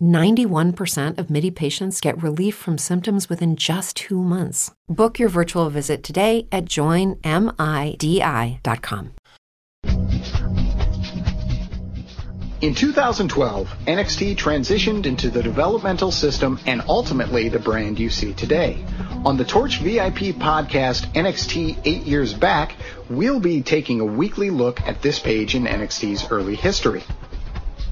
91% of MIDI patients get relief from symptoms within just two months. Book your virtual visit today at joinmidi.com. In 2012, NXT transitioned into the developmental system and ultimately the brand you see today. On the Torch VIP podcast, NXT 8 Years Back, we'll be taking a weekly look at this page in NXT's early history.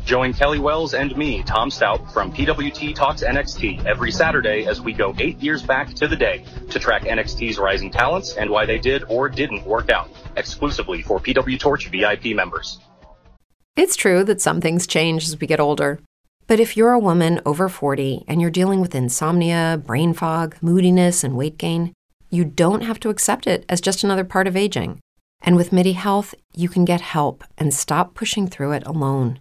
Join Kelly Wells and me, Tom Stout, from PWT Talks NXT every Saturday as we go eight years back to the day to track NXT's rising talents and why they did or didn't work out, exclusively for PW Torch VIP members. It's true that some things change as we get older. But if you're a woman over 40 and you're dealing with insomnia, brain fog, moodiness, and weight gain, you don't have to accept it as just another part of aging. And with MIDI Health, you can get help and stop pushing through it alone.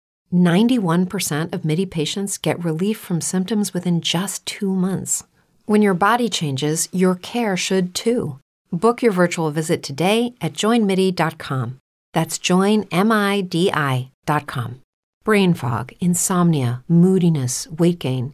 91% of MIDI patients get relief from symptoms within just two months. When your body changes, your care should too. Book your virtual visit today at joinmidi.com. That's joinmidi.com. Brain fog, insomnia, moodiness, weight gain.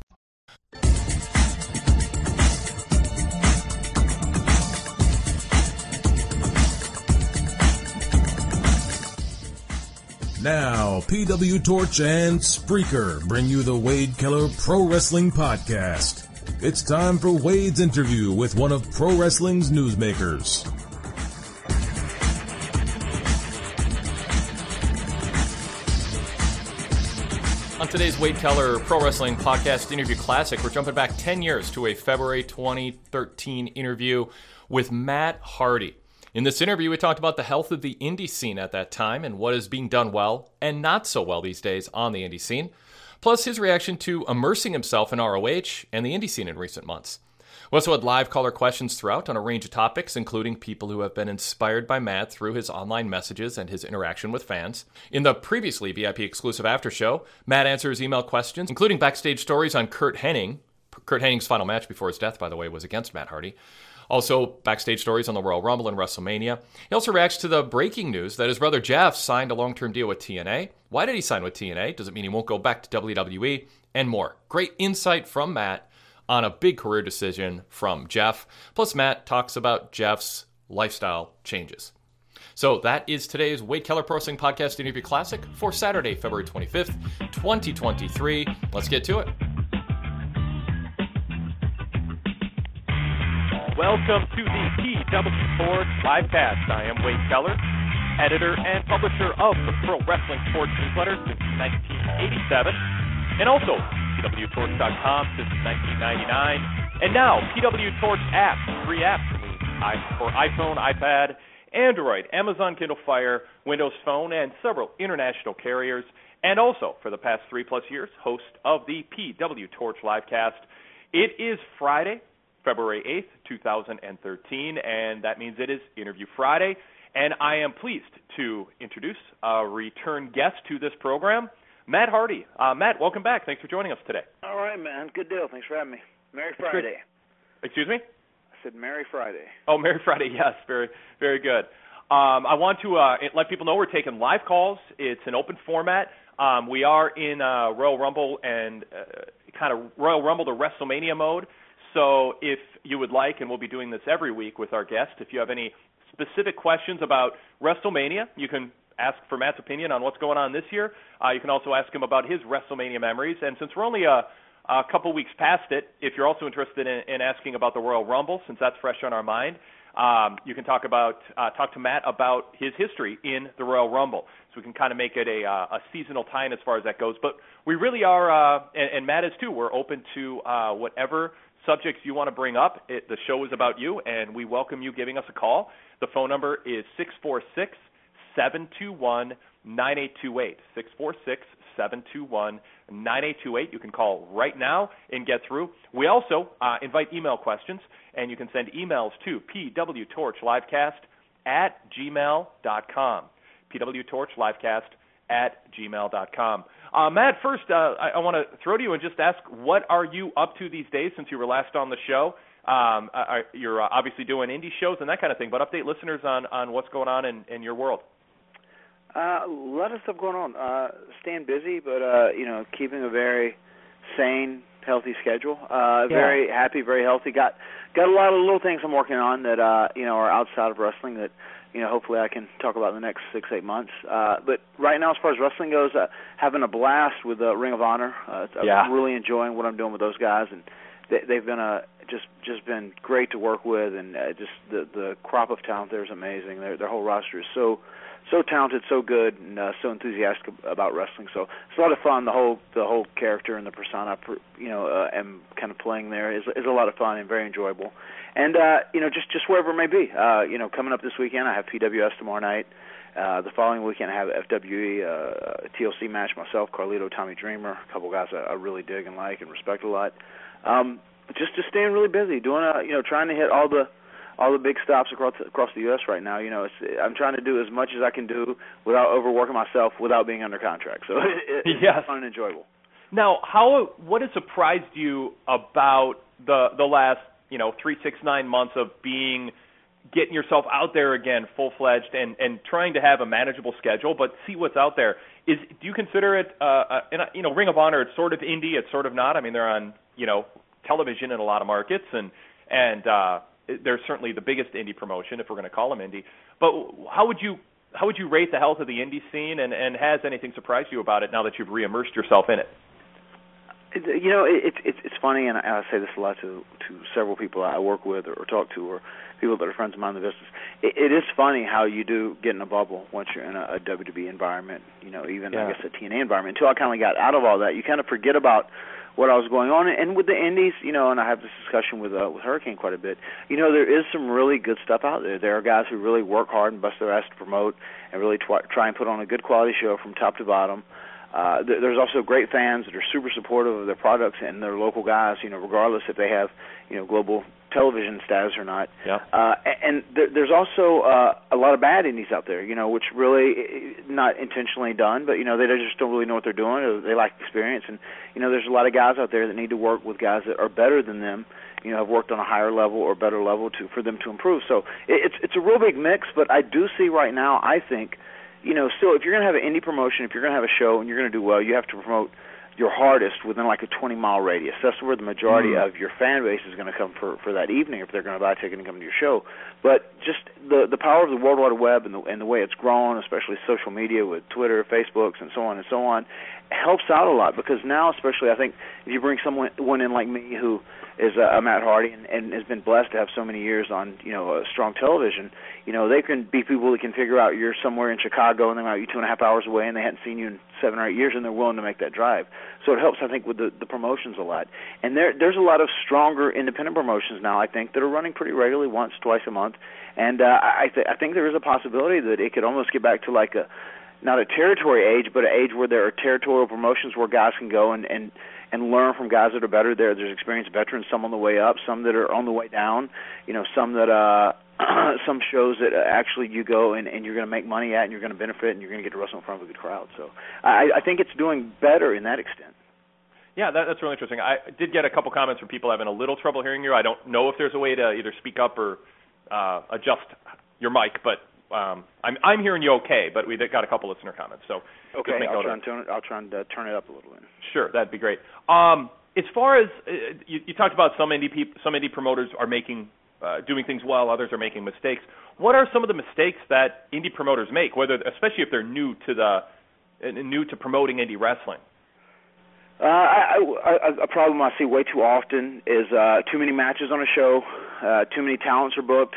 Now, PW Torch and Spreaker bring you the Wade Keller Pro Wrestling Podcast. It's time for Wade's interview with one of pro wrestling's newsmakers. On today's Wade Keller Pro Wrestling Podcast Interview Classic, we're jumping back 10 years to a February 2013 interview with Matt Hardy. In this interview, we talked about the health of the indie scene at that time and what is being done well and not so well these days on the indie scene, plus his reaction to immersing himself in ROH and the indie scene in recent months. We also had live caller questions throughout on a range of topics, including people who have been inspired by Matt through his online messages and his interaction with fans. In the previously VIP exclusive after show, Matt answers email questions, including backstage stories on Curt Hennig. Curt Hennig's final match before his death, by the way, was against Matt Hardy. Also, backstage stories on the Royal Rumble and WrestleMania. He also reacts to the breaking news that his brother Jeff signed a long term deal with TNA. Why did he sign with TNA? Does it mean he won't go back to WWE? And more. Great insight from Matt on a big career decision from Jeff. Plus, Matt talks about Jeff's lifestyle changes. So that is today's Wade Keller Pro Wrestling Podcast Interview Classic for Saturday, February 25th, 2023. Let's get to it. Welcome to the PW Sports Livecast. I am Wade Keller, editor and publisher of the Pro Wrestling Sports Newsletter since 1987, and also PWTorch.com since 1999. And now, PW Torch app, free app for iPhone, iPad, Android, Amazon Kindle Fire, Windows Phone, and several international carriers. And also, for the past three plus years, host of the PW Torch Livecast. It is Friday, February 8th, 2013, and that means it is Interview Friday. And I am pleased to introduce a return guest to this program. Matt Hardy. Uh, Matt, welcome back. Thanks for joining us today. All right, man. Good deal. Thanks for having me. Merry Friday. Excuse me? I said Merry Friday. Oh, Merry Friday. Yes, very, very good. Um, I want to uh, let people know we're taking live calls. It's an open format. Um, we are in uh, Royal Rumble and uh, kind of Royal Rumble to WrestleMania mode. So if you would like, and we'll be doing this every week with our guest, if you have any specific questions about WrestleMania, you can ask for Matt's opinion on what's going on this year. Uh, you can also ask him about his WrestleMania memories. And since we're only a, a couple weeks past it, if you're also interested in, in asking about the Royal Rumble, since that's fresh on our mind, um, you can talk about uh, talk to Matt about his history in the Royal Rumble. So we can kind of make it a, uh, a seasonal tie-in as far as that goes. But we really are, uh, and, and Matt is too. We're open to uh, whatever subjects you want to bring up. It, the show is about you, and we welcome you giving us a call. The phone number is six four six 721 9828. 646 721 9828. You can call right now and get through. We also uh, invite email questions, and you can send emails to pwtorchlivecast at gmail.com. pwtorchlivecast at gmail.com. Uh, Matt, first, uh, I, I want to throw to you and just ask, what are you up to these days since you were last on the show? Um, uh, you're uh, obviously doing indie shows and that kind of thing, but update listeners on, on what's going on in, in your world. Uh, a lot of stuff going on. Uh, staying busy, but uh, you know, keeping a very sane, healthy schedule. Uh, yeah. Very happy, very healthy. Got got a lot of little things I'm working on that uh, you know are outside of wrestling that you know hopefully I can talk about in the next six eight months. Uh, but right now, as far as wrestling goes, uh, having a blast with uh, Ring of Honor. Uh, yeah. I'm really enjoying what I'm doing with those guys, and they, they've been a just just been great to work with, and uh, just the the crop of talent there is amazing. Their their whole roster is so so talented, so good, and uh, so enthusiastic about wrestling. So it's a lot of fun. The whole the whole character and the persona, you know, uh, and kind of playing there is is a lot of fun and very enjoyable. And uh, you know, just just wherever it may be. Uh, you know, coming up this weekend, I have PWS tomorrow night. Uh, the following weekend, I have FWE uh, TLC match myself, Carlito, Tommy Dreamer, a couple guys I, I really dig and like and respect a lot. Um, just just staying really busy, doing a you know, trying to hit all the all the big stops across across the U.S. right now. You know, it's, I'm trying to do as much as I can do without overworking myself, without being under contract. So it, it's yes. fun and enjoyable. Now, how what has surprised you about the the last you know three six nine months of being getting yourself out there again full fledged and and trying to have a manageable schedule, but see what's out there. Is do you consider it uh, uh you know Ring of Honor? It's sort of indie, it's sort of not. I mean, they're on you know television in a lot of markets and and uh they're certainly the biggest indie promotion, if we're going to call them indie. But how would you how would you rate the health of the indie scene, and, and has anything surprised you about it now that you've reimmersed yourself in it? You know, it's it, it's funny, and I, I say this a lot to to several people I work with or, or talk to, or people that are friends of mine in the business. It, it is funny how you do get in a bubble once you're in a, a WWE environment. You know, even yeah. I guess a TNA environment. Until I kind of got out of all that, you kind of forget about what I was going on. And with the indies, you know, and I have this discussion with uh, with Hurricane quite a bit. You know, there is some really good stuff out there. There are guys who really work hard and bust their ass to promote and really tw- try and put on a good quality show from top to bottom. Uh, th- there's also great fans that are super supportive of their products and their local guys. You know, regardless if they have you know global television status or not. Yeah. Uh, and there, there's also uh, a lot of bad indies out there, you know, which really not intentionally done, but you know they just don't really know what they're doing. Or they lack experience, and you know there's a lot of guys out there that need to work with guys that are better than them. You know, have worked on a higher level or better level to for them to improve. So it, it's it's a real big mix, but I do see right now. I think, you know, still if you're going to have an indie promotion, if you're going to have a show and you're going to do well, you have to promote your hardest within like a 20 mile radius. That's where the majority mm. of your fan base is going to come for for that evening if they're going to buy a ticket and come to your show. But just the the power of the World Wide Web and the and the way it's grown, especially social media with Twitter, Facebooks, and so on and so on, helps out a lot because now, especially, I think if you bring someone one in like me who is a Matt Hardy and, and has been blessed to have so many years on you know a strong television, you know they can be people that can figure out you're somewhere in Chicago and they're out you two and a half hours away and they hadn't seen you in seven or eight years and they're willing to make that drive. So it helps, I think, with the the promotions a lot. And there there's a lot of stronger independent promotions now, I think, that are running pretty regularly, once, twice a month. And uh, I th- I think there is a possibility that it could almost get back to like a not a territory age, but an age where there are territorial promotions where guys can go and and and learn from guys that are better. There, there's experienced veterans, some on the way up, some that are on the way down. You know, some that uh, some shows that actually you go and, and you're going to make money at, and you're going to benefit, and you're going to get to wrestle in front of a good crowd. So I, I think it's doing better in that extent. Yeah, that, that's really interesting. I did get a couple comments from people having a little trouble hearing you. I don't know if there's a way to either speak up or uh, adjust your mic, but um, I'm I'm hearing you okay, but we got a couple listener comments. So okay, I'll try, and turn it, I'll try and uh, turn it up a little bit. Sure, that'd be great. Um, as far as uh, you, you talked about, some indie peop- some indie promoters are making uh, doing things well, others are making mistakes. What are some of the mistakes that indie promoters make, whether especially if they're new to the uh, new to promoting indie wrestling? Uh, I, I, a problem I see way too often is uh, too many matches on a show, uh, too many talents are booked,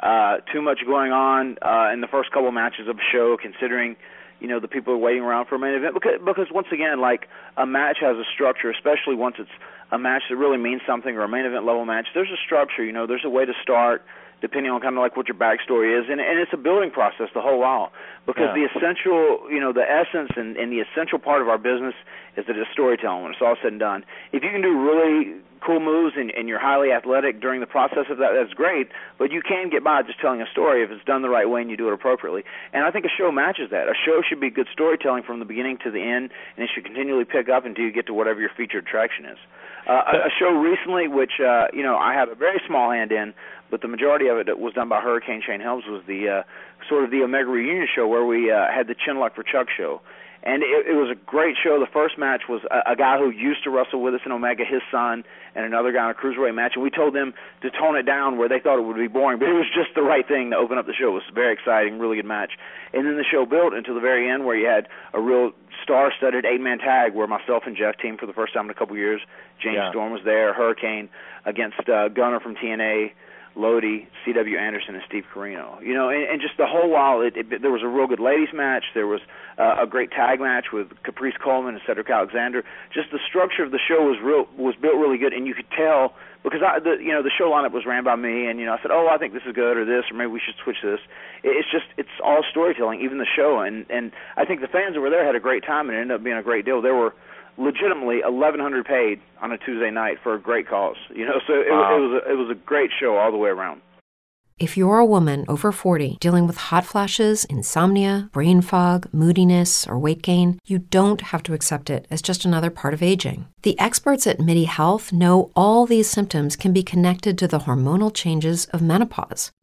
uh, too much going on uh, in the first couple matches of a show, considering you know the people are waiting around for a main event. Because because once again, like a match has a structure, especially once it's a match that really means something or a main event level match. There's a structure, you know. There's a way to start depending on kind of like what your backstory is, and and it's a building process the whole while. Because yeah. the essential, you know, the essence and, and the essential part of our business is that it's storytelling when it's all said and done. If you can do really cool moves and, and you're highly athletic during the process of that, that's great. But you can get by just telling a story if it's done the right way and you do it appropriately. And I think a show matches that. A show should be good storytelling from the beginning to the end, and it should continually pick up until you get to whatever your featured attraction is. Uh, a, a show recently, which uh, you know I had a very small hand in, but the majority of it was done by Hurricane Shane Helms was the uh, sort of the Omega reunion show where we uh, had the Chin Lock for Chuck show, and it, it was a great show. The first match was a, a guy who used to wrestle with us in Omega, his son, and another guy in a cruiserweight match, and we told them to tone it down where they thought it would be boring, but it was just the right thing to open up the show. It was very exciting, really good match, and then the show built until the very end where you had a real star-studded eight-man tag where myself and Jeff teamed for the first time in a couple years. James yeah. Storm was there, Hurricane against uh, Gunner from TNA. Lodi, C.W. Anderson, and Steve Corino. You know, and, and just the whole while, it, it, there was a real good ladies match. There was uh, a great tag match with Caprice Coleman and Cedric Alexander. Just the structure of the show was real was built really good, and you could tell because I, the you know the show lineup was ran by me, and you know I said, oh, I think this is good, or this, or maybe we should switch this. It's just it's all storytelling, even the show, and and I think the fans that were there had a great time, and it ended up being a great deal. There were legitimately 1100 paid on a Tuesday night for a great cause. You know, so it, wow. it was a, it was a great show all the way around. If you're a woman over 40 dealing with hot flashes, insomnia, brain fog, moodiness, or weight gain, you don't have to accept it as just another part of aging. The experts at MIDI Health know all these symptoms can be connected to the hormonal changes of menopause.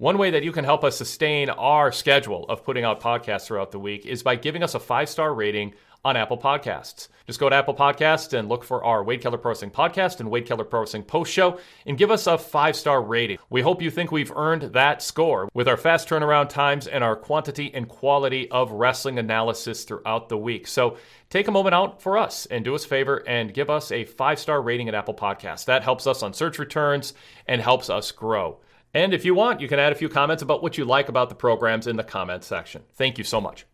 One way that you can help us sustain our schedule of putting out podcasts throughout the week is by giving us a five star rating on Apple Podcasts. Just go to Apple Podcasts and look for our Wade Keller Pro Wrestling podcast and Wade Keller Pro Wrestling post show and give us a five star rating. We hope you think we've earned that score with our fast turnaround times and our quantity and quality of wrestling analysis throughout the week. So take a moment out for us and do us a favor and give us a five star rating at Apple Podcasts. That helps us on search returns and helps us grow. And if you want, you can add a few comments about what you like about the programs in the comments section. Thank you so much.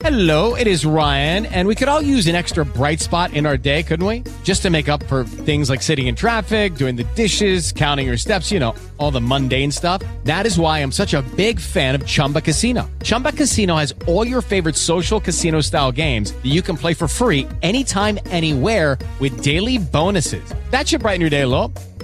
Hello, it is Ryan, and we could all use an extra bright spot in our day, couldn't we? Just to make up for things like sitting in traffic, doing the dishes, counting your steps, you know, all the mundane stuff. That is why I'm such a big fan of Chumba Casino. Chumba Casino has all your favorite social casino style games that you can play for free anytime, anywhere with daily bonuses. That should brighten your day a little.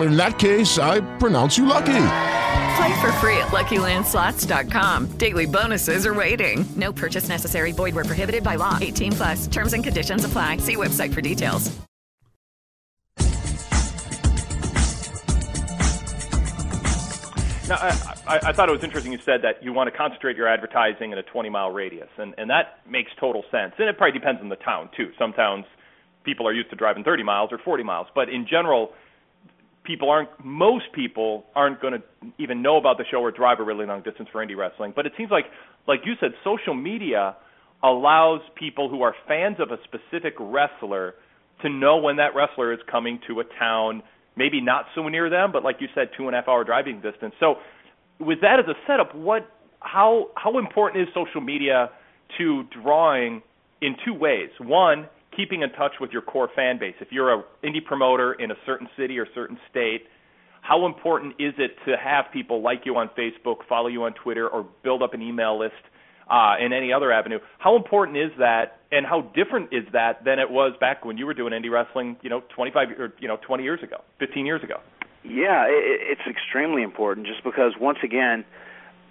in that case, I pronounce you lucky. Play for free at LuckyLandSlots.com. Daily bonuses are waiting. No purchase necessary. Void were prohibited by law. 18 plus. Terms and conditions apply. See website for details. Now, I, I, I thought it was interesting you said that you want to concentrate your advertising in a 20 mile radius, and, and that makes total sense. And it probably depends on the town, too. Some towns, people are used to driving 30 miles or 40 miles. But in general, people aren't most people aren't going to even know about the show or drive a really long distance for indie wrestling. But it seems like like you said social media allows people who are fans of a specific wrestler to know when that wrestler is coming to a town maybe not so near them but like you said two and a half hour driving distance. So with that as a setup what how how important is social media to drawing in two ways? One keeping in touch with your core fan base. If you're a indie promoter in a certain city or certain state, how important is it to have people like you on Facebook, follow you on Twitter, or build up an email list uh, in any other avenue? How important is that, and how different is that than it was back when you were doing indie wrestling, you know, 25 or you know 20 years ago, 15 years ago? Yeah, it, it's extremely important, just because once again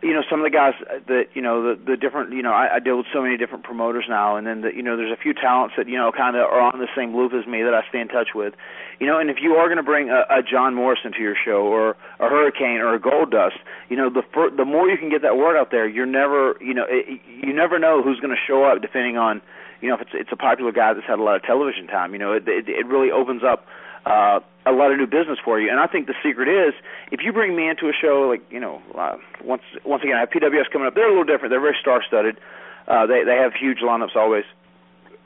you know some of the guys that you know the the different you know I, I deal with so many different promoters now and then the, you know there's a few talents that you know kind of are on the same loop as me that I stay in touch with. You know and if you are going to bring a, a John Morrison to your show or a Hurricane or a Goldust you know the fir- the more you can get that word out there you're never you know it, you never know who's going to show up depending on you know if it's it's a popular guy that's had a lot of television time you know it it, it really opens up uh, a lot of new business for you. And I think the secret is if you bring me into a show like you know uh, once once again I have PWS coming up. They're a little different. They're very star studded. Uh, they they have huge lineups always.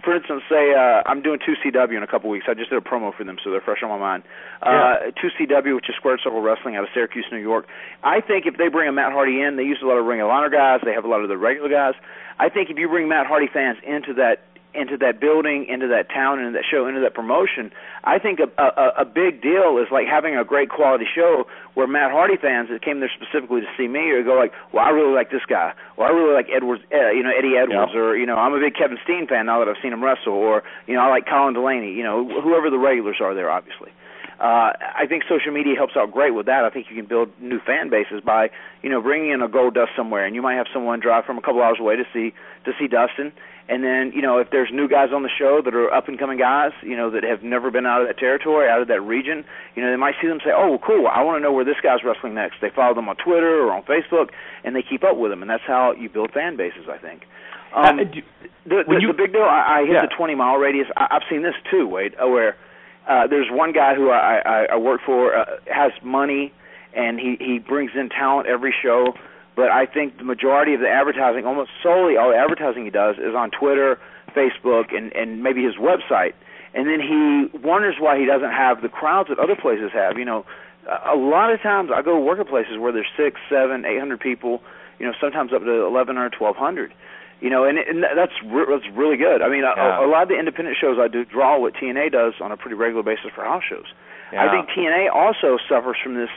For instance, say uh, I'm doing 2CW in a couple weeks. I just did a promo for them, so they're fresh on my mind. Uh, 2CW, which is Squared Circle Wrestling out of Syracuse, New York. I think if they bring a Matt Hardy in, they use a lot of Ring of Honor guys. They have a lot of the regular guys. I think if you bring Matt Hardy fans into that into that building, into that town, into that show, into that promotion. I think a, a, a big deal is like having a great quality show where Matt Hardy fans that came there specifically to see me or go like, well, I really like this guy, or I really like Edwards, uh, you know, Eddie Edwards, Yeah. or you know, I'm a big Kevin Steen fan now that I've seen him wrestle, or you know, I like Colin Delaney, you know, whoever the regulars are there, obviously. Uh, I think social media helps out great with that. I think you can build new fan bases by, you know, bringing in a Goldust somewhere, and you might have someone drive from a couple hours away to see to see Dustin, and then you know if there's new guys on the show that are up and coming guys, you know, that have never been out of that territory, out of that region, you know, they might see them say, oh, well, cool, I want to know where this guy's wrestling next. They follow them on Twitter or on Facebook, and they keep up with them, and that's how you build fan bases, I think. Um, Uh, do- the, the, you- the big deal, I, I hit Yeah. the 20 mile radius. I, I've seen this too, Wade, uh, where uh, there's one guy who I, I, I work for uh, has money, and he he brings in talent every show. But I think the majority of the advertising, almost solely all the advertising he does, is on Twitter, Facebook, and and maybe his website. And then he wonders why he doesn't have the crowds that other places have. You know, a lot of times I go work at places where there's six, seven, eight hundred people. You know, sometimes up to eleven or twelve hundred. You know, and, and that's re- that's really good. I mean, Yeah. a, a lot of the independent shows I do draw what TNA does on a pretty regular basis for house shows. I Yeah. think TNA also suffers from this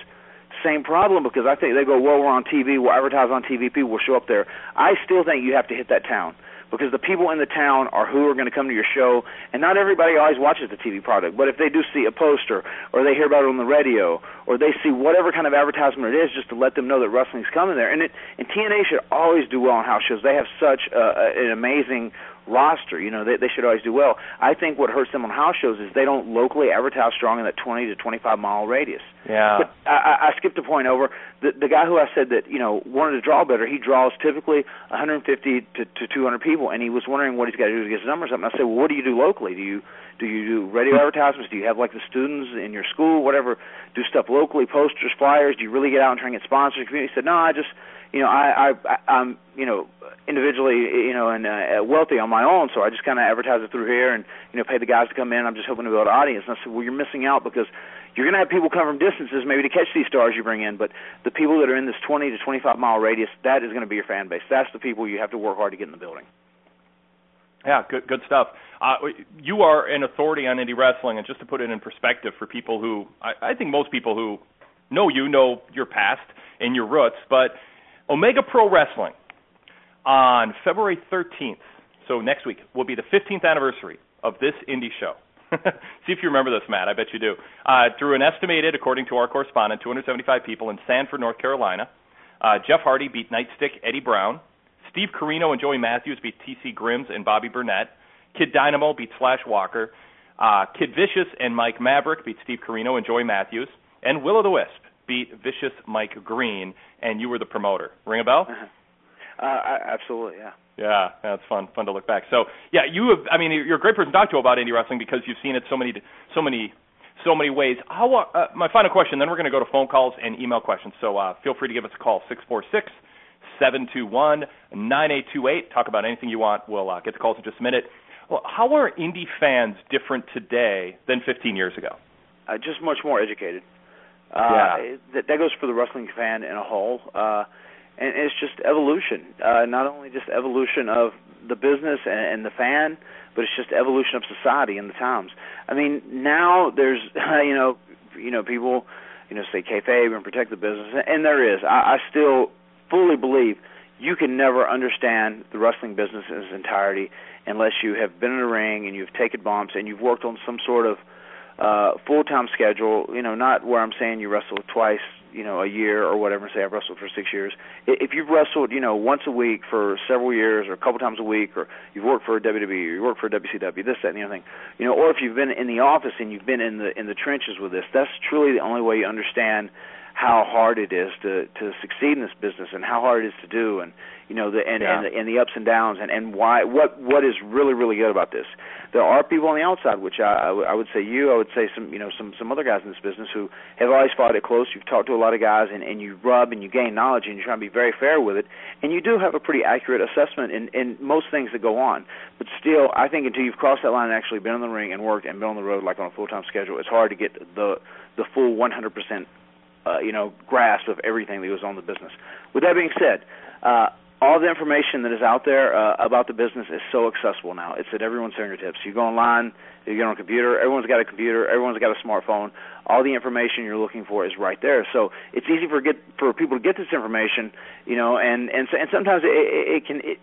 same problem because I think they go, well, we're on TV, we'll advertise on TV, people will show up there. I still think you have to hit that town because the people in the town are who are going to come to your show, and not everybody always watches the TV product. But if they do see a poster, or they hear about it on the radio, or they see whatever kind of advertisement it is, just to let them know that wrestling's coming there. And it and TNA should always do well on house shows. They have such uh, an amazing roster. You know, they they should always do well. I think what hurts them on house shows is they don't locally advertise strong in that 20 to 25 mile radius. Yeah. But I, I skipped a point over. The the guy who I said that you know wanted to draw better, he draws typically 150 to, to 200 people, and he was wondering what he's got to do to get his numbers up. And I said, well, what do you do locally? Do you do you do radio hmm. advertisements? Do you have like the students in your school, whatever, do stuff locally, posters, flyers? Do you really get out and try and get sponsors? Community He said, no, I just you know I I I'm you know individually you know and uh, wealthy on my own, so I just kind of advertise it through here and you know pay the guys to come in. I'm just hoping to build an audience. And I said, well, you're missing out because you're going to have people come from distances maybe to catch these stars you bring in, but the people that are in this 20 to 25 mile radius, that is going to be your fan base. That's the people you have to work hard to get in the building. Yeah, good good stuff. Uh, you are an authority on indie wrestling, and just to put it in perspective for people who I, I think most people who know you know your past and your roots, but Omega Pro Wrestling on February 13th, so next week, will be the 15th anniversary of this indie show. See if you remember this, Matt. I bet you do. Uh, drew an estimated, according to our correspondent, 275 people in Sanford, North Carolina. Uh, Jeff Hardy beat Nightstick Eddie Brown. Steve Corino and Joey Matthews beat T.C. Grimms and Bobby Burnett. Kid Dynamo beat Slash Walker. Uh, Kid Vicious and Mike Maverick beat Steve Corino and Joey Matthews. And Will o' the Wisp beat Vicious Mike Green, and you were the promoter. Ring a bell? Uh, absolutely, yeah. Yeah, that's fun. Fun to look back. So, yeah, you have. I mean, you're a great person to talk to about indie wrestling because you've seen it so many, so many, so many ways. How? Uh, my final question. Then we're going to go to phone calls and email questions. So uh, feel free to give us a call six four six seven two one nine eight two eight. Talk about anything you want. We'll uh, get the calls in just a minute. Well, how are indie fans different today than 15 years ago? Uh, just much more educated. Uh, Yeah. That, that goes for the wrestling fan in a whole. Uh, and it's just evolution. Uh, not only just evolution of the business and, and the fan, but it's just evolution of society and the times. I mean, now there's, you know, you know, people, you know, say kayfabe and protect the business, and there is. I, I still fully believe you can never understand the wrestling business in its entirety unless you have been in a ring and you've taken bumps and you've worked on some sort of uh full time schedule, you know, not where I'm saying you wrestle twice, you know, a year or whatever, say I've wrestled for six years. If you've wrestled, you know, once a week for several years or a couple times a week or you've worked for WWE or you work for WCW, this, that and the other thing. You know, or if you've been in the office and you've been in the in the trenches with this, that's truly the only way you understand how hard it is to to succeed in this business and how hard it is to do and you know the and Yeah. and, the, and the ups and downs and and why what what is really really good about this. There are people on the outside which I, I, w- I would say you I would say some you know some some other guys in this business who have always fought it close. You've talked to a lot of guys and and you rub and you gain knowledge and you try to be very fair with it. And you do have a pretty accurate assessment in in most things that go on. But still I think until you've crossed that line and actually been in the ring and worked and been on the road like on a full time schedule it's hard to get the the full 100% uh, you know, grasp of everything that goes on the business. With that being said, uh, all the information that is out there uh, about the business is so accessible now. It's at everyone's fingertips. You go online, you get on a computer. Everyone's got a computer. Everyone's got a smartphone. All the information you're looking for is right there. So it's easy for get for people to get this information, you know. And and and sometimes it, it, it can. It,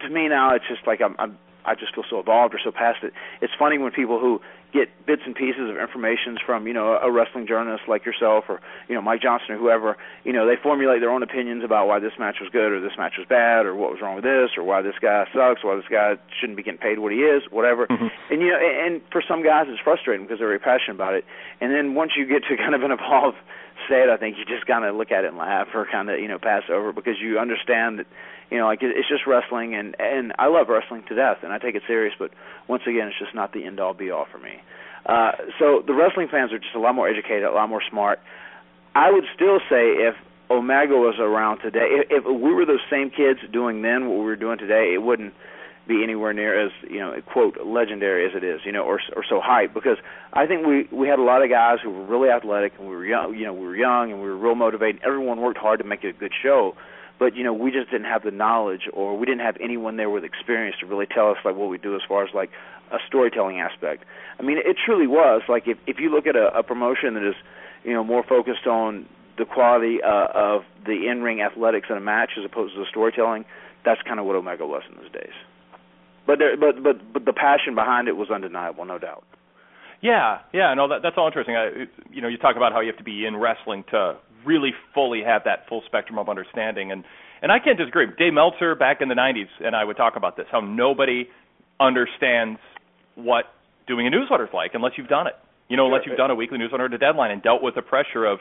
to me now, it's just like I'm, I'm I just feel so evolved or so past it. It's funny when people who get bits and pieces of information from you know a wrestling journalist like yourself or you know Mike Johnson or whoever you know they formulate their own opinions about why this match was good or this match was bad or what was wrong with this or why this guy sucks why this guy shouldn't be getting paid what he is whatever Mm-hmm. and you know and for some guys it's frustrating because they're very passionate about it and then once you get to kind of an evolved state I think you just kind of look at it and laugh or kind of you know pass over because you understand that you know, like it, it's just wrestling, and and I love wrestling to death, and I take it serious. But once again, it's just not the end all be all for me. Uh, so the wrestling fans are just a lot more educated, a lot more smart. I would still say if Omega was around today, if, if we were those same kids doing then what we were doing today, it wouldn't be anywhere near as you know quote legendary as it is, you know, or or so hype. Because I think we we had a lot of guys who were really athletic, and we were young, you know, we were young and we were real motivated. Everyone worked hard to make it a good show but you know we just didn't have the knowledge or we didn't have anyone there with experience to really tell us like what we do as far as like a storytelling aspect. I mean it truly was like if if you look at a, a promotion that is you know more focused on the quality uh, of the in-ring athletics in a match as opposed to the storytelling that's kind of what omega was in those days. But there but but but the passion behind it was undeniable no doubt. Yeah, yeah, no, that, that's all interesting. I, you know, you talk about how you have to be in wrestling to really fully have that full spectrum of understanding, and and I can't disagree. Dave Meltzer back in the '90s, and I would talk about this: how nobody understands what doing a newsletter is like unless you've done it. You know, unless you've done a weekly newsletter at a deadline and dealt with the pressure of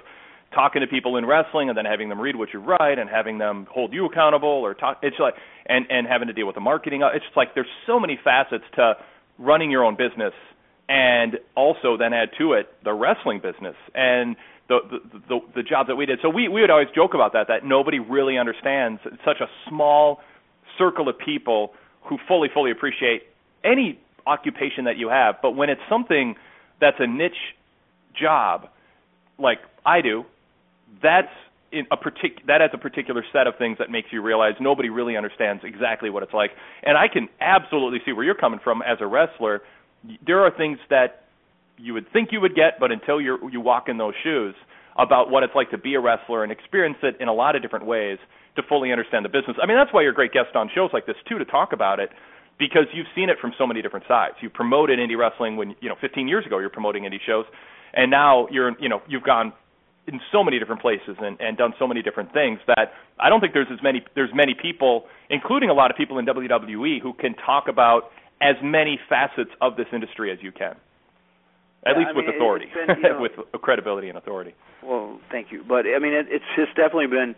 talking to people in wrestling and then having them read what you write and having them hold you accountable or talk. It's like and and having to deal with the marketing. It's just like there's so many facets to running your own business and also then add to it the wrestling business and the the the, job that we did. So we we would always joke about that that nobody really understands such a small circle of people who fully fully appreciate any occupation that you have, but when it's something that's a niche job like I do, that's in a partic- that has a particular set of things that makes you realize nobody really understands exactly what it's like. And I can absolutely see where you're coming from as a wrestler. There are things that you would think you would get, but until you you walk in those shoes about what it's like to be a wrestler and experience it in a lot of different ways to fully understand the business. I mean, that's why you're a great guest on shows like this too to talk about it because you've seen it from so many different sides. You promoted indie wrestling when you know 15 years ago you're promoting indie shows, and now you're you know you've gone in so many different places and, and done so many different things that I don't think there's as many there's many people, including a lot of people in WWE, who can talk about as many facets of this industry as you can. At least I with authority, been, you know- with credibility and authority. Well, thank you. But I mean, it, it's it's definitely been.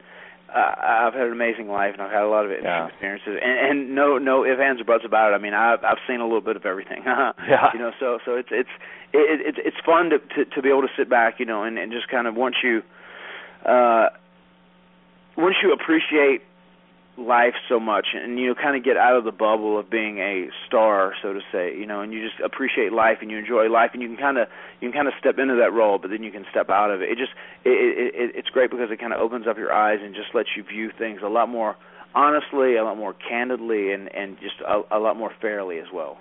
Uh, I've had an amazing life, and I've had a lot of interesting Yeah. experiences, and, and no no ifs ands or buts about it. I mean, I've I've seen a little bit of everything. Yeah. You know, so so it's it's it, it's it's fun to, to to be able to sit back, you know, and and just kind of once you, uh, once you appreciate life so much and you know kind of get out of the bubble of being a star so to say you know and you just appreciate life and you enjoy life and you can kind of you can kind of step into that role but then you can step out of it. It just it, it, it it's great because it kind of opens up your eyes and just lets you view things a lot more honestly a lot more candidly and and just a, a lot more fairly as well.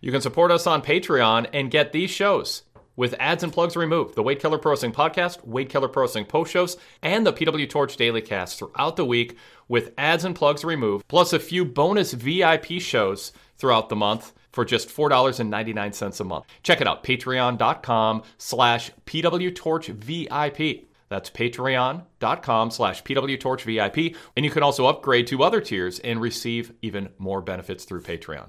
You can support us on Patreon and get these shows with ads and plugs removed. The Wade Keller Pro Wrestling Podcast, Wade Keller Pro Wrestling Post Shows, and the PW Torch Daily Cast throughout the week with ads and plugs removed, plus a few bonus VIP shows throughout the month for just $4.99 a month. Check it out, patreon.com slash pwtorchvip. That's patreon.com slash pwtorchvip. And you can also upgrade to other tiers and receive even more benefits through Patreon.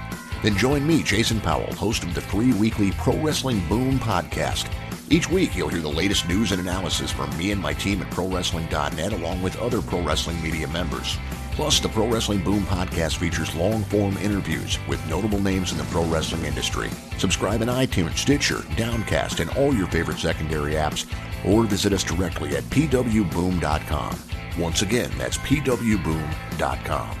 Then join me, Jason Powell, host of the free weekly Pro Wrestling Boom podcast. Each week, you'll hear the latest news and analysis from me and my team at ProWrestling.net, along with other pro wrestling media members. Plus, the Pro Wrestling Boom podcast features long form interviews with notable names in the pro wrestling industry. Subscribe in iTunes, Stitcher, Downcast, and all your favorite secondary apps, or visit us directly at pwboom.com. Once again, that's pwboom.com.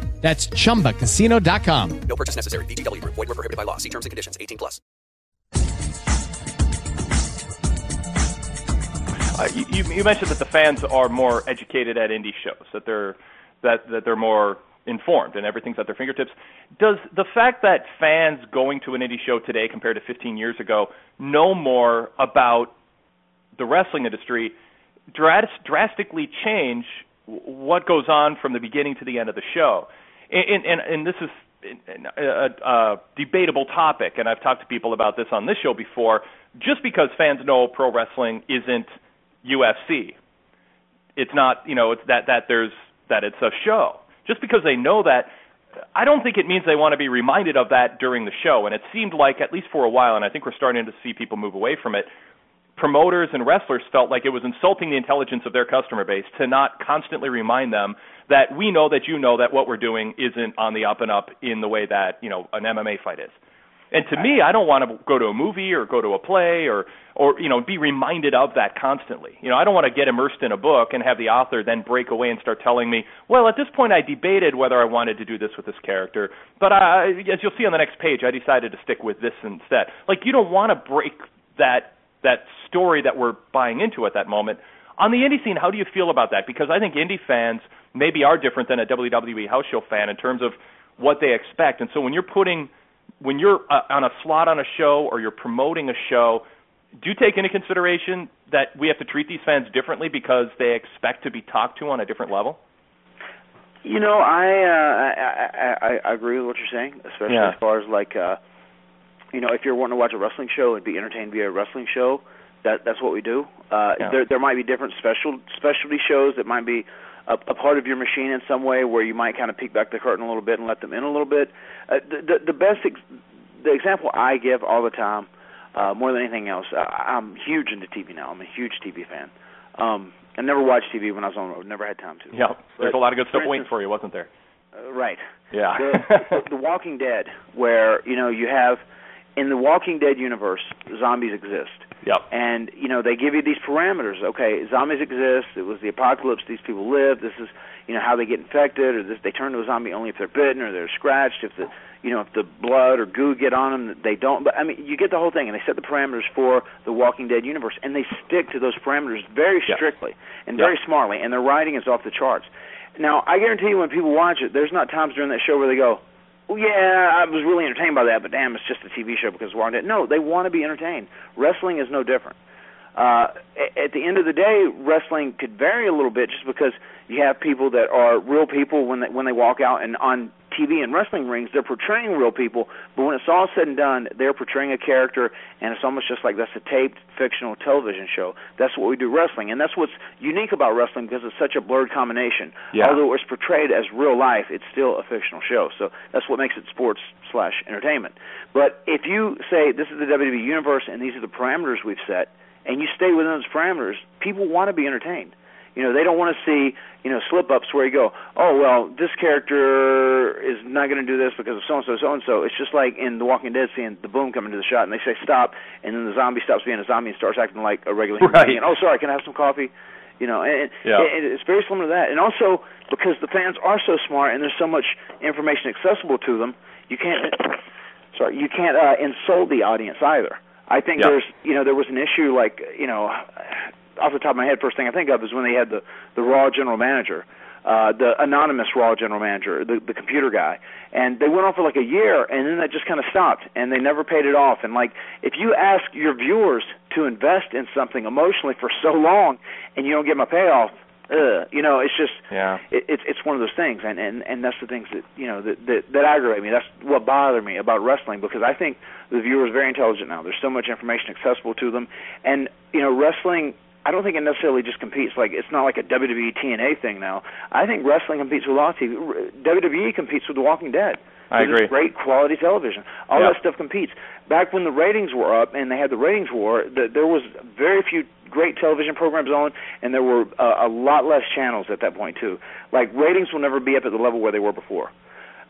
That's chumbacasino.com. No purchase necessary. VGW Group. Void were prohibited by law. See terms and conditions. 18 plus. Uh, you, you you mentioned that the fans are more educated at indie shows, that they're that that they're more informed and everything's at their fingertips. Does the fact that fans going to an indie show today compared to 15 years ago know more about the wrestling industry dras- drastically change what goes on from the beginning to the end of the show? And and, and this is a, a debatable topic, and I've talked to people about this on this show before. Just because fans know pro wrestling isn't UFC, it's not you know it's that that there's that it's a show. Just because they know that, I don't think it means they want to be reminded of that during the show. And it seemed like at least for a while, and I think we're starting to see people move away from it. Promoters and wrestlers felt like it was insulting the intelligence of their customer base to not constantly remind them that we know that you know that what we're doing isn't on the up and up in the way that you know an MMA fight is. And to me, I don't want to go to a movie or go to a play or or you know be reminded of that constantly. You know, I don't want to get immersed in a book and have the author then break away and start telling me, well, at this point I debated whether I wanted to do this with this character, but I, as you'll see on the next page, I decided to stick with this instead. Like you don't want to break that that story that we're buying into at that moment. On the indie scene, how do you feel about that? Because I think indie fans maybe are different than a WWE house show fan in terms of what they expect. And so when you're putting when you're uh, on a slot on a show or you're promoting a show, do you take into consideration that we have to treat these fans differently because they expect to be talked to on a different level? You know, I uh, I, I I agree with what you're saying, especially Yeah. as far as like uh you know, if you're wanting to watch a wrestling show and be entertained via a wrestling show, that that's what we do. Uh Yeah. there there might be different special specialty shows that might be a, a part of your machine in some way where you might kind of peek back the curtain a little bit and let them in a little bit. Uh, the, the the best ex- the example I give all the time uh, more than anything else. I, I'm huge into TV now. I'm a huge TV fan. Um, I never watched TV when I was on the road. Never had time to. Yeah, there's But, a lot of good stuff for waiting instance- for you, wasn't there? Uh, right. Yeah. the, the Walking Dead, where you know you have in the Walking Dead universe, zombies exist. Yep. And you know they give you these parameters. Okay, zombies exist. It was the apocalypse. These people live. This is you know how they get infected, or this, they turn to a zombie only if they're bitten or they're scratched. If the you know if the blood or goo get on them, they don't. But I mean, you get the whole thing. And they set the parameters for the Walking Dead universe, and they stick to those parameters very strictly and Yeah. very smartly. And their writing is off the charts. Now, I guarantee you, when people watch it, there's not times during that show where they go, "Oh yeah, I was really entertained by that," but damn, it's just a TV show because Walking Dead. No, they want to be entertained. Wrestling is no different. Uh, at the end of the day, wrestling could vary a little bit just because you have people that are real people when they when they walk out and on TV and wrestling rings they're portraying real people, but when it's all said and done, they're portraying a character, and it's almost just like that's a taped fictional television show. That's what we do wrestling, and that's what's unique about wrestling because it's such a blurred combination. Yeah. Although it's portrayed as real life, it's still a fictional show. So that's what makes it sports slash entertainment. But if you say this is the WWE universe and these are the parameters we've set, and you stay within those parameters, people want to be entertained. You know, they don't want to see, you know, slip ups where you go, oh well, this character is not going to do this because of so and so, so and so. It's just like in The Walking Dead, seeing the boom coming to the shot, and they say stop, and then the zombie stops being a zombie and starts acting like a regular human Right. being. Oh, sorry, can I have some coffee? You know, and, Yeah. and it's very similar to that. And also because the fans are so smart and there's so much information accessible to them, you can't. Sorry, you can't uh, insult the audience either. I think Yeah. there's, you know, there was an issue like, you know, off the top of my head, first thing I think of is when they had the the Raw general manager, uh, the anonymous Raw general manager, the the computer guy, and they went on for like a year, and then that just kind of stopped, and they never paid it off. And like, if you ask your viewers to invest in something emotionally for so long, and you don't get my payoff, ugh, you know, it's just Yeah. it, it's it's one of those things, and and and that's the things that you know that that, that aggravate me. That's what bothered me about wrestling because I think the viewer is very intelligent now. There's so much information accessible to them, and you know, wrestling. I don't think it necessarily just competes like it's not like a WWE TNA thing now. I think wrestling competes with a lot of TV. WWE competes with The Walking Dead. I agree. Great quality television. All Yeah. that stuff competes. Back when the ratings were up and they had the ratings war, the, there was very few great television programs on, and there were uh, a lot less channels at that point too. Like ratings will never be up at the level where they were before.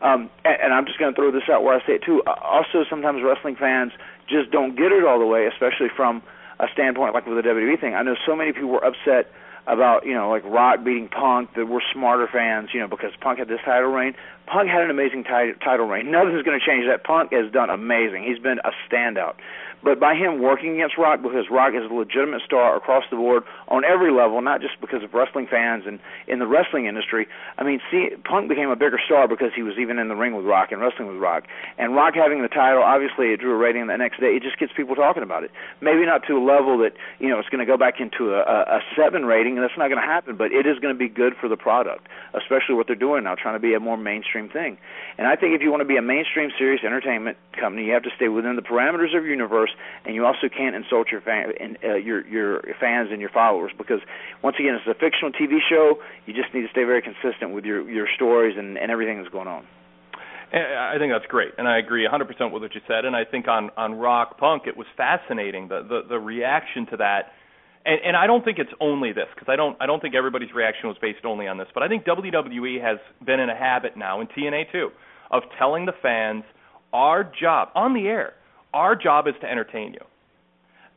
Um, and, and I'm just going to throw this out where I say it too. Uh, Also, sometimes wrestling fans just don't get it all the way, especially from a standpoint like with the WWE thing. I know so many people were upset about you know like Rock beating Punk that were smarter fans, you know, because Punk had this title reign. Punk had an amazing ti- title reign. Nothing's going to change that. Punk has done amazing. He's been a standout. But by him working against Rock, because Rock is a legitimate star across the board on every level, not just because of wrestling fans and in the wrestling industry. I mean, see, Punk became a bigger star because he was even in the ring with Rock and wrestling with Rock. And Rock having the title, obviously, it drew a rating the next day. It just gets people talking about it. Maybe not to a level that you know it's going to go back into a, a, a seven rating, and that's not going to happen. But it is going to be good for the product, especially what they're doing now, trying to be a more mainstream thing. And I think if you want to be a mainstream, serious entertainment company, you have to stay within the parameters of your universe, and you also can't insult your fan, and, uh, your your fans and your followers because once again, it's a fictional TV show. You just need to stay very consistent with your your stories and, and everything that's going on. I think that's great, and I agree 100% with what you said. And I think on on Rock Punk, it was fascinating the the, the reaction to that. And, and I don't think it's only this because I don't I don't think everybody's reaction was based only on this. But I think WWE has been in a habit now, and TNA too, of telling the fans our job on the air, our job is to entertain you.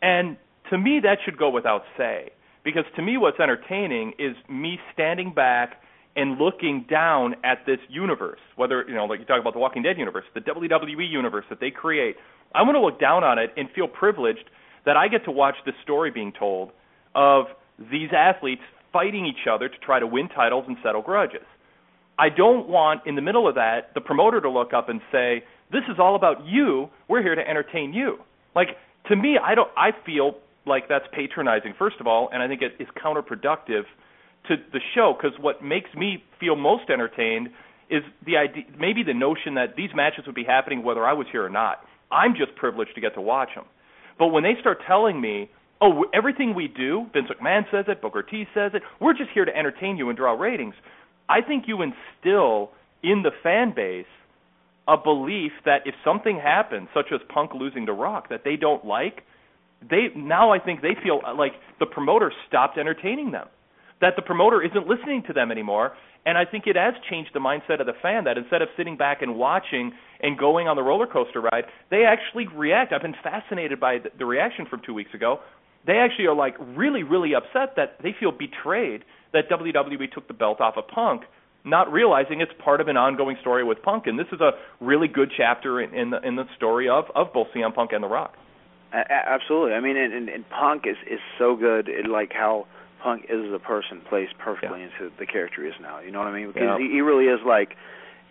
And to me, that should go without say because to me, what's entertaining is me standing back and looking down at this universe, whether you know, like you talk about the Walking Dead universe, the WWE universe that they create. I want to look down on it and feel privileged that I get to watch this story being told of these athletes fighting each other to try to win titles and settle grudges. I don't want in the middle of that the promoter to look up and say, "This is all about you. We're here to entertain you." Like to me, I don't I feel like that's patronizing first of all, and I think it is counterproductive to the show because what makes me feel most entertained is the idea maybe the notion that these matches would be happening whether I was here or not. I'm just privileged to get to watch them. But when they start telling me, "Oh, everything we do, Vince McMahon says it, Booker T says it, we're just here to entertain you and draw ratings," I think you instill in the fan base a belief that if something happens, such as Punk losing to Rock, that they don't like, they now I think they feel uh, like the promoter stopped entertaining them, that the promoter isn't listening to them anymore, and I think it has changed the mindset of the fan that instead of sitting back and watching and going on the roller coaster ride, they actually react. I've been fascinated by the, reaction from two weeks ago. They actually are like really, really upset that they feel betrayed that WWE took the belt off of Punk, not realizing it's part of an ongoing story with Punk. And this is a really good chapter in, in the in the story of of both CM Punk and The Rock. Absolutely. I mean, and, and, and Punk is is so good. It, like how Punk is a person plays perfectly yeah. into the character he is now. You know what I mean? Because yeah. he, he really is like,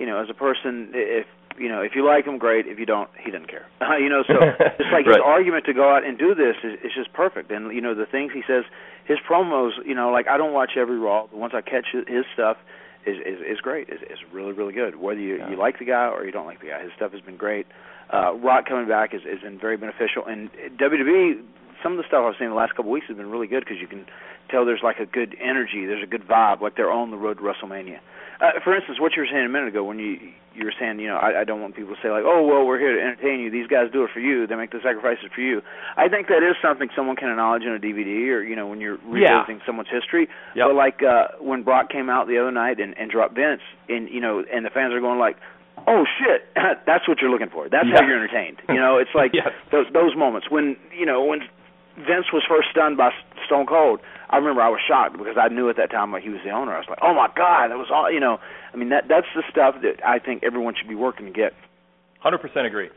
you know, as a person, if you know, if you like him, great. If you don't, he doesn't care. Uh, you know, so it's like right. his argument to go out and do this is, is just perfect. And you know, the things he says, his promos, you know, like I don't watch every Raw, but once I catch his stuff, is is, is great. is is really really good. Whether you yeah. you like the guy or you don't like the guy, his stuff has been great. Uh, Rock coming back is is been very beneficial. And WWE, some of the stuff I've seen the last couple of weeks has been really good because you can tell there's like a good energy, there's a good vibe, like they're on the road to WrestleMania. Uh, for instance, what you were saying a minute ago when you you were saying, you know, I, I don't want people to say like, oh well, we're here to entertain you. These guys do it for you. They make the sacrifices for you. I think that is something someone can acknowledge in a DVD or you know when you're revisiting yeah. someone's history. Yep. But like uh, when Brock came out the other night and, and dropped Vince, and you know, and the fans are going like, oh shit, that's what you're looking for. That's yeah. how you're entertained. You know, it's like yes. those those moments when you know when Vince was first stunned by Stone Cold. I remember I was shocked because I knew at that time like he was the owner. I was like, oh my god, that was all. You know, I mean that that's the stuff that I think everyone should be working to get. Hundred percent agree.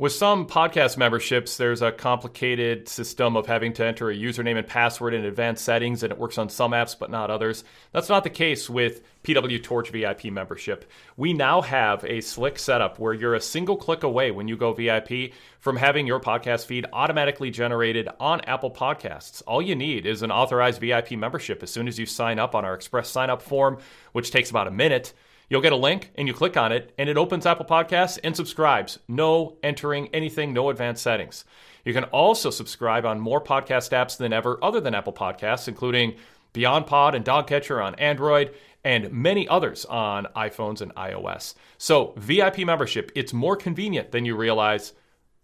With some podcast memberships, there's a complicated system of having to enter a username and password in advanced settings, and it works on some apps but not others. That's not the case with PW Torch VIP membership. We now have a slick setup where you're a single click away when you go VIP from having your podcast feed automatically generated on Apple Podcasts. All you need is an authorized VIP membership as soon as you sign up on our express sign up form, which takes about a minute. You'll get a link and you click on it, and it opens Apple Podcasts and subscribes. No entering anything, no advanced settings. You can also subscribe on more podcast apps than ever other than Apple Podcasts, including BeyondPod and DoggCatcher on Android, and many others on iPhones and iOS. So, VIP membership, it's more convenient than you realize.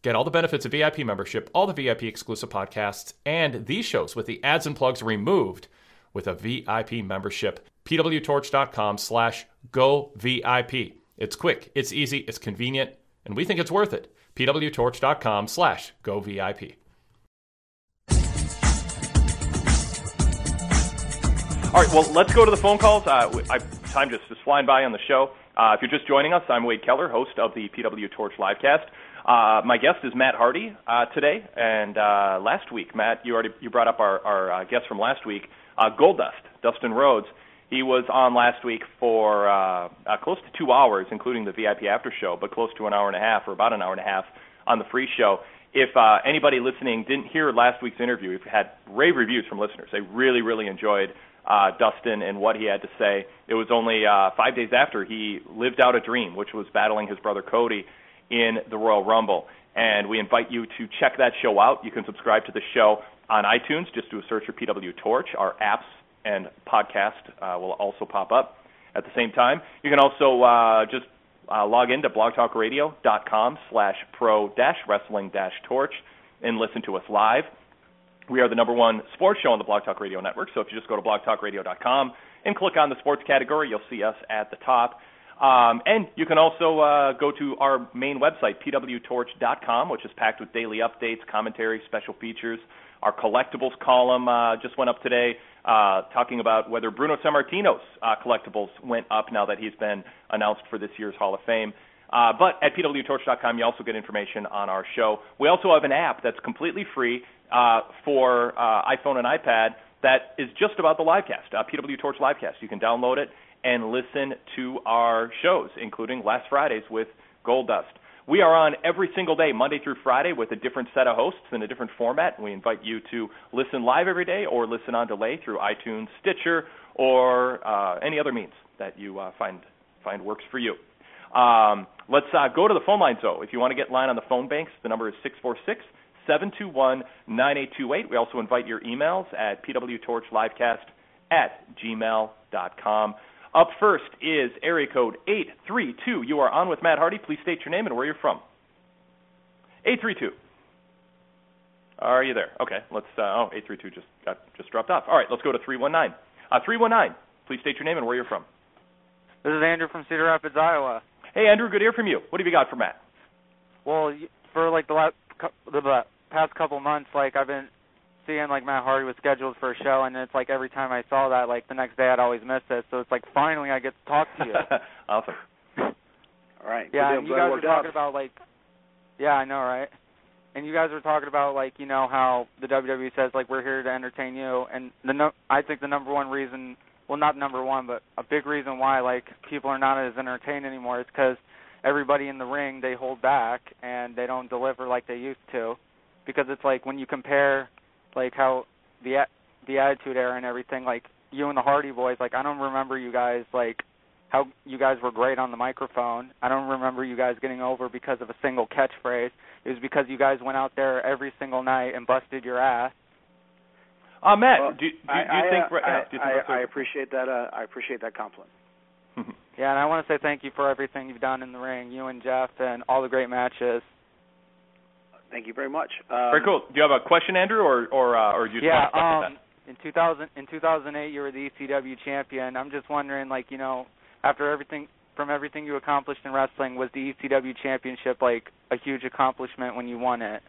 Get all the benefits of VIP membership, all the VIP exclusive podcasts, and these shows with the ads and plugs removed with a VIP membership. pwtorch.com slash go VIP. It's quick, it's easy, it's convenient, and we think it's worth it. pwtorch.com slash go VIP. All right, well, let's go to the phone calls. Uh, I, time just is flying by on the show. Uh, if you're just joining us, I'm Wade Keller, host of the PW Torch livecast. Uh, my guest is Matt Hardy uh, today, and uh, last week, Matt, you already you brought up our, our uh, guest from last week, uh, Goldust, Dustin Rhodes. He was on last week for uh, uh, close to two hours, including the VIP after show, but close to an hour and a half, or about an hour and a half, on the free show. If uh, anybody listening didn't hear last week's interview, we've had rave reviews from listeners. They really, really enjoyed uh, Dustin and what he had to say. It was only uh, five days after he lived out a dream, which was battling his brother Cody in the Royal Rumble. And we invite you to check that show out. You can subscribe to the show on iTunes. Just do a search for PW Torch. Our apps and podcast uh, will also pop up at the same time. You can also uh, just uh, log into blogtalkradio.com slash pro dash wrestling dash torch and listen to us live. We are the number one sports show on the Blog Talk Radio Network, so if you just go to blogtalkradio.com and click on the sports category, you'll see us at the top. Um, and you can also uh, go to our main website, pwtorch.com, which is packed with daily updates, commentary, special features. Our collectibles column uh, just went up today, uh, talking about whether Bruno Sammartino's uh, collectibles went up now that he's been announced for this year's Hall of Fame. Uh, but at pwtorch.com, you also get information on our show. We also have an app that's completely free uh, for iPhone and iPad that is just about the livecast, PW Torch Livecast. You can download it and listen to our shows, including last Fridays with Goldust. We are on every single day, Monday through Friday, with a different set of hosts in a different format. We invite you to listen live every day or listen on delay through iTunes, Stitcher, or uh, any other means that you uh, find find works for you. Um, let's uh, go to the phone lines, though. If you want to get line on the phone banks, the number is 646 721 9828. We also invite your emails at pwtorchlivecast at gmail.com. Up first is area code 832. You are on with Matt Hardy. Please state your name and where you're from. 832. Are you there? Okay, let's. Uh, oh, 832 just got just dropped off. All right, let's go to 319. Uh, 319. Please state your name and where you're from. This is Andrew from Cedar Rapids, Iowa. Hey, Andrew. Good to hear from you. What have you got for Matt? Well, y- for like the last the past couple months, like I've been seeing like Matt Hardy was scheduled for a show, and it's like every time I saw that, like the next day I'd always miss it. So it's like finally I get to talk to you. awesome. All right. yeah, and you guys were talking about like, yeah, I know, right? And you guys were talking about like you know how the WWE says like we're here to entertain you, and the no- I think the number one reason, well not number one, but a big reason why like people are not as entertained anymore is because everybody in the ring they hold back and they don't deliver like they used to, because it's like when you compare like how the the Attitude Era and everything like you and the Hardy Boys like I don't remember you guys like how you guys were great on the microphone. I don't remember you guys getting over because of a single catchphrase. It was because you guys went out there every single night and busted your ass. Uh, Matt, Well, do, do, do you I, I, think? uh, yeah, I, do you think I, that's appreciate that. Uh, I appreciate that compliment. Yeah, and I want to say thank you for everything you've done in the ring, you and Jeff, and all the great matches. Thank you very much. Um, Very cool. Do you have a question, Andrew, or or uh, or you just yeah, want to um, in 2000 in 2008 you were the ECW champion. I'm just wondering, like, you know, after everything from everything you accomplished in wrestling, was the ECW championship like a huge accomplishment when you won it?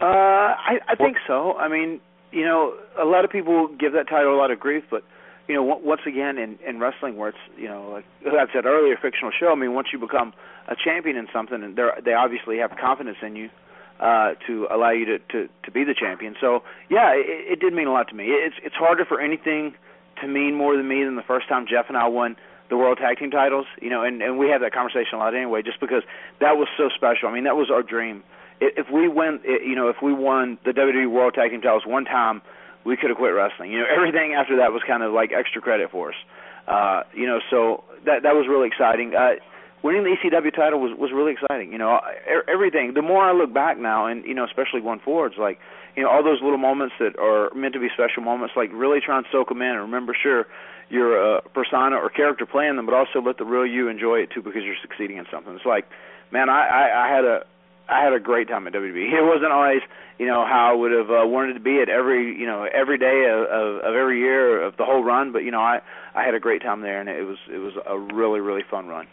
Uh, I, I think so. I mean, you know, a lot of people give that title a lot of grief, but you know, on- once again in in wrestling, where it's you know, like I said earlier, fictional show. I mean, once you become a champion in something, and they they obviously have confidence in you uh, to allow you to, to to be the champion. So yeah, it, it did mean a lot to me. It's it's harder for anything to mean more than me than the first time Jeff and I won the World Tag Team titles. You know, and and we have that conversation a lot anyway, just because that was so special. I mean, that was our dream. If we win, you know, if we won the WWE World Tag Team titles one time, we could have quit wrestling. You know, everything after that was kind of like extra credit for us. Uh, you know, so that that was really exciting. Uh, winning the ECW title was was really exciting. You know, e- everything. The more I look back now, and you know, especially going forwards, like you know, all those little moments that are meant to be special moments, like really try and soak them in and remember, sure, your uh, persona or character playing them, but also let the real you enjoy it too because you're succeeding in something. It's like, man, I I, I had a I had a great time at WWE. It wasn't always, you know, how I would have uh, wanted to be at every, you know, every day of, of, of every year of the whole run. But you know, I I had a great time there, and it was it was a really really fun run.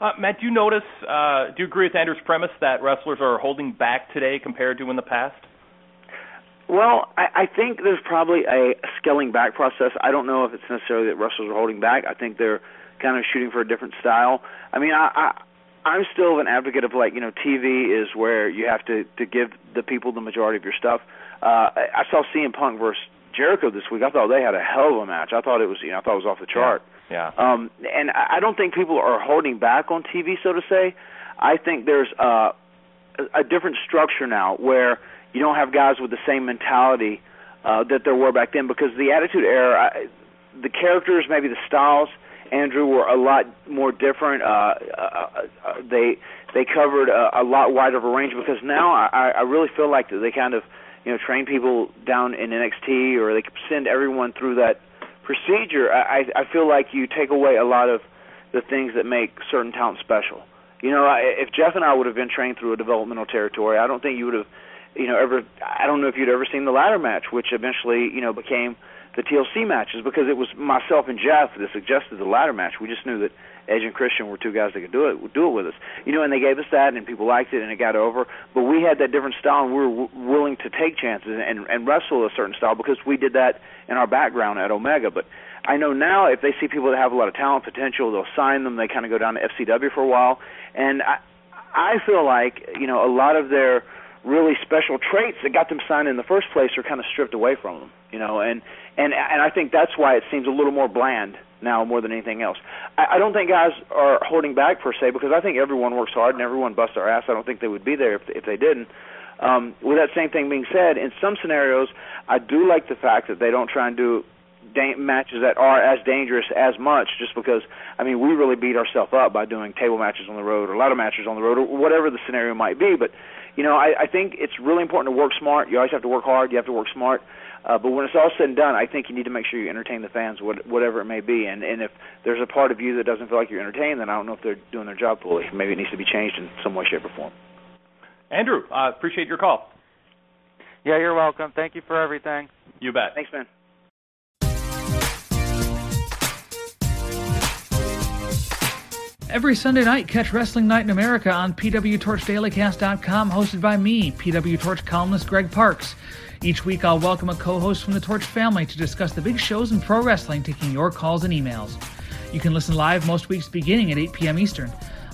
Uh, Matt, do you notice? Uh, do you agree with Andrew's premise that wrestlers are holding back today compared to in the past? Well, I, I think there's probably a scaling back process. I don't know if it's necessarily that wrestlers are holding back. I think they're kind of shooting for a different style. I mean, I, I I'm still an advocate of like you know TV is where you have to to give the people the majority of your stuff. Uh, I, I saw CM Punk versus Jericho this week. I thought they had a hell of a match. I thought it was you know I thought it was off the chart. Yeah. Um, and I don't think people are holding back on TV, so to say. I think there's uh, a, a different structure now where you don't have guys with the same mentality uh, that there were back then because the Attitude Era, I, the characters, maybe the styles, Andrew, were a lot more different. Uh, uh, uh, they they covered a, a lot wider of a range because now I, I really feel like they kind of you know train people down in NXT or they send everyone through that procedure. I I feel like you take away a lot of the things that make certain talent special. You know, I- if Jeff and I would have been trained through a developmental territory, I don't think you would have, you know, ever. I don't know if you'd ever seen the ladder match, which eventually, you know, became the TLC matches because it was myself and Jeff that suggested the ladder match. We just knew that Edge and Christian were two guys that could do it, do it with us. You know, and they gave us that, and people liked it, and it got over. But we had that different style, and we were w- willing to take chances and and wrestle a certain style because we did that in our background at Omega. But I know now if they see people that have a lot of talent potential, they'll sign them. They kind of go down to FCW for a while, and I I feel like you know a lot of their really special traits that got them signed in the first place are kind of stripped away from them. You know, and and and I think that's why it seems a little more bland now more than anything else. I, I don't think guys are holding back per se because I think everyone works hard and everyone busts their ass. I don't think they would be there if if they didn't. Um, with that same thing being said, in some scenarios, I do like the fact that they don't try and do da- matches that are as dangerous as much, just because I mean we really beat ourselves up by doing table matches on the road or ladder matches on the road or whatever the scenario might be. But you know, I, I think it's really important to work smart. You always have to work hard. You have to work smart. Uh, but when it's all said and done, I think you need to make sure you entertain the fans, what, whatever it may be. And and if there's a part of you that doesn't feel like you're entertained, then I don't know if they're doing their job fully. Maybe it needs to be changed in some way, shape, or form. Andrew, uh, appreciate your call. Yeah, you're welcome. Thank you for everything. You bet. Thanks, man. Every Sunday night, catch Wrestling Night in America on PWTorchDailyCast.com, hosted by me, PW Torch columnist Greg Parks. Each week, I'll welcome a co host from the Torch family to discuss the big shows in pro wrestling, taking your calls and emails. You can listen live most weeks beginning at 8 p.m. Eastern.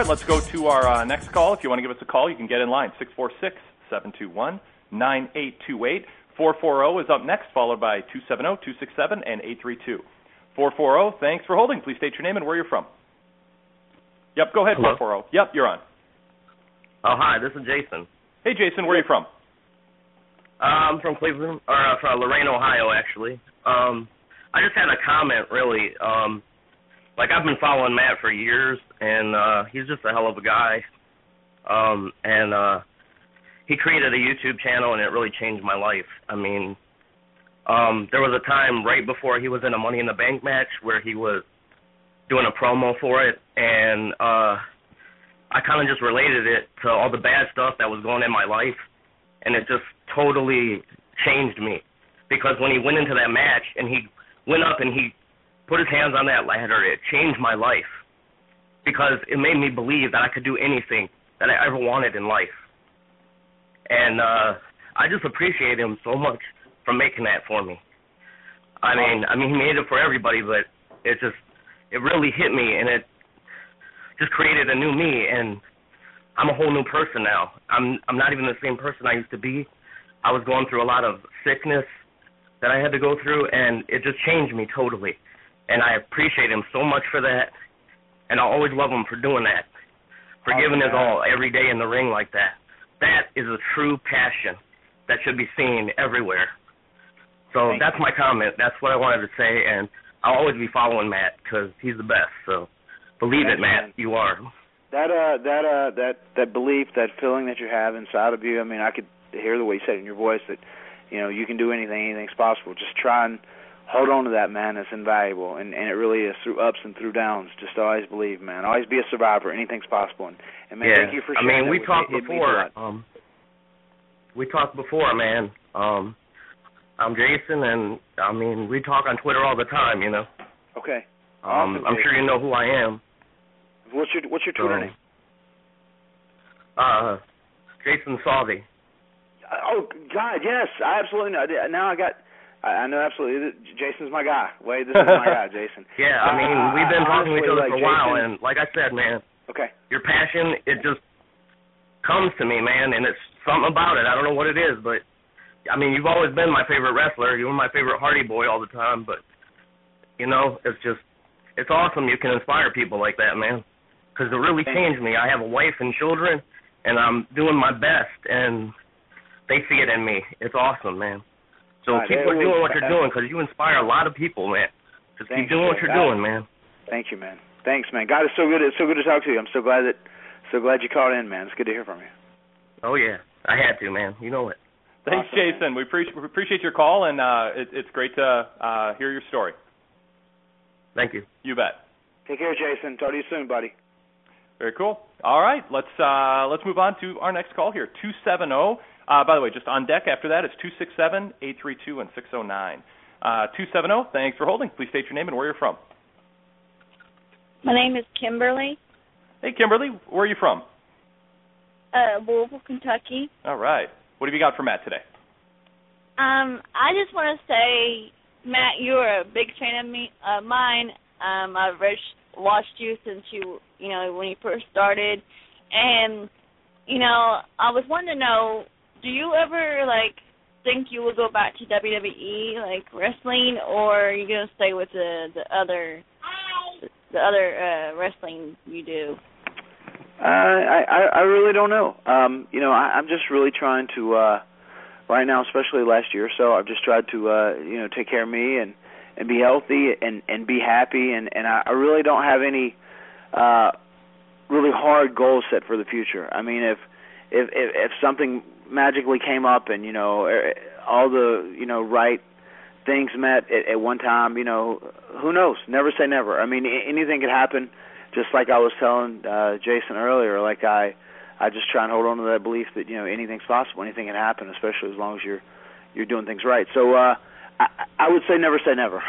right, let's go to our uh, next call. If you want to give us a call, you can get in line 646 721 9828. 440 is up next, followed by 270 267 and 832. 440, thanks for holding. Please state your name and where you're from. Yep, go ahead, Hello? 440. Yep, you're on. Oh, hi, this is Jason. Hey, Jason, where are you from? Uh, I'm from Cleveland, or uh, from Lorain, Ohio, actually. Um, I just had a comment, really. Um, like I've been following Matt for years, and uh, he's just a hell of a guy. Um, and uh, he created a YouTube channel, and it really changed my life. I mean, um, there was a time right before he was in a Money in the Bank match where he was doing a promo for it, and uh, I kind of just related it to all the bad stuff that was going in my life, and it just totally changed me. Because when he went into that match and he went up and he put his hands on that ladder, it changed my life. Because it made me believe that I could do anything that I ever wanted in life. And uh I just appreciate him so much for making that for me. I mean, I mean he made it for everybody, but it just it really hit me and it just created a new me and I'm a whole new person now. I'm I'm not even the same person I used to be. I was going through a lot of sickness that I had to go through and it just changed me totally. And I appreciate him so much for that. And I'll always love him for doing that. For giving his all every day in the ring like that. That is a true passion that should be seen everywhere. So that's my comment. That's what I wanted to say, and I'll always be following Matt because he's the best. So believe it, Matt. man. You are. That uh that uh that that belief, that feeling that you have inside of you. I mean, I could hear the way you said it in your voice that you know you can do anything, anything's possible. Just try and hold on to that, man. It's invaluable, and and it really is through ups and through downs. Just always believe, man. Always be a survivor. Anything's possible. And, and man, yeah. thank you for sharing. I mean, we talked me. It before. lot. Um, we talked before, man. Um, I'm Jason, and I mean, we talk on Twitter all the time. You know. Okay. Um, Awesome, I'm sure you know who I am. What's your What's your Twitter So, name? Uh, Jason Salvi. Oh God, yes, I absolutely know. Now I got. I I know absolutely. Jason's my guy. Wade, this is my guy, Jason. Yeah, I mean, we've been talking to each other like, for a while, and like I said, man, Okay. your passion, it just comes to me, man, and it's something about it. I don't know what it is, but I mean, you've always been my favorite wrestler. You were my favorite Hardy Boy all the time, but you know, it's just, it's awesome. You can inspire people like that, man, because it really changed me. I have a wife and children, and I'm doing my best, and they see it in me. It's awesome, man. So Right, keep it doing what you're doing, because you inspire a lot of people, man. Just Thanks, keep doing what you're doing, man. Thank you, man. Thanks, man. God, is so good. It's so good to talk to you. I'm so glad that, so glad you called in, man. It's good to hear from you. Oh yeah, I had to, man. You know it. Thanks, Awesome, Jason. We appreciate we appreciate your call, and uh, it, it's great to uh, hear your story. Thank you. You bet. Take care, Jason. Talk to you soon, buddy. Very cool. All right, let's uh, let's move on to our next call here. Two seven zero. Uh, by the way, just on deck after that is two six seven eight three two and six zero nine. Uh, two seven zero. Thanks for holding. Please state your name and where you're from. My name is Kimberly. Hey, Kimberly, where are you from? uh, Louisville, Kentucky. All right. What have you got for Matt today? Um, I just want to say, Matt, you're a big fan of me, uh, mine. Um, I've read, watched you since you, you know, when you first started, and you know, I was wanting to know, do you ever like think you will go back to WWE, like wrestling, or are you gonna stay with the the other the other uh wrestling you do? Uh, I, I I really don't know. Um, you know, I, I'm just really trying to uh right now, especially last year or so, I've just tried to uh, you know, take care of me and and be healthy and and be happy and and I, I really don't have any uh really hard goals set for the future. I mean, if if if, if something magically came up and you know er, all the you know right things met at, at one time, you know, who knows? Never say never. I mean, anything could happen. Just like I was telling uh, Jason earlier, like I, I just try and hold on to that belief that you know anything's possible, anything can happen, especially as long as you're you're doing things right. So uh, I, I would say never say never,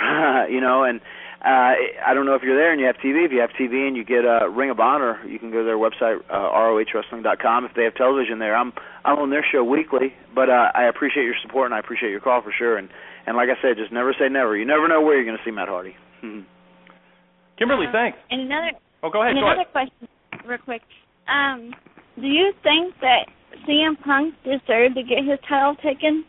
you know, and uh, I don't know if you're there and you have TV. If you have TV and you get a uh, Ring of Honor, you can go to their website, uh, rohwrestling.com. If they have television there, I'm I'm on their show weekly. But uh, I appreciate your support and I appreciate your call for sure. And and like I said, just never say never. You never know where you're going to see Matt Hardy. Kimberly, Uh, thanks. And another Oh, go ahead. and Go another ahead. question, real quick. Um, do you think that CM Punk deserved to get his title taken?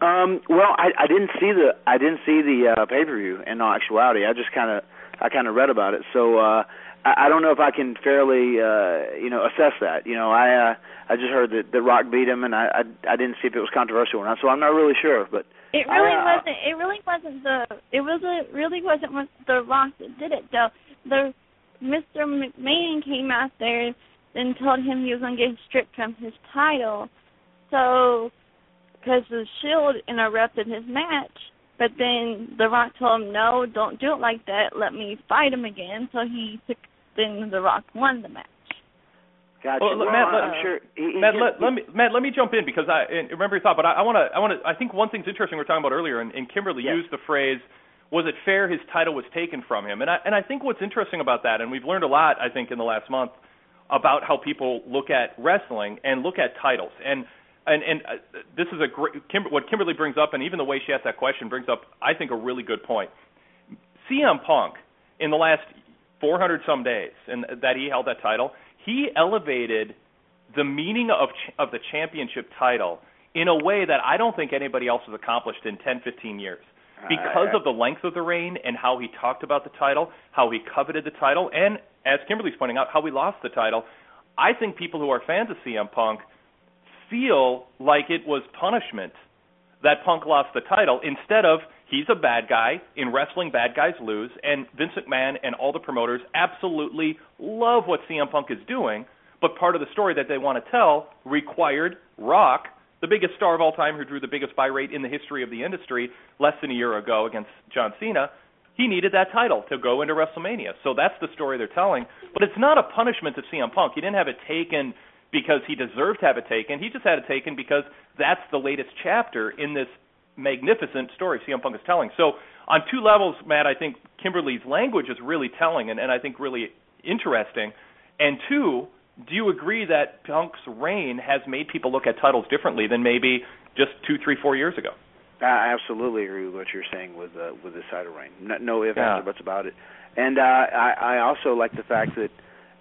Um, well, I, I didn't see the I didn't see the uh, pay per view. In all actuality, I just kind of I kind of read about it. So uh, I, I don't know if I can fairly uh, you know assess that. You know, I uh, I just heard that that Rock beat him, and I, I I didn't see if it was controversial or not. So I'm not really sure. But It really I, uh, wasn't. It really wasn't the. It was a, really wasn't the Rock that did it though. The Mr. McMahon came out there and told him he was going to get stripped from his title, so because the Shield interrupted his match. But then The Rock told him, "No, don't do it like that. Let me fight him again." So he took. Then The Rock won the match. Gotcha. Well, Well, Matt, let, I'm sure. He, he, Matt, he- let, let me Matt, let me jump in because I and remember your thought, but I want to I want to I think one thing's interesting we are talking about earlier, and, and Kimberly Yes. used the phrase, "Was it fair his title was taken from him?" And I and I think what's interesting about that, and we've learned a lot, I think, in the last month about how people look at wrestling and look at titles, and and and uh, this is a great Kim, what Kimberly brings up, and even the way she asked that question brings up, I think, a really good point. CM Punk in the last 400 some days and that he held that title, he elevated the meaning of ch- of the championship title in a way that I don't think anybody else has accomplished in 10 15 years. Because of the length of the reign and how he talked about the title, how he coveted the title, and as Kimberly's pointing out, how he lost the title, I think people who are fans of CM Punk feel like it was punishment that Punk lost the title instead of he's a bad guy. In wrestling, bad guys lose, and Vince McMahon and all the promoters absolutely love what CM Punk is doing. But part of the story that they want to tell required Rock, the biggest star of all time, who drew the biggest buy rate in the history of the industry less than a year ago against John Cena. He needed that title to go into WrestleMania. So that's the story they're telling. But it's not a punishment to CM Punk. He didn't have it taken because he deserved to have it taken. He just had it taken because that's the latest chapter in this magnificent story CM Punk is telling. So on two levels, Matt, I think Kimberly's language is really telling and, and I think really interesting. And two, do you agree that Punk's reign has made people look at titles differently than maybe just two, three, four years ago? I absolutely agree with what you're saying with uh, with this title reign. No, no ifs, Yeah. ands, or buts about it. And uh, I, I also like the fact that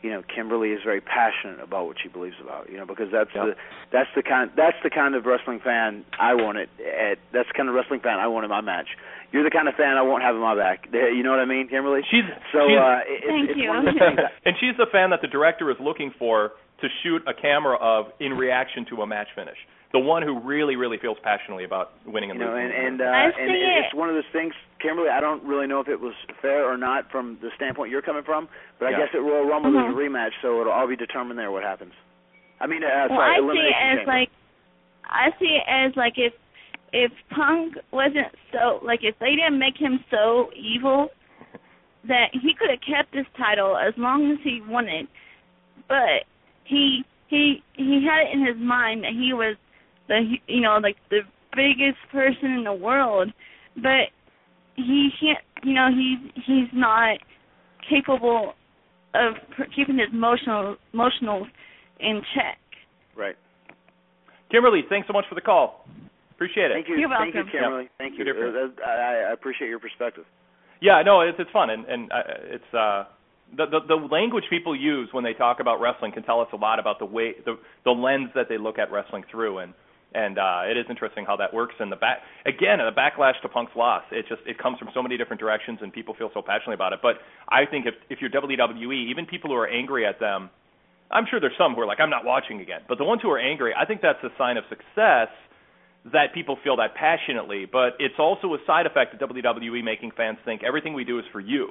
you know Kimberly is very passionate about what she believes about. You know, because that's the that's the kind that's the kind of wrestling fan I want it. At, that's the kind of wrestling fan I want in my match. You're the kind of fan I won't have in my back. You know what I mean, Kimberly? She's so she's- uh, it, it's, it's one of those things. and she's the fan that the director is looking for to shoot a camera of in reaction to a match finish. The one who really, really feels passionately about winning and you know, losing. and and uh, I and see it- it. it's one of those things, Kimberly. I don't really know if it was fair or not from the standpoint you're coming from, but I Yeah. guess at Royal Rumble there's a Mhm. rematch, so it'll all be determined there what happens. I mean, uh, well, sorry, I see it as chamber. like I see it as like if if Punk wasn't so like if they didn't make him so evil that he could have kept his title as long as he wanted, but he he he had it in his mind that he was the you know like the biggest person in the world, but he can't you know he's he's not capable of keeping his emotional emotional in check. Right. Kimberly, thanks so much for the call. Appreciate it. Thank you. You're Thank you, welcome. Kimberly. Thank you. Good to hear Uh, I, I appreciate your perspective. Yeah, no, it's it's fun and and uh, it's uh the, the the language people use when they talk about wrestling can tell us a lot about the way the the lens that they look at wrestling through and and uh it is interesting how that works and the back again the backlash to Punk's loss. It just it comes from so many different directions and people feel so passionately about it. But I think if if you're WWE even people who are angry at them I'm sure there's some who are like I'm not watching again. But the ones who are angry I think that's a sign of success that people feel that passionately, but it's also a side effect of WWE making fans think everything we do is for you,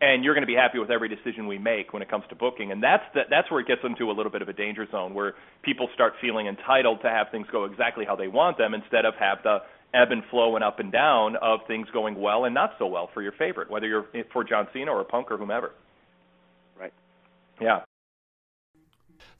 and you're going to be happy with every decision we make when it comes to booking, and that's the, that's where it gets into a little bit of a danger zone where people start feeling entitled to have things go exactly how they want them instead of have the ebb and flow and up and down of things going well and not so well for your favorite, whether you're for John Cena or Punk or whomever. Right. Yeah.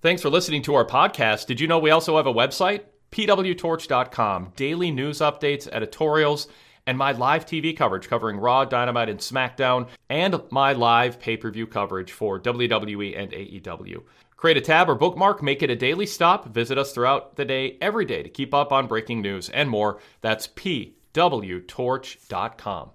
Thanks for listening to our podcast. Did you know we also have a website? pwtorch.com. Daily news updates, editorials, and my live TV coverage covering Raw, Dynamite, and SmackDown, and my live pay per view coverage for WWE and AEW. Create a tab or bookmark, make it a daily stop. Visit us throughout the day, every day, to keep up on breaking news and more. That's pwtorch.com.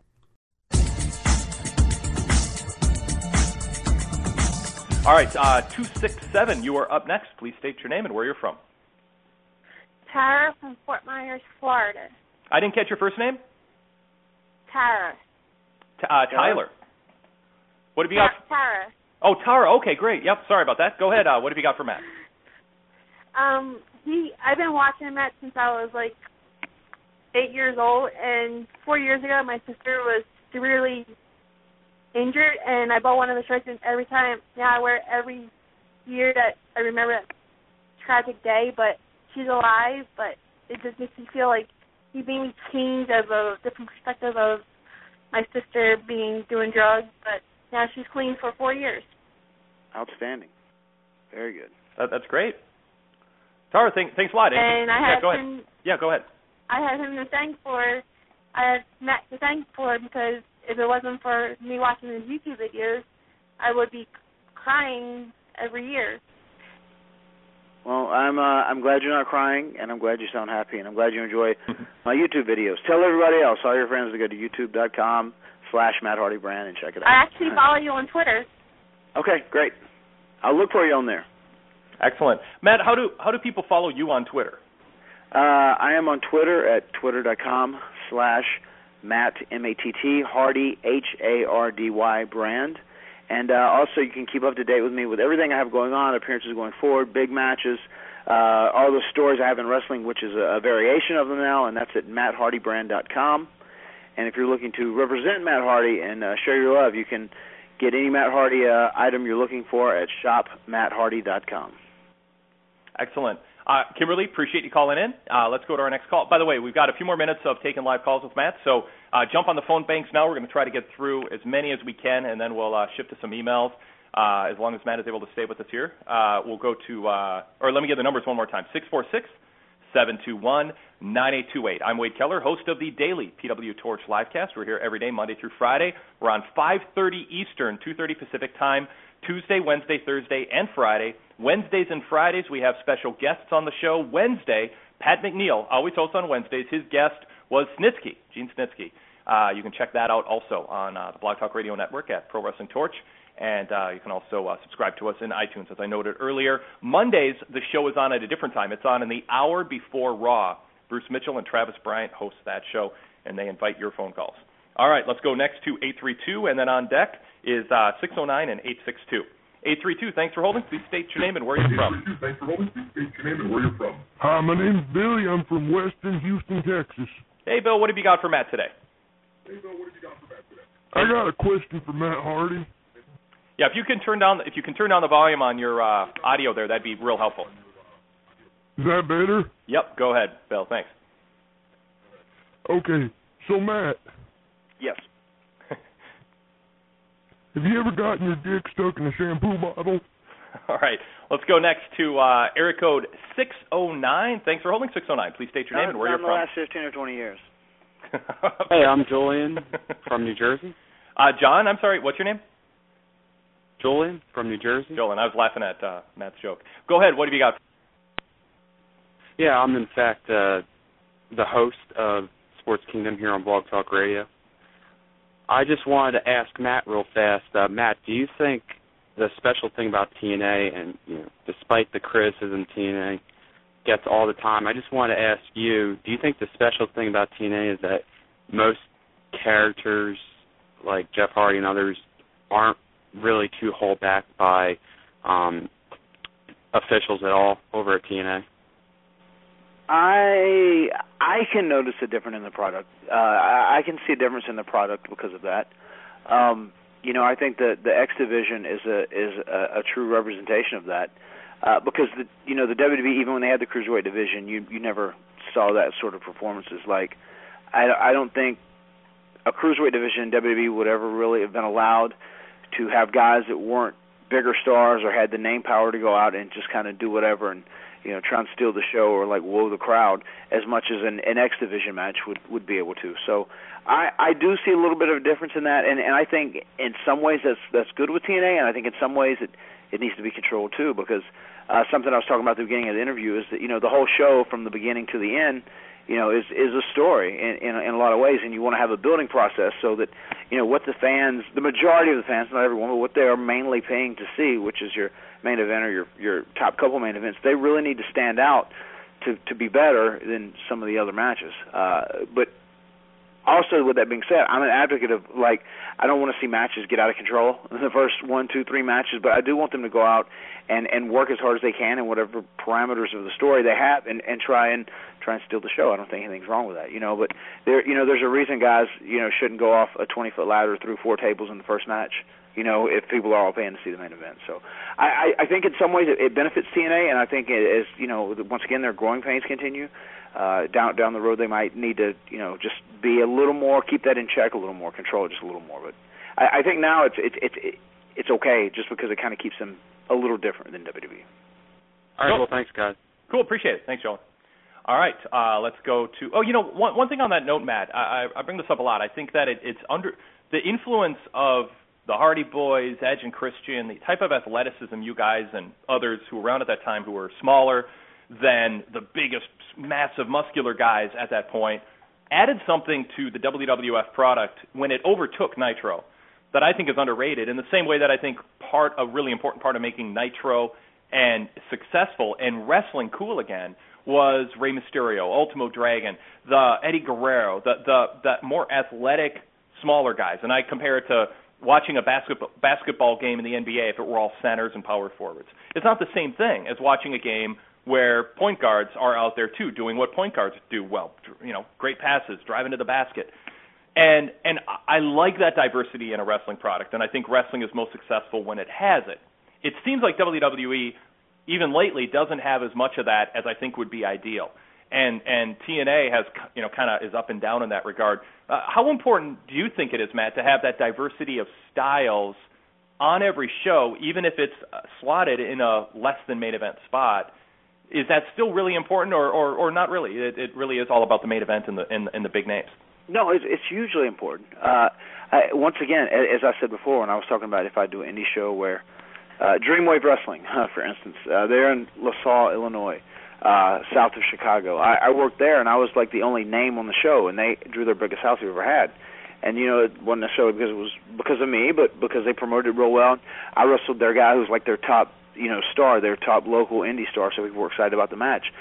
All right, uh, 267, you are up next. Please state your name and where you're from. Tara from Fort Myers, Florida. I didn't catch your first name? Tara. T- uh, Tyler. What have you Ta- got? Tara. Oh, Tara. Okay, great. Yep. Sorry about that. Go ahead. Uh, what have you got for Matt? Um, he. I've been watching Matt since I was like eight years old, and four years ago, my sister was severely injured, and I bought one of the shirts, and every time now I wear it every year that I remember that tragic day. But she's alive, but it just makes me feel like he made me change of a different perspective of my sister being doing drugs, but now she's clean for four years. Outstanding. Very good. That, that's great. Tara, thank, thanks a lot. And I yeah, have go ahead. him Yeah, go ahead. I have him to thank for I have Matt to thank for because if it wasn't for me watching his YouTube videos, I would be crying every year. Well, I'm uh, I'm glad you're not crying, and I'm glad you sound happy, and I'm glad you enjoy my YouTube videos. Tell everybody else, all your friends, to go to youtube.com slash Matt Hardy Brand and check it out. I actually follow you on Twitter. Okay, great. I'll look for you on there. Excellent. Matt, how do how do people follow you on Twitter? Uh, I am on Twitter at twitter.com slash Matt M A T T Hardy H A R D Y brand. And uh, also, you can keep up to date with me with everything I have going on, appearances going forward, big matches, uh, all the stories I have in wrestling, which is a, a variation of them now, and that's at matthardybrand.com. And if you're looking to represent Matt Hardy and uh, share your love, you can get any Matt Hardy uh, item you're looking for at shopmatthardy.com. Excellent. Uh, Kimberly, appreciate you calling in. Uh, let's go to our next call. By the way, we've got a few more minutes of taking live calls with Matt, so uh, jump on the phone banks now. We're going to try to get through as many as we can, and then we'll uh, shift to some emails. Uh, as long as Matt is able to stay with us here, uh, we'll go to, uh, or let me get the numbers one more time: six four six seven two one nine eight two eight. I'm Wade Keller, host of the daily PW Torch livecast. We're here every day, Monday through Friday. We're on 5:30 Eastern, 2:30 Pacific time, Tuesday, Wednesday, Thursday, and Friday. Wednesdays and Fridays, we have special guests on the show. Wednesday, Pat McNeill, always hosts on Wednesdays. His guest was Snitsky, Gene Snitsky. Uh, you can check that out also on uh, the Blog Talk Radio Network at Pro Wrestling Torch. And uh, you can also uh, subscribe to us in iTunes, as I noted earlier. Mondays, the show is on at a different time. It's on in the hour before Raw. Bruce Mitchell and Travis Bryant host that show, and they invite your phone calls. All right, let's go next to 832, and then on deck is uh, 609 and 862. 832, thanks for holding. Please state your name and where you're from. 832, Thanks for holding. Please state your name and where you're from. Hi, my name's Billy. I'm from Western Houston, Texas. Hey, Bill, what have you got for Matt today? Hey, Bill, what have you got for Matt today? I got a question for Matt Hardy. Yeah, if you can turn down if you can turn down the volume on your uh, audio there, that'd be real helpful. Is that better? Yep, go ahead, Bill. Thanks. Okay, so Matt, Yes. Have you ever gotten your dick stuck in a shampoo bottle? All right, let's go next to uh, area code 609. Thanks for holding 609. Please state your name and where you're in the from. last 15 or 20 years. Hey, I'm Julian from New Jersey. Uh, John, I'm sorry, what's your name? Julian from New Jersey. Julian, I was laughing at uh, Matt's joke. Go ahead. What have you got? Yeah, I'm in fact uh, the host of Sports Kingdom here on Blog Talk Radio. I just wanted to ask Matt real fast. Uh, Matt, do you think the special thing about TNA, and you know, despite the criticism TNA gets all the time, I just want to ask you: Do you think the special thing about TNA is that most characters like Jeff Hardy and others aren't really too held back by um, officials at all over at TNA? I I can notice a difference in the product. Uh, I, I can see a difference in the product because of that. Um, you know, I think that the X division is a is a, a true representation of that. Uh, because the you know the WWE even when they had the cruiserweight division, you you never saw that sort of performances. Like, I I don't think a cruiserweight division in WWE would ever really have been allowed to have guys that weren't bigger stars or had the name power to go out and just kind of do whatever and you know try and steal the show or like whoa the crowd as much as an, an X division match would would be able to. So I I do see a little bit of a difference in that, and and I think in some ways that's that's good with TNA, and I think in some ways it it needs to be controlled too because uh, something I was talking about at the beginning of the interview is that you know the whole show from the beginning to the end you know is is a story in, in in a lot of ways and you want to have a building process so that you know what the fans the majority of the fans not everyone but what they are mainly paying to see which is your main event or your your top couple main events they really need to stand out to to be better than some of the other matches. Uh but also with that being said i'm an advocate of like i don't want to see matches get out of control in the first one two three matches but i do want them to go out and and work as hard as they can in whatever parameters of the story they have and and try and try and steal the show. I don't think anything's wrong with that you know but there you know there's a reason guys you know shouldn't go off a twenty foot ladder through four tables in the first match you know, if people are all paying to see the main event. So I, I, I think in some ways it, it benefits TNA, and I think it, as you know, once again their growing pains continue, uh, down down the road they might need to, you know, just be a little more, keep that in check, a little more, control it just a little more. But I, I think now it's it's it's it's okay just because it kind of keeps them a little different than WWE. All right, well, thanks, guys. Cool, appreciate it. Thanks, Joel. All right, uh, let's go to. Oh, you know, one one thing on that note, Matt. I, I bring this up a lot. I think that it, it's under the influence of the Hardy Boys, Edge and Christian, the type of athleticism you guys and others who were around at that time who were smaller than the biggest, massive, muscular guys at that point, added something to the WWF product when it overtook Nitro that I think is underrated in the same way that I think part a really important part of making Nitro and successful and wrestling cool again was Rey Mysterio, Ultimo Dragon, the Eddie Guerrero, the the the more athletic smaller guys. And I compare it to watching a basketball basketball game in the NBA if it were all centers and power forwards. It's not the same thing as watching a game where point guards are out there too, doing what point guards do well. You know, great passes, driving to the basket. And and I like that diversity in a wrestling product, and I think wrestling is most successful when it has it. It seems like WWE, even lately, doesn't have as much of that as I think would be ideal and and TNA has you know kind of is up and down in that regard. Uh, how important do you think it is, Matt, to have that diversity of styles on every show, even if it's uh, slotted in a less than main event spot? Is that still really important, or or, or not really? It, it really is all about the main event and the and, and the big names. No, it's, it's hugely important. Uh, I, once again, as I said before, when I was talking about if I do any show where uh, Dreamwave Wrestling, uh, for instance, uh, they're in LaSalle, Illinois uh south of Chicago. I, I worked there and I was like the only name on the show and they drew their biggest house we've ever had. And you know, it wasn't necessarily because it was because of me, but because they promoted it real well. I wrestled their guy who's like their top, you know, star, their top local indie star, so we were excited about the match.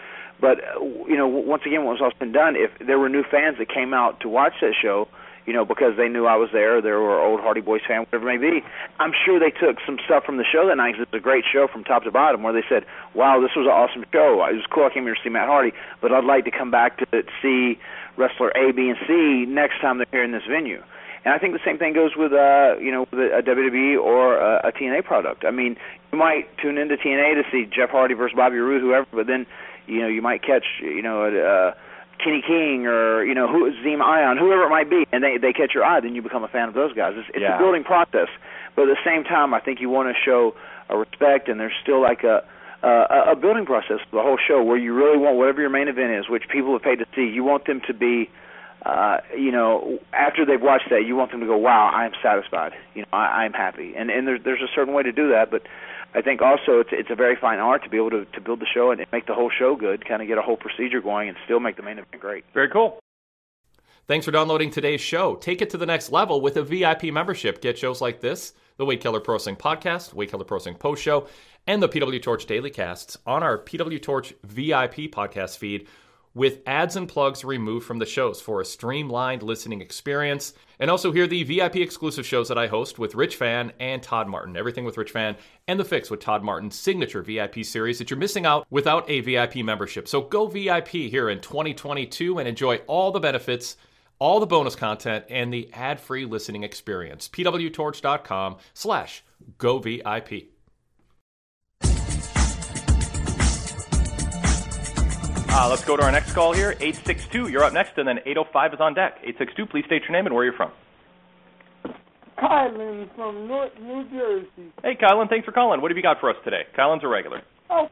But uh, you know, once again, when it was all been done, if there were new fans that came out to watch that show, you know, because they knew I was there, they were old Hardy Boys fan, whatever it may be. I'm sure they took some stuff from the show that night. It's a great show from top to bottom, where they said, "Wow, this was an awesome show. It was cool. I came here to see Matt Hardy, but I'd like to come back to see wrestler A, B, and C next time they're here in this venue." And I think the same thing goes with uh, you know, with a WWE or a, a TNA product. I mean, you might tune into TNA to see Jeff Hardy versus Bobby Roode, whoever, but then you know you might catch you know. Uh, Kenny King or you know who Zema Ion, whoever it might be, and they they catch your eye, then you become a fan of those guys. It's, it's Yeah. a building process, but at the same time, I think you want to show a respect, and there's still like a uh, a building process for the whole show where you really want whatever your main event is, which people have paid to see. You want them to be uh, you know, after they've watched that, you want them to go, "Wow, I'm satisfied. You know, I, I'm happy." And and there's there's a certain way to do that, but I think also it's it's a very fine art to be able to to build the show and make the whole show good, kind of get a whole procedure going, and still make the main event great. Very cool. Thanks for downloading today's show. Take it to the next level with a VIP membership. Get shows like this, the Wade Keller Pro Wrestling Podcast, Wade Keller Pro Wrestling Post Show, and the PW Torch Daily Casts on our PW Torch VIP podcast feed with ads and plugs removed from the shows for a streamlined listening experience. And also hear the VIP exclusive shows that I host with Rich Fann and Todd Martin. Everything with Rich Fann and The Fix with Todd Martin's signature VIP series that you're missing out without a VIP membership. So go VIP here in 2022 and enjoy all the benefits, all the bonus content, and the ad-free listening experience. pwtorch.com slash go VIP. Uh, let's go to our next call here. 862, you're up next, and then 805 is on deck. 862, please state your name and where you're from. Kylan from North New Jersey. Hey, Kylan, thanks for calling. What have you got for us today? Kylan's a regular. Oh,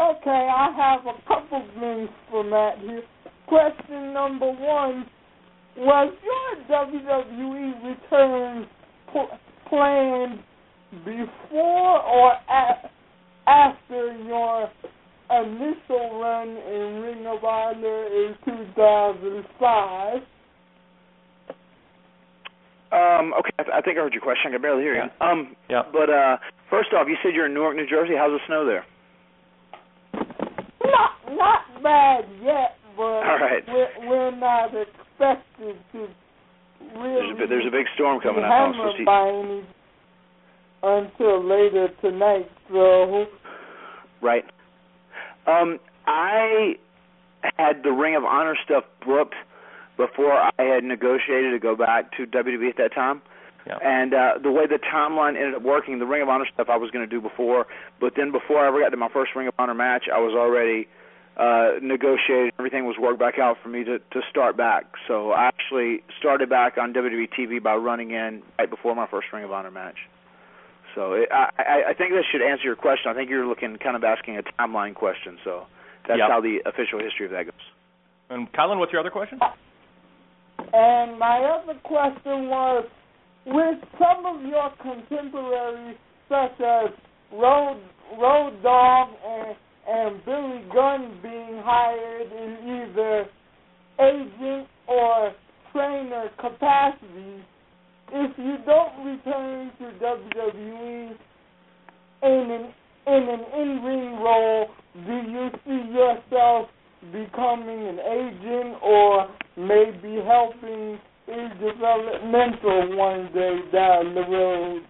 okay. I have a couple things for Matt here. Question number one: Was your WWE return pl- planned before or a- after your initial run in Ring of Honor in 2005? Um, okay, I, th- I think I heard your question. I can barely hear you. Um, yeah. But uh, first off, you said you're in Newark, New Jersey. How's the snow there? Not not bad yet, but All right. we're, we're not expected to really There's a, bi- there's a big storm coming be up. now, so hammered see- by any until later tonight. So Right. Um, I had the Ring of Honor stuff booked before I had negotiated to go back to WWE at that time. Yeah. And uh, the way the timeline ended up working, the Ring of Honor stuff I was going to do before, but then before I ever got to my first Ring of Honor match, I was already uh, negotiated. Everything was worked back out for me to to start back. So I actually started back on WWE TV by running in right before my first Ring of Honor match. So it, I, I I think that should answer your question. I think you're looking kind of asking a timeline question. So that's Yep. how the official history of that goes. And Kylan, what's your other question? And my other question was, with some of your contemporaries, such as Road Road Dog and and Billy Gunn being hired in either agent or trainer capacity, if you don't return to WWE in an in an in-ring role, do you see yourself becoming an agent or maybe helping in developmental one day down the road?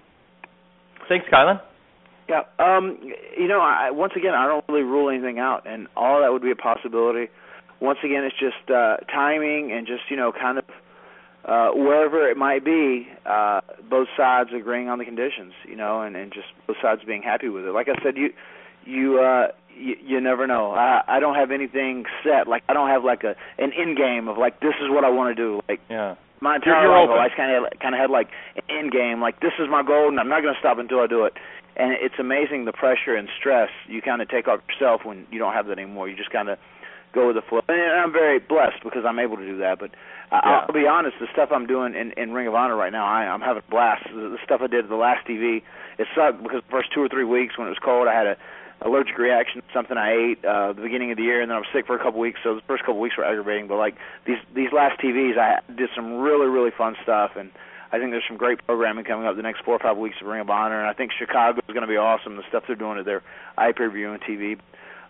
Thanks, Kylan. Yeah. Um. You know, I once again, I don't really rule anything out, and all that would be a possibility. Once again, it's just uh, timing and just you know, kind of uh, wherever it might be, uh, both sides agreeing on the conditions, you know, and, and just both sides being happy with it. Like I said, you you uh you, you never know. I I don't have anything set. Like I don't have like a an end game of like this is what I want to do. Like yeah. my entire You're- you're life. I kind of kind of had like an end game. Like this is my goal, and I'm not going to stop until I do it. And it's amazing the pressure and stress you kind of take off yourself when you don't have that anymore. You just kind of go with the flow. And I'm very blessed because I'm able to do that. But Yeah. I'll be honest, the stuff I'm doing in, in Ring of Honor right now, I, I'm having a blast. The, the stuff I did at the last TV, it sucked because the first two or three weeks when it was cold, I had a allergic reaction to something I ate uh, the beginning of the year, and then I was sick for a couple weeks. So the first couple weeks were aggravating. But like these these last TVs, I did some really really fun stuff, and I think there's some great programming coming up the next four or five weeks of Ring of Honor, and I think Chicago is going to be awesome. The stuff they're doing at their iPay-per-view and TV.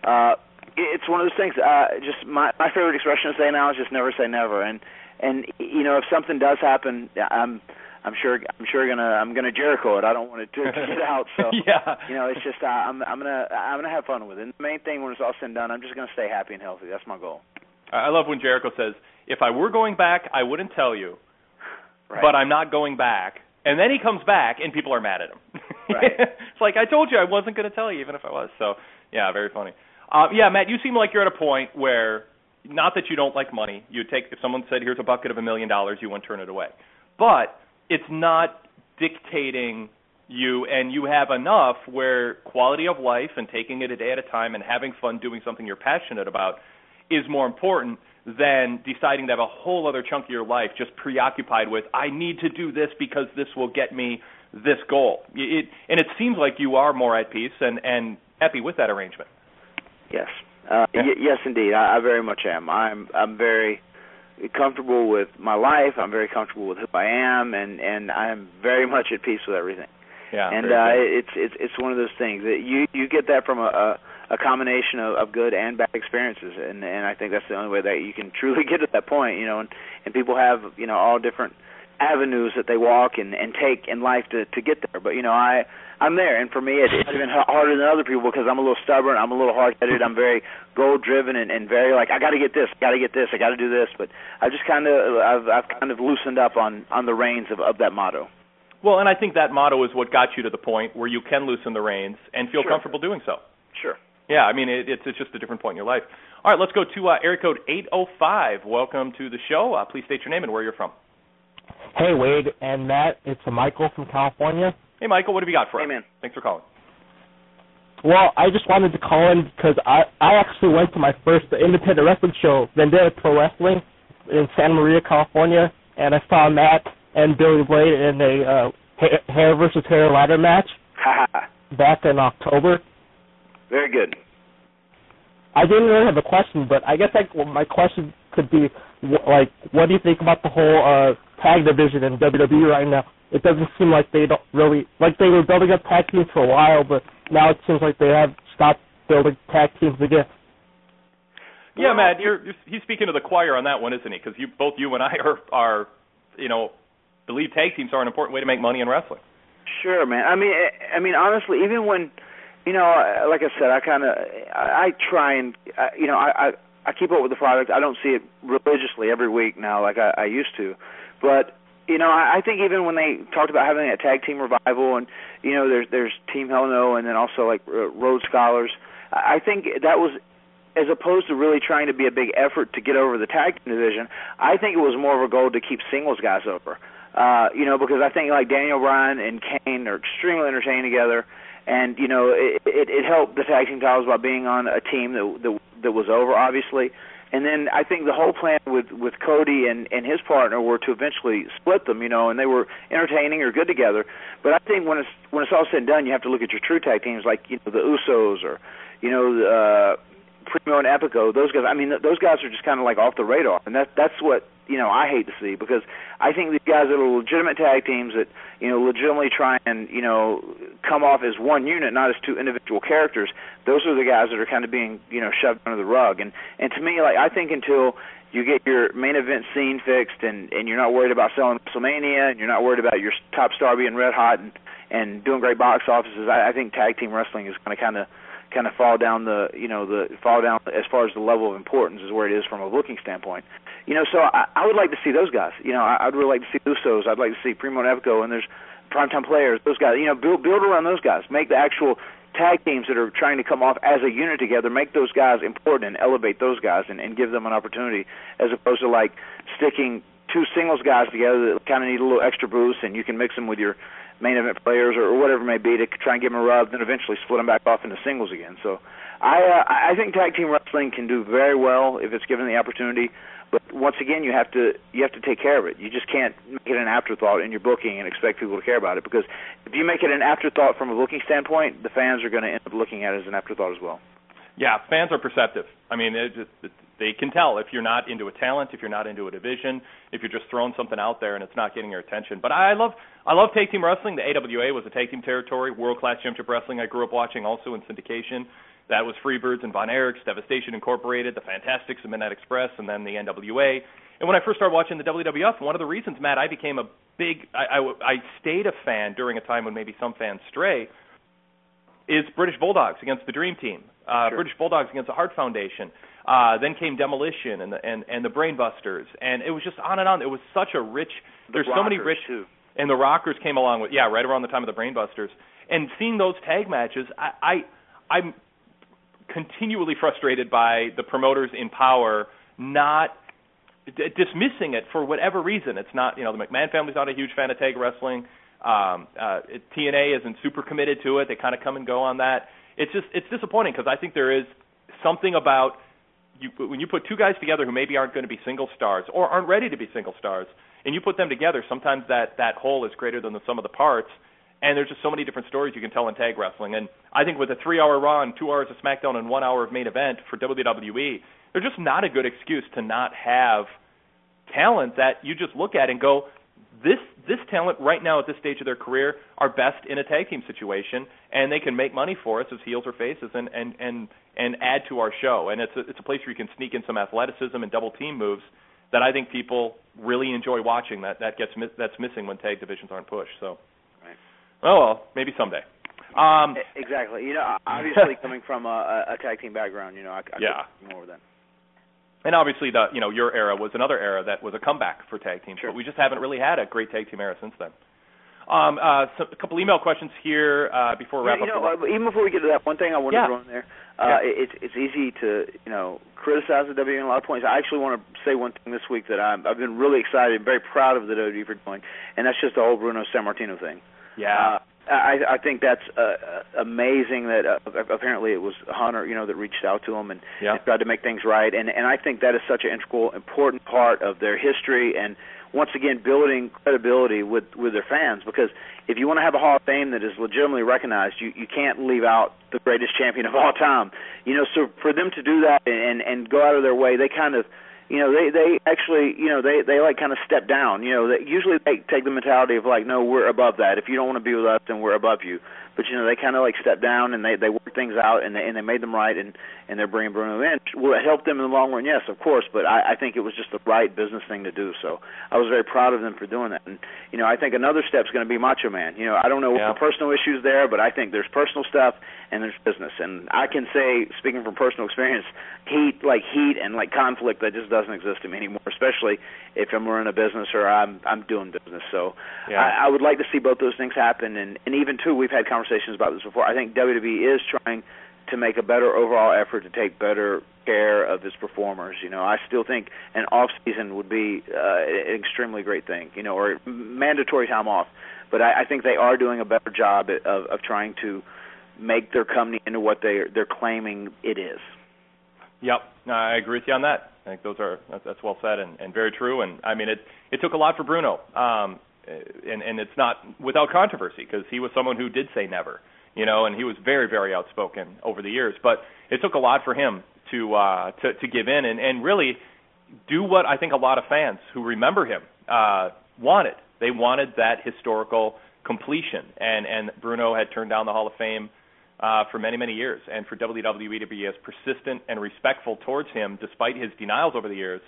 Uh, it's one of those things. Uh, just my my favorite expression to say now is just never say never. And and you know if something does happen, I'm I'm sure I'm sure gonna I'm gonna Jericho it. I don't want it to, to get out. So yeah. you know it's just uh, I'm I'm gonna I'm gonna have fun with it. And the main thing when it's all said and done, I'm just gonna stay happy and healthy. That's my goal. I love when Jericho says, "If I were going back, I wouldn't tell you, Right. but I'm not going back." And then he comes back, and people are mad at him. Right. it's like I told you I wasn't going to tell you, even if I was. So yeah, very funny. Uh, yeah, Matt, you seem like you're at a point where, not that you don't like money. You take if someone said, "Here's a bucket of a million dollars," you wouldn't turn it away. But it's not dictating you, and you have enough where quality of life and taking it a day at a time and having fun doing something you're passionate about is more important than deciding to have a whole other chunk of your life just preoccupied with I need to do this because this will get me this goal. It, and it seems like you are more at peace and and happy with that arrangement. Yes. Uh, y- yes, indeed. I, I very much am. I'm I'm very comfortable with my life. I'm very comfortable with who I am, and and I'm very much at peace with everything. Yeah. and uh, it's it's it's one of those things that you you get that from a, a a combination of, of good and bad experiences, and and I think that's the only way that you can truly get to that point. You know, and and people have you know all different avenues that they walk and and take in life to to get there. But you know, I I'm there, and for me, it, it's even h- harder than other people because I'm a little stubborn. I'm a little hard-headed. I'm very goal-driven and, and very like I got to get this, I got to get this, I got to do this. But I just kind of I've I've kind of loosened up on on the reins of of that motto. Well, and I think that motto is what got you to the point where you can loosen the reins and feel Sure. comfortable doing so. Sure. Yeah, I mean it, it's it's just a different point in your life. All right, let's go to uh, area code 805. Welcome to the show. Uh, please state your name and where you're from. Hey Wade and Matt, it's Michael from California. Hey, Michael, what have you got for Hey, us? man. Thanks for calling. Well, I just wanted to call in because I I actually went to my first independent wrestling show, Vendetta Pro Wrestling, in Santa Maria, California, and I saw Matt and Billy Blade in a uh, hair, hair versus hair ladder match back in October. Very good. I didn't really have a question, but I guess like well, my question could be wh- like, what do you think about the whole uh, tag division in WWE right now? It doesn't seem like they don't really like they were building up tag teams for a while, but now it seems like they have stopped building tag teams again. Yeah, Matt, you're, you're he's speaking to the choir on that one, isn't he? Because you both you and I are are you know believe tag teams are an important way to make money in wrestling. Sure, man. I mean, I I mean, honestly, even when, you know, like I said, I kind of, I, I try and, I, you know, I, I, I keep up with the product. I don't see it religiously every week now, like I, I used to, but you know, I, think even when they talked about having a tag team revival, and you know, there's there's Team Hell No, and then also like uh, Rhodes Scholars. I I think that was as opposed to really trying to be a big effort to get over the tag team division, I think it was more of a goal to keep singles guys over. Uh, you know, because I think like Daniel Bryan and Kane are extremely entertaining together, and you know it, it, it helped the tag team titles by being on a team that that, that was over, obviously. And then I think the whole plan with with Cody and and his partner were to eventually split them, you know, and they were entertaining or good together. But I think when it's when it's all said and done, you have to look at your true tag teams like you know the Usos or you know the uh Primo and Epico, those guys. I mean, th- those guys are just kind of like off the radar, and that that's what you know I hate to see because I think these guys that are legitimate tag teams that you know legitimately try and you know come off as one unit, not as two individual characters. Those are the guys that are kind of being you know shoved under the rug, and and to me, like I think until you get your main event scene fixed and and you're not worried about selling WrestleMania and you're not worried about your top star being red hot and and doing great box offices, I, I think tag team wrestling is going to kind of kind of fall down the you know the fall down as far as the level of importance is where it is from a booking standpoint. You know, so I, I would like to see those guys. You know, I, I'd really like to see Usos. I'd like to see Primo and Epico, and there's primetime players. Those guys. You know, build build around those guys. Make the actual tag teams that are trying to come off as a unit together. Make those guys important and elevate those guys and, and give them an opportunity, as opposed to like sticking two singles guys together that kind of need a little extra boost, and you can mix them with your main event players or, whatever it may be to try and give them a rub, then eventually split them back off into singles again. So I uh, I think tag team wrestling can do very well if it's given the opportunity. But once again, you have to you have to take care of it. You just can't make it an afterthought in your booking and expect people to care about it because if you make it an afterthought from a booking standpoint, the fans are going to end up looking at it as an afterthought as well. Yeah, fans are perceptive. I mean, it just, they can tell if you're not into a talent, if you're not into a division, if you're just throwing something out there and it's not getting your attention. But I love I love tag team wrestling. The AWA was a tag team territory. World class championship wrestling I grew up watching also in syndication. That was Freebirds and Von Erichs, Devastation Incorporated, the Fantastics and Midnight Express, and then the NWA. And when I first started watching the WWF, one of the reasons, Matt, I became a big I, I, I stayed a fan during a time when maybe some fans stray is British Bulldogs against the Dream Team, uh, British Bulldogs against the Heart Foundation. Uh, then came Demolition and the and and the Brainbusters, and it was just on and on. It was such a rich. there's so many rich. too. And the Rockers came along with yeah, right around the time of the Brainbusters, and seeing those tag matches, I, I I'm continually frustrated by the promoters in power not d- dismissing it for whatever reason. It's not, you know, the McMahon family's not a huge fan of tag wrestling. Um, uh, TNA isn't super committed to it. They kind of come and go on that. It's just, it's disappointing because I think there is something about you when you put two guys together who maybe aren't going to be single stars or aren't ready to be single stars, and you put them together, sometimes that that whole is greater than the sum of the parts. And there's just so many different stories you can tell in tag wrestling. And I think with a three-hour Raw and two hours of SmackDown and one hour of main event for WWE, they're just not a good excuse to not have talent that you just look at and go, this this talent right now at this stage of their career are best in a tag team situation, and they can make money for us as heels or faces, and and and and add to our show. And it's a, it's a place where you can sneak in some athleticism and double team moves that I think people really enjoy watching. That that gets that's missing when tag divisions aren't pushed. So, Right. oh well, maybe someday. Um, exactly. You know, obviously coming from a, a tag team background, you know, I, I Yeah. more that. And obviously, the you know your era was another era that was a comeback for tag teams, but we just haven't really had a great tag team era since then. Um, uh, so a couple email questions here uh, before we wrap you up. know, uh, even before we get to that, one thing I wanted Yeah. to throw in there. Uh, It's it's easy to you know criticize the WWE in a lot of points. I actually want to say one thing this week that I'm I've been really excited and very proud of the WWE for doing, and that's just the whole Bruno Sammartino thing. yeah. Uh, I I think that's uh, uh, amazing that uh, apparently it was Hunter, you know, that reached out to him and, Yeah. and tried to make things right. And and I think that is such an integral, important part of their history and once again building credibility with with their fans. Because if you want to have a Hall of Fame that is legitimately recognized, you you can't leave out the greatest champion of all time. You know, so for them to do that and and go out of their way, they kind of you know they they actually you know they they like kind of step down you know they usually they take the mentality of like no we're above that. If you don't want to be with us then we're above you but you know they kind of like step down and they they work things out and they and they made them right and and they're bringing Bruno in. Will it help them in the long run? Yes of course but I I think it was just the right business thing to do so I was very proud of them for doing that. And you know I think another step is going to be Macho Man. You know I don't know what the personal issues there but I think there's personal stuff and there's business. And I can say speaking from personal experience heat like heat and like conflict that just doesn't exist to me anymore especially if I'm running a business or I'm I'm doing business. So Yeah. I, I would like to see both those things happen. And and even too we've had conversations about this before I think WWE is trying to make a better overall effort to take better care of its performers you know I still think an off season would be uh, an extremely great thing you know or mandatory time off but I, I think they are doing a better job of of trying to make their company into what they they're claiming it is. Yep, No, I agree with you on that. I think those are that's, that's well said and, and very true. And I mean, it it took a lot for Bruno, um, and and it's not without controversy because he was someone who did say never, you know, and he was very very outspoken over the years. But it took a lot for him to uh, to to give in and and really do what I think a lot of fans who remember him uh, wanted. They wanted that historical completion, and and Bruno had turned down the Hall of Fame uh, for many, many years. And for WWE to be as persistent and respectful towards him, despite his denials over the years,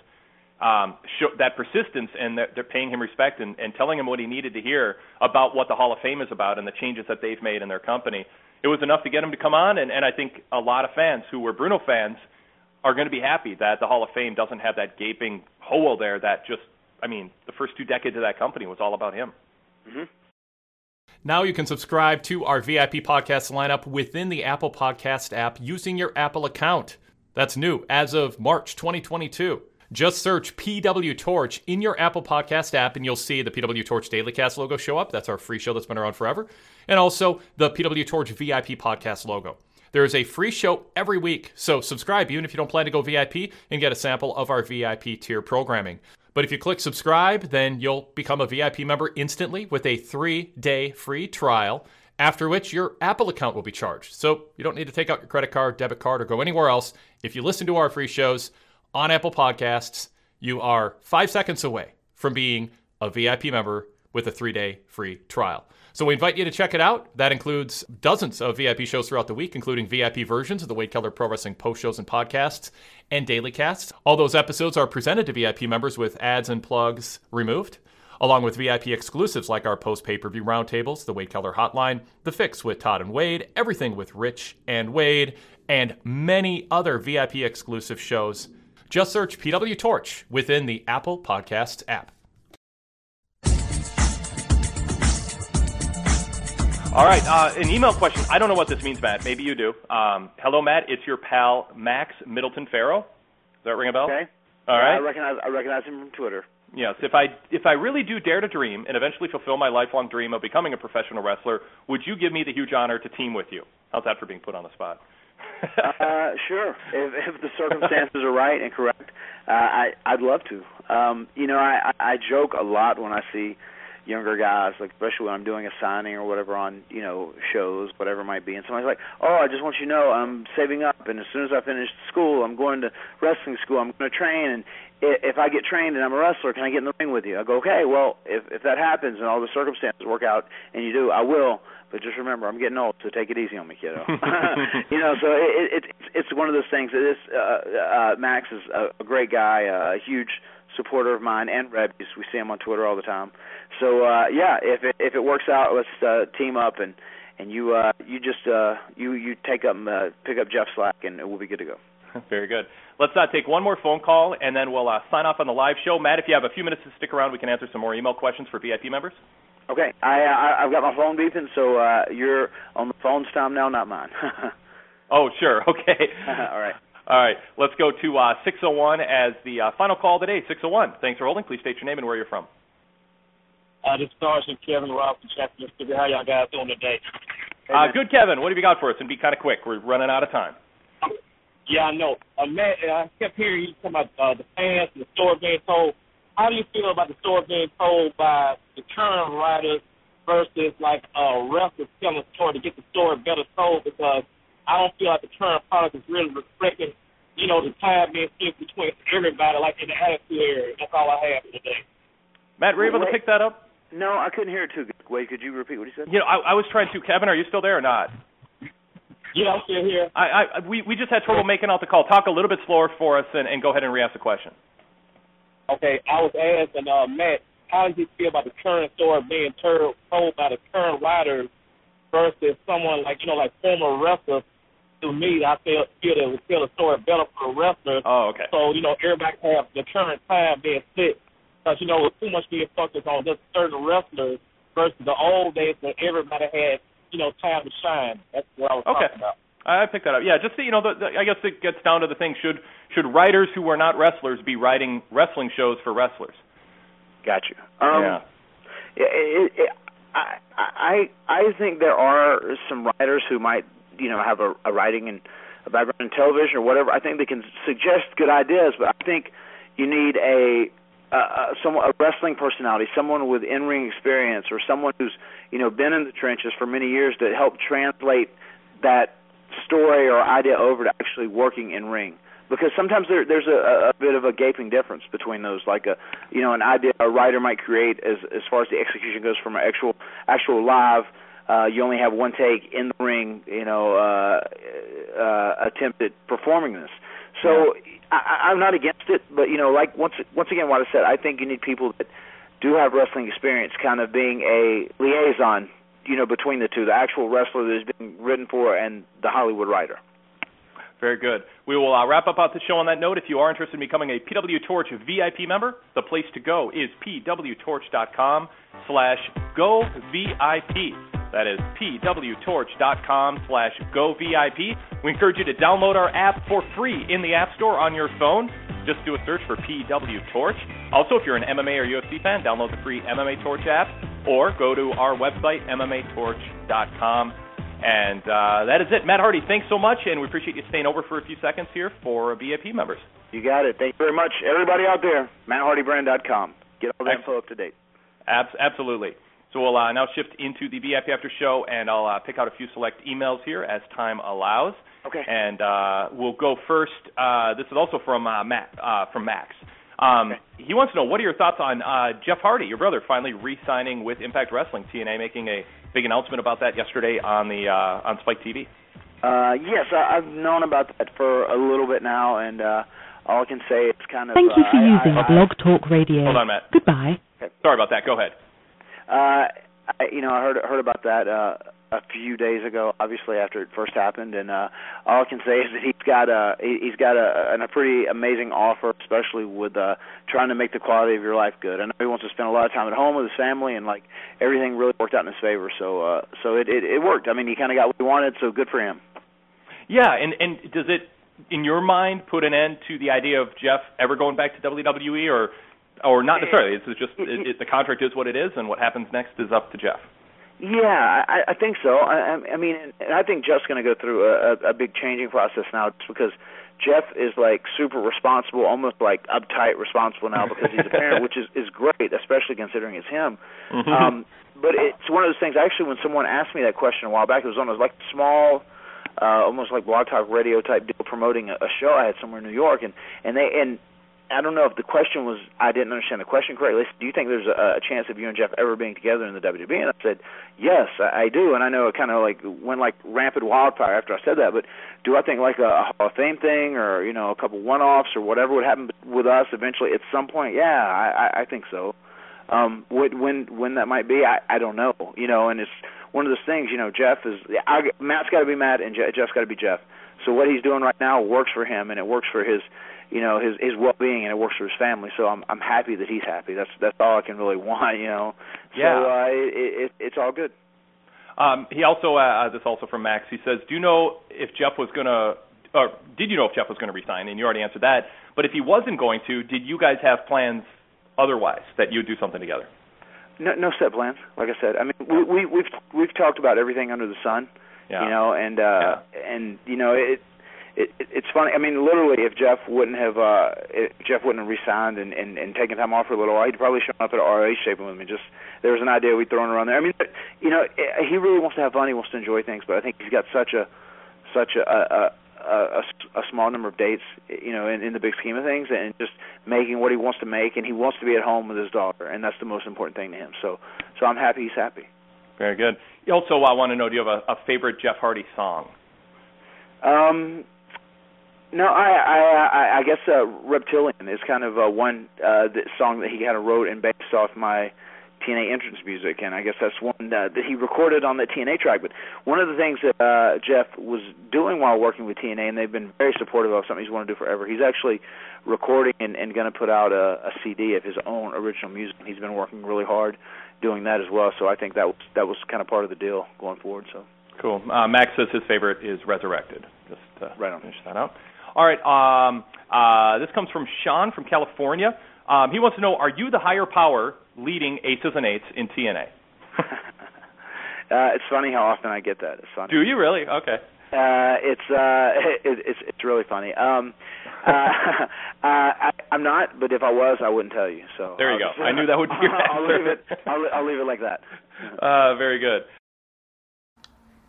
um, show, that persistence and that they're paying him respect and, and telling him what he needed to hear about what the Hall of Fame is about and the changes that they've made in their company, it was enough to get him to come on. And, and I think a lot of fans who were Bruno fans are going to be happy that the Hall of Fame doesn't have that gaping hole there that just, I mean, the first two decades of that company was all about him. Mm-hmm. Now you can subscribe to our VIP podcast lineup within the Apple Podcast app using your Apple account. That's new as of March 2022. Just search PW Torch in your Apple Podcast app and you'll see the PW Torch Daily Cast logo show up. That's our free show that's been around forever. And also the PW Torch VIP podcast logo. There is a free show every week, so subscribe even if you don't plan to go VIP and get a sample of our VIP tier programming. But if you click subscribe, then you'll become a VIP member instantly with a three day free trial, after which your Apple account will be charged. So you don't need to take out your credit card, debit card, or go anywhere else. If you listen to our free shows on Apple Podcasts, you are five seconds away from being a VIP member with a three day free trial. So we invite you to check it out. That includes dozens of VIP shows throughout the week, including VIP versions of the Wade Keller Pro Wrestling post shows and podcasts and daily casts. All those episodes are presented to VIP members with ads and plugs removed, along with VIP exclusives like our post pay per view roundtables, the Wade Keller Hotline, The Fix with Todd and Wade, Everything with Rich and Wade, and many other VIP exclusive shows. Just search PW Torch within the Apple Podcasts app. All right, uh, an email question. I don't know what this means, Matt. Maybe you do. Um, hello, Matt. It's your pal Max Middleton Farrow. Does that ring a bell? Okay. All I recognize I recognize him from Twitter. Yes. If I if I really do dare to dream and eventually fulfill my lifelong dream of becoming a professional wrestler, would you give me the huge honor to team with you? How's that for being put on the spot? Uh, sure. If, if the circumstances are right and correct, uh, I I'd love to. Um, you know, I I joke a lot when I see younger guys, like especially when I'm doing a signing or whatever on you know shows, whatever it might be, and somebody's like, "Oh, I just want you to know I'm saving up, and as soon as I finish school, I'm going to wrestling school. I'm going to train, and if I get trained and I'm a wrestler, can I get in the ring with you?" I go, "Okay, well, if if that happens and all the circumstances work out, and you do, I will." But just remember, I'm getting old, so take it easy on me, kiddo. you know, so it, it, it's it's one of those things. That this uh, uh, Max is a, a great guy, uh, a huge supporter of mine and Reby's. We see him on Twitter all the time. So uh, yeah, if it if it works out, let's uh, team up and and you uh, you just uh, you you take up uh, pick up Jeff Slack and we'll be good to go. Very good. Let's uh, take one more phone call, and then we'll uh, sign off on the live show. Matt, if you have a few minutes to stick around, we can answer some more email questions for VIP members. Okay, I, I I've got my phone beeping, so uh, you're on the phone's time now, not mine. Oh, sure. Okay. all right. All right. Let's go to uh, 601 as the uh, final call today. 601. Thanks for holding. Please state your name and where you're from. Uh, this is Sergeant Kevin Rob from Chapter Mississippi. How y'all guys doing today? Uh, good, Kevin. What have you got for us? And be kind of quick. We're running out of time. Yeah, I know. Uh, Matt, uh, I kept hearing you talking about uh, the fans and the story being told. How do you feel about the story being told by the current writers versus like uh, wrestlers telling the story to get the story better told? Because I don't feel like the current product is really reflecting, you know, the time being split between everybody, like in the attitude area. That's all I have for today. Matt, were you able to pick that up? No, I couldn't hear it too good. Wait, could you repeat what he said? You know, I, I was trying to. Kevin, are you still there or not? Yeah, I'm still here. I, I we we just had trouble making out the call. Talk a little bit slower for us, and, and go ahead and re-ask the question. Okay, I was asking uh, Matt, how does he feel about the current story being told told by the current writers versus someone like you know like former wrestlers? To me, I feel feel that would tell the story better for the wrestlers. Oh, okay. So you know everybody have the current time being split because you know with too much being focused on just certain wrestlers versus the old days when everybody had you know time to shine. That's what I was Okay. talking about. I picked that up. Yeah, just so you know, the, the, I guess it gets down to the thing: should should writers who are not wrestlers be writing wrestling shows for wrestlers? Got you. Um, yeah. it, it, I, I I think there are some writers who might you know have a, a writing and a background in television or whatever. I think they can suggest good ideas, but I think you need a uh, uh, some a wrestling personality, someone with in-ring experience, or someone who's you know been in the trenches for many years to help translate that story or idea over to actually working in ring. Because sometimes there, there's a, a bit of a gaping difference between those. Like a, you know, an idea a writer might create as as far as the execution goes from an actual actual live. Uh, you only have one take in the ring, you know, uh, uh, attempt at performing this. So I, I- I'm not against it, but you know, like once once again, what I said, I think you need people that do have wrestling experience, kind of being a liaison, you know, between the two, the actual wrestler that is being written for and the Hollywood writer. Very good. We will uh, wrap up out the show on that note. If you are interested in becoming a PW Torch VIP member, the place to go is pwtorch.com slash go VIP. That is pwtorch.com slash go VIP. We encourage you to download our app for free in the App Store on your phone. Just do a search for PW Torch. Also, if you're an MMA or UFC fan, download the free MMA Torch app or go to our website, MMATorch.com. And uh, that is it. Matt Hardy, thanks so much, and we appreciate you staying over for a few seconds here for VIP members. You got it. Thank you very much, everybody out there. MattHardyBrand.com. Get all the info up to date. Abs- absolutely. So we'll uh, now shift into the VIP After Show, and I'll uh, pick out a few select emails here as time allows. Okay. And uh, we'll go first. Uh, this is also from uh, Matt, uh, from Max. Um, He wants to know what are your thoughts on uh, Jeff Hardy, your brother, finally re-signing with Impact Wrestling. TNA making a big announcement about that yesterday on the uh, on Spike TV. Uh, yes, I, I've known about that for a little bit now, and uh, all I can say is kind of. Thank you uh, for I- using I- Blog Talk Radio. Hold on, Matt. Goodbye. Sorry about that. Go ahead. Uh, I, you know, I heard heard about that uh, a few days ago. Obviously, after it first happened, and uh, all I can say is that he's got a he- he's got a, a pretty amazing offer, especially with uh, trying to make the quality of your life good. I know he wants to spend a lot of time at home with his family, and like everything really worked out in his favor. So uh, so it, it it worked. I mean, he kind of got what he wanted, so good for him. Yeah, and and does it, in your mind, put an end to the idea of Jeff ever going back to WWE, or or not necessarily? It's just it, it, the contract is what it is, and what happens next is up to Jeff. Yeah, I, I think so. I, I mean, and I think Jeff's going to go through a, a big changing process now, just because Jeff is like super responsible, almost like uptight responsible now because he's a parent, which is is great, especially considering it's him. Mm-hmm. Um, but it's one of those things. Actually, when someone asked me that question a while back, it was on was like small, uh, almost like blog talk radio type deal promoting a, a show I had somewhere in New York, and and they and I don't know if the question was I didn't understand the question correctly. Do you think there's a, a chance of you and Jeff ever being together in the WWE? And I said, yes, I, I do. And I know it kind of like went like rampant wildfire after I said that. But do I think like a, a Hall of Fame thing or you know a couple one-offs or whatever would happen with us eventually at some point? Yeah, I, I, I think so. Um, when when that might be, I I don't know. You know, and it's one of those things. You know, Jeff is I, Matt's got to be Matt and Je- Jeff's got to be Jeff. So what he's doing right now works for him and it works for his you know his his well being and it works for his family. So I'm I'm happy that he's happy. That's that's all I can really want. You know. Yeah. So uh, it, it it's all good. Um, he also uh, this also from Max. He says, "Do you know if Jeff was gonna, or did you know if Jeff was gonna resign?" And you already answered that. But if he wasn't going to, did you guys have plans otherwise that you'd do something together? No no set plans. Like I said, I mean we we we've we've talked about everything under the sun. Yeah. You know, and uh and you know it it, it it's funny. I mean, literally, if Jeff wouldn't have uh if Jeff wouldn't have resigned and, and and taken time off for a little while, he'd probably shown up at ROH taping with me. Just there was an idea we'd thrown around there. I mean, you know, eh, he really wants to have fun. He wants to enjoy things, but I think he's got such a such a a, a, a, a small number of dates, you know, in, in the big scheme of things, and just making what he wants to make, and he wants to be at home with his daughter, and that's the most important thing to him. So, so I'm happy he's happy. Very good. Also, I want to know, do you have a, a favorite Jeff Hardy song? Um, no, I I I, I guess uh, Reptilian is kind of uh, one uh, the song that he kind of wrote and based off my TNA entrance music, and I guess that's one uh, that he recorded on the TNA track. But one of the things that uh, Jeff was doing while working with TNA, and they've been very supportive of something he's wanted to do forever. He's actually recording and, and going to put out a, a CD of his own original music. He's been working really hard doing that as well. So I think that was that was kind of part of the deal going forward. So Cool. Uh, Max says his favorite is Resurrected. Just to right on. finish that out. All right. Um, uh, this comes from Sean from California. Um, he wants to know: Are you the higher power leading aces and eights in TNA? uh, it's funny how often I get that. It's funny. Do you really? Okay. Uh, it's uh, it, it's it's really funny. Um, uh, uh, I, I'm not, but if I was, I wouldn't tell you. So There you I'll go. just- I knew that would be your I'll answer. leave it. I'll, I'll leave it like that. Uh, very good.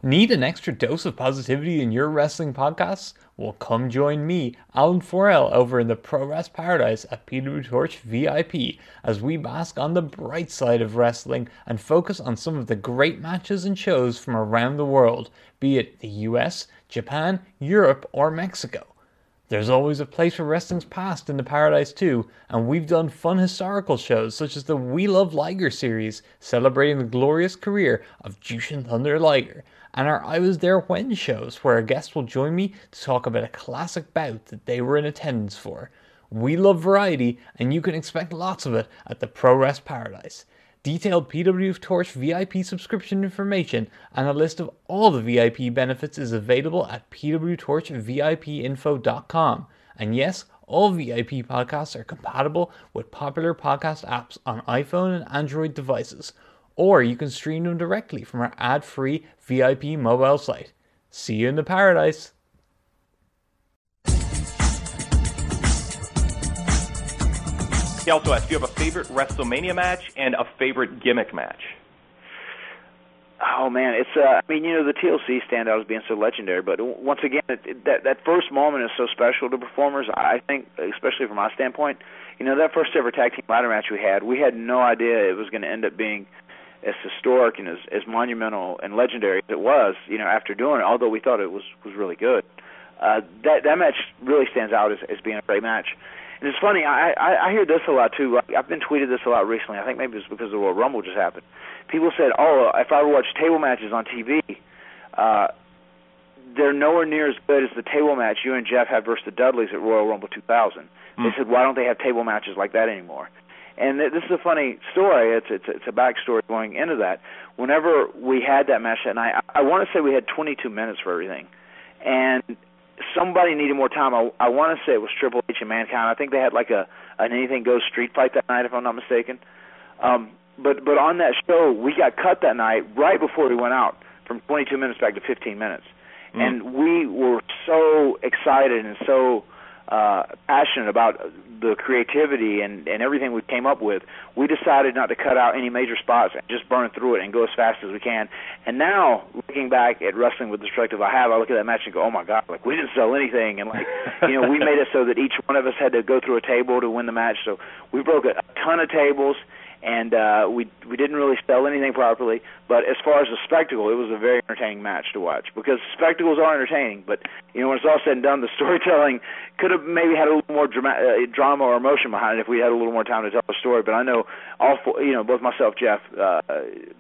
Need an extra dose of positivity in your wrestling podcasts? Well, come join me, Alan Forel, over in the Pro Wrest Paradise at PW Torch VIP as we bask on the bright side of wrestling and focus on some of the great matches and shows from around the world, be it the US, Japan, Europe, or Mexico. There's always a place for wrestling's past in the Paradise too, and we've done fun historical shows such as the We Love Liger series, celebrating the glorious career of Jushin Thunder Liger, and our I Was There When shows, where a guest will join me to talk about a classic bout that they were in attendance for. We love variety, and you can expect lots of it at the Pro Wrest Paradise. Detailed PW Torch VIP subscription information and a list of all the VIP benefits is available at pwtorchvipinfo.com. And yes, all VIP podcasts are compatible with popular podcast apps on iPhone and Android devices, or you can stream them directly from our ad free VIP mobile site. See you in the paradise! He also asked, "Do you have a favorite WrestleMania match and a favorite gimmick match?" Oh man, it's uh, I mean, you know, the TLC standout as being so legendary, but once again, it, it, that that first moment is so special to performers. I think, especially from my standpoint, you know, that first ever tag team ladder match we had, we had no idea it was going to end up being as historic and as as monumental and legendary as it was. You know, after doing it, although we thought it was was really good, uh, that that match really stands out as as being a great match. It's funny, I, I I hear this a lot too. I've been tweeted this a lot recently. I think maybe it's because the Royal Rumble just happened. People said, "Oh, if I watch table matches on TV, uh, they're nowhere near as good as the table match you and Jeff had versus the Dudleys at Royal Rumble 2000." They said, "Why don't they have table matches like that anymore?" And th- this is a funny story. It's it's it's a backstory going into that. Whenever we had that match that night, I, I want to say we had 22 minutes for everything, and somebody needed more time. I, I want to say it was Triple H and Mankind. I think they had like a an anything goes street fight that night, if I'm not mistaken. Um, but but on that show, we got cut that night right before we went out from 22 minutes back to 15 minutes, Mm. and we were so excited and so uh passionate about the creativity and and everything we came up with we decided not to cut out any major spots and just burn through it and go as fast as we can. And now looking back at wrestling with the i have i look at that match and go oh my god like we didn't sell anything. And like you know we made it so that each one of us had to go through a table to win the match. So we broke a ton of tables and uh we we didn't really sell anything properly but as far as the spectacle it was a very entertaining match to watch because spectacles are entertaining but you know when it's all said and done the storytelling could have maybe had a little more drama, uh, drama or emotion behind it if we had a little more time to tell the story but I know all four, you know both myself Jeff uh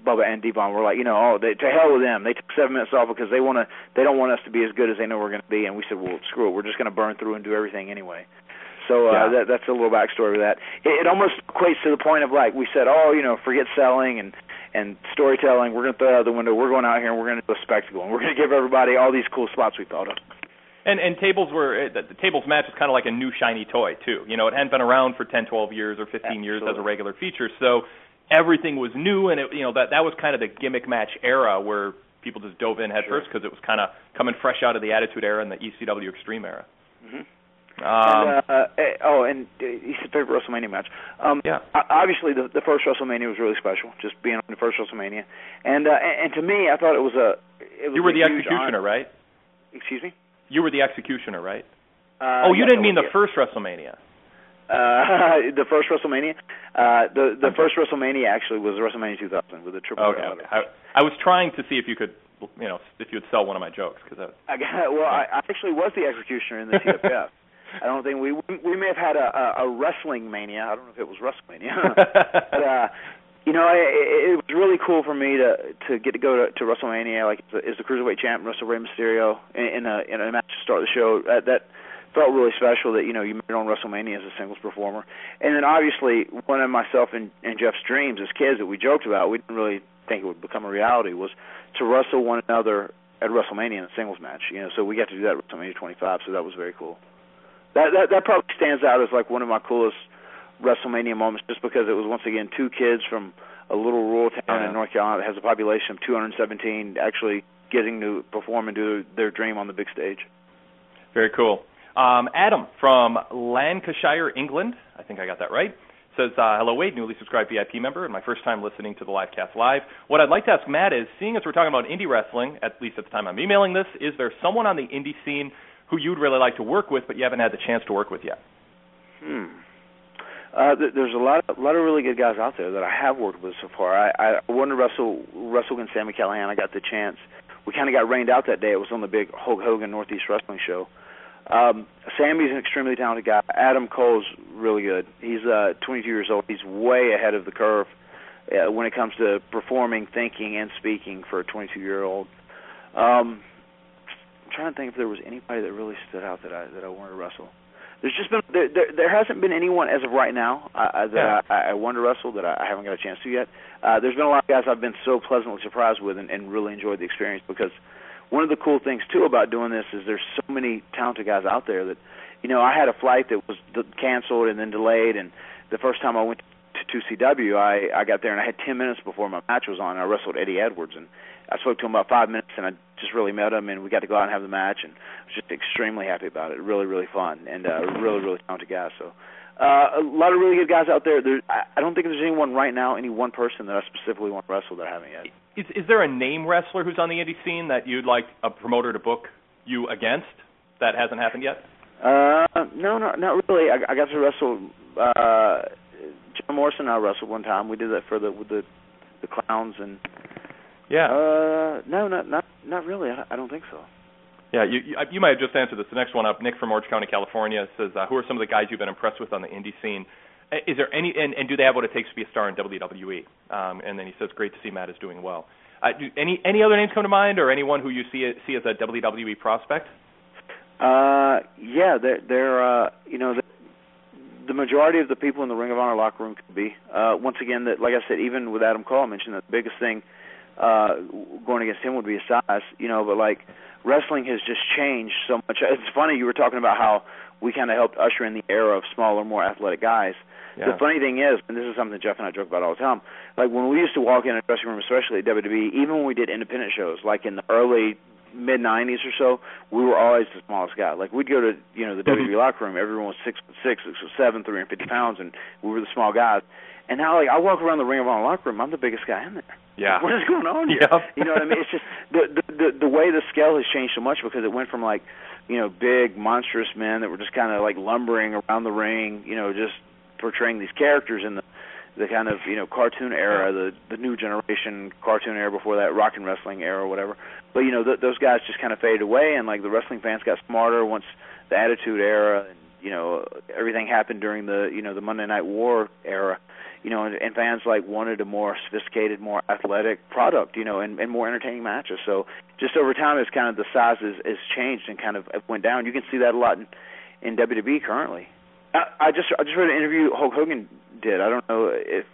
Bubba and Devon were like you know oh they to hell with them. They took 7 minutes off because they want to they don't want us to be as good as they know we're going to be and we said well screw it. We're just going to burn through and do everything anyway so uh, Yeah. that, that's a little backstory with that. It, it almost equates to the point of like we said, oh, you know, forget selling and and storytelling. We're going to throw it out the window. We're going out here and we're going to do a spectacle, and we're going to give everybody all these cool spots we thought of. And and tables were uh, the, the tables match is kind of like a new shiny toy too. You know, it hadn't been around for 10, 12 years or 15 years as a regular feature, so everything was new, and it you know that that was kind of the gimmick match era where people just dove in head first because it was kind of coming fresh out of the Attitude Era and the ECW Extreme era. Mm-hmm. Um, and, uh, eh, oh, and uh, he's the favorite WrestleMania match. Um, yeah. Obviously, the the first WrestleMania was really special, just being on the first WrestleMania, and uh, and, to me, I thought it was a. It was you were the executioner, honor. right? Excuse me. You were the executioner, right? Uh, oh, you yes, didn't mean the first WrestleMania. Uh, the first WrestleMania, uh, the the first WrestleMania actually was WrestleMania 2000 with the triple. Okay, okay. I, I was trying to see if you could, you know, if you would sell one of my jokes because I got, well, I, I actually was the executioner in the TFF. I don't think we we may have had a, a, a wrestling mania. I don't know if it was WrestleMania, but uh, you know, it, it was really cool for me to to get to go to, to WrestleMania, like as the, cruiserweight champ, Wrestle Rey Mysterio, in, in a in a match to start the show. Uh, that felt really special that you know you made it on WrestleMania as a singles performer, and then obviously one of myself and, and Jeff's dreams as kids that we joked about, we didn't really think it would become a reality, was to wrestle one another at WrestleMania in a singles match. You know, so we got to do that at WrestleMania 25, so that was very cool. That that that probably stands out as like one of my coolest WrestleMania moments, just because it was once again two kids from a little rural town Yeah. in North Carolina that has a population of 217 actually getting to perform and do their dream on the big stage. Very cool. Um, Adam from Lancashire, England. I think I got that right. Says, uh, hello, Wade, newly subscribed VIP member, and my first time listening to the live cast live. What I'd like to ask Matt is, seeing as we're talking about indie wrestling, at least at the time I'm emailing this, is there someone on the indie scene who you'd really like to work with, but you haven't had the chance to work with yet? Hmm. Uh, th- there's a lot, of, a lot of really good guys out there that I have worked with so far. I, I to Russell wrestle against Sami Callihan. I got the chance. We kind of got rained out that day. It was on the big Hulk Hogan Northeast Wrestling show. Um, Sami's an extremely talented guy. Adam Cole's really good. He's uh, 22 years old. He's way ahead of the curve uh, when it comes to performing, thinking, and speaking for a 22 year old. Um, trying to think if there was anybody that really stood out that I that I wanted to wrestle. There's just been there there, there hasn't been anyone as of right now uh, uh, that Yeah. I, I want to wrestle that I, I haven't got a chance to yet. Uh, there's been a lot of guys I've been so pleasantly surprised with and, and really enjoyed the experience because one of the cool things too about doing this is there's so many talented guys out there that you know I had a flight that was d- canceled and then delayed and the first time I went to 2CW I I got there and I had 10 minutes before my match was on and I wrestled Eddie Edwards and I spoke to him about five minutes, and I just really met him, and we got to go out and have the match, and I was just extremely happy about it. Really, really fun, and uh, really, really talented guy. So, uh, a lot of really good guys out there. There, I, don't think there's anyone right now, any one person that I specifically want to wrestle that I haven't yet. Is, is there a name wrestler who's on the indie scene that you'd like a promoter to book you against that hasn't happened yet? Uh, no, not not really. I, I got to wrestle uh, John Morrison. and I wrestled one time. We did that for the with the the clowns and. Yeah. Uh, no, not not not really. I, I don't think so. Yeah, you, you you might have just answered this. The next one up, Nick from Orange County, California, says, uh, "Who are some of the guys you've been impressed with on the indie scene? Uh, Is there any and, and do they have what it takes to be a star in WWE?" Um, and then he says, "Great to see Matt is doing well." Uh, do, any any other names come to mind, or anyone who you see see as a WWE prospect? Uh, yeah, they're they're uh, you know the, the majority of the people in the Ring of Honor locker room could be. Uh, once again, that like I said, even with Adam Cole, I mentioned that the biggest thing uh, going against him would be his size. You know, but like wrestling has just changed so much. It's funny you were talking about how we kind of helped usher in the era of smaller, more athletic guys. Yeah. The funny thing is, and this is something Jeff and I joke about all the time, like when we used to walk in a dressing room, especially at WWE, even when we did independent shows, like in the early mid '90s or so, we were always the smallest guy. Like we'd go to you know the WWE locker room, everyone was six foot six, six foot seven, 350 pounds, and we were the small guys. And now, like I walk around the Ring of Honor locker room, I'm the biggest guy in there. Yeah. What is going on here? Yep. You know what I mean? It's just the, the the the way the scale has changed so much because it went from like, you know, big monstrous men that were just kind of like lumbering around the ring, you know, just portraying these characters in the the kind of you know cartoon era, the the new generation cartoon era before that rock and wrestling era or whatever. But you know th- those guys just kind of faded away, and like the wrestling fans got smarter once the Attitude Era and you know everything happened during the you know the Monday Night War era. You know, and, and fans like wanted a more sophisticated, more athletic product, you know, and, and more entertaining matches. So just over time, it's kind of the size is, is changed and kind of went down. You can see that a lot in, in WWE currently. I, I just I just read an interview Hulk Hogan did. I don't know if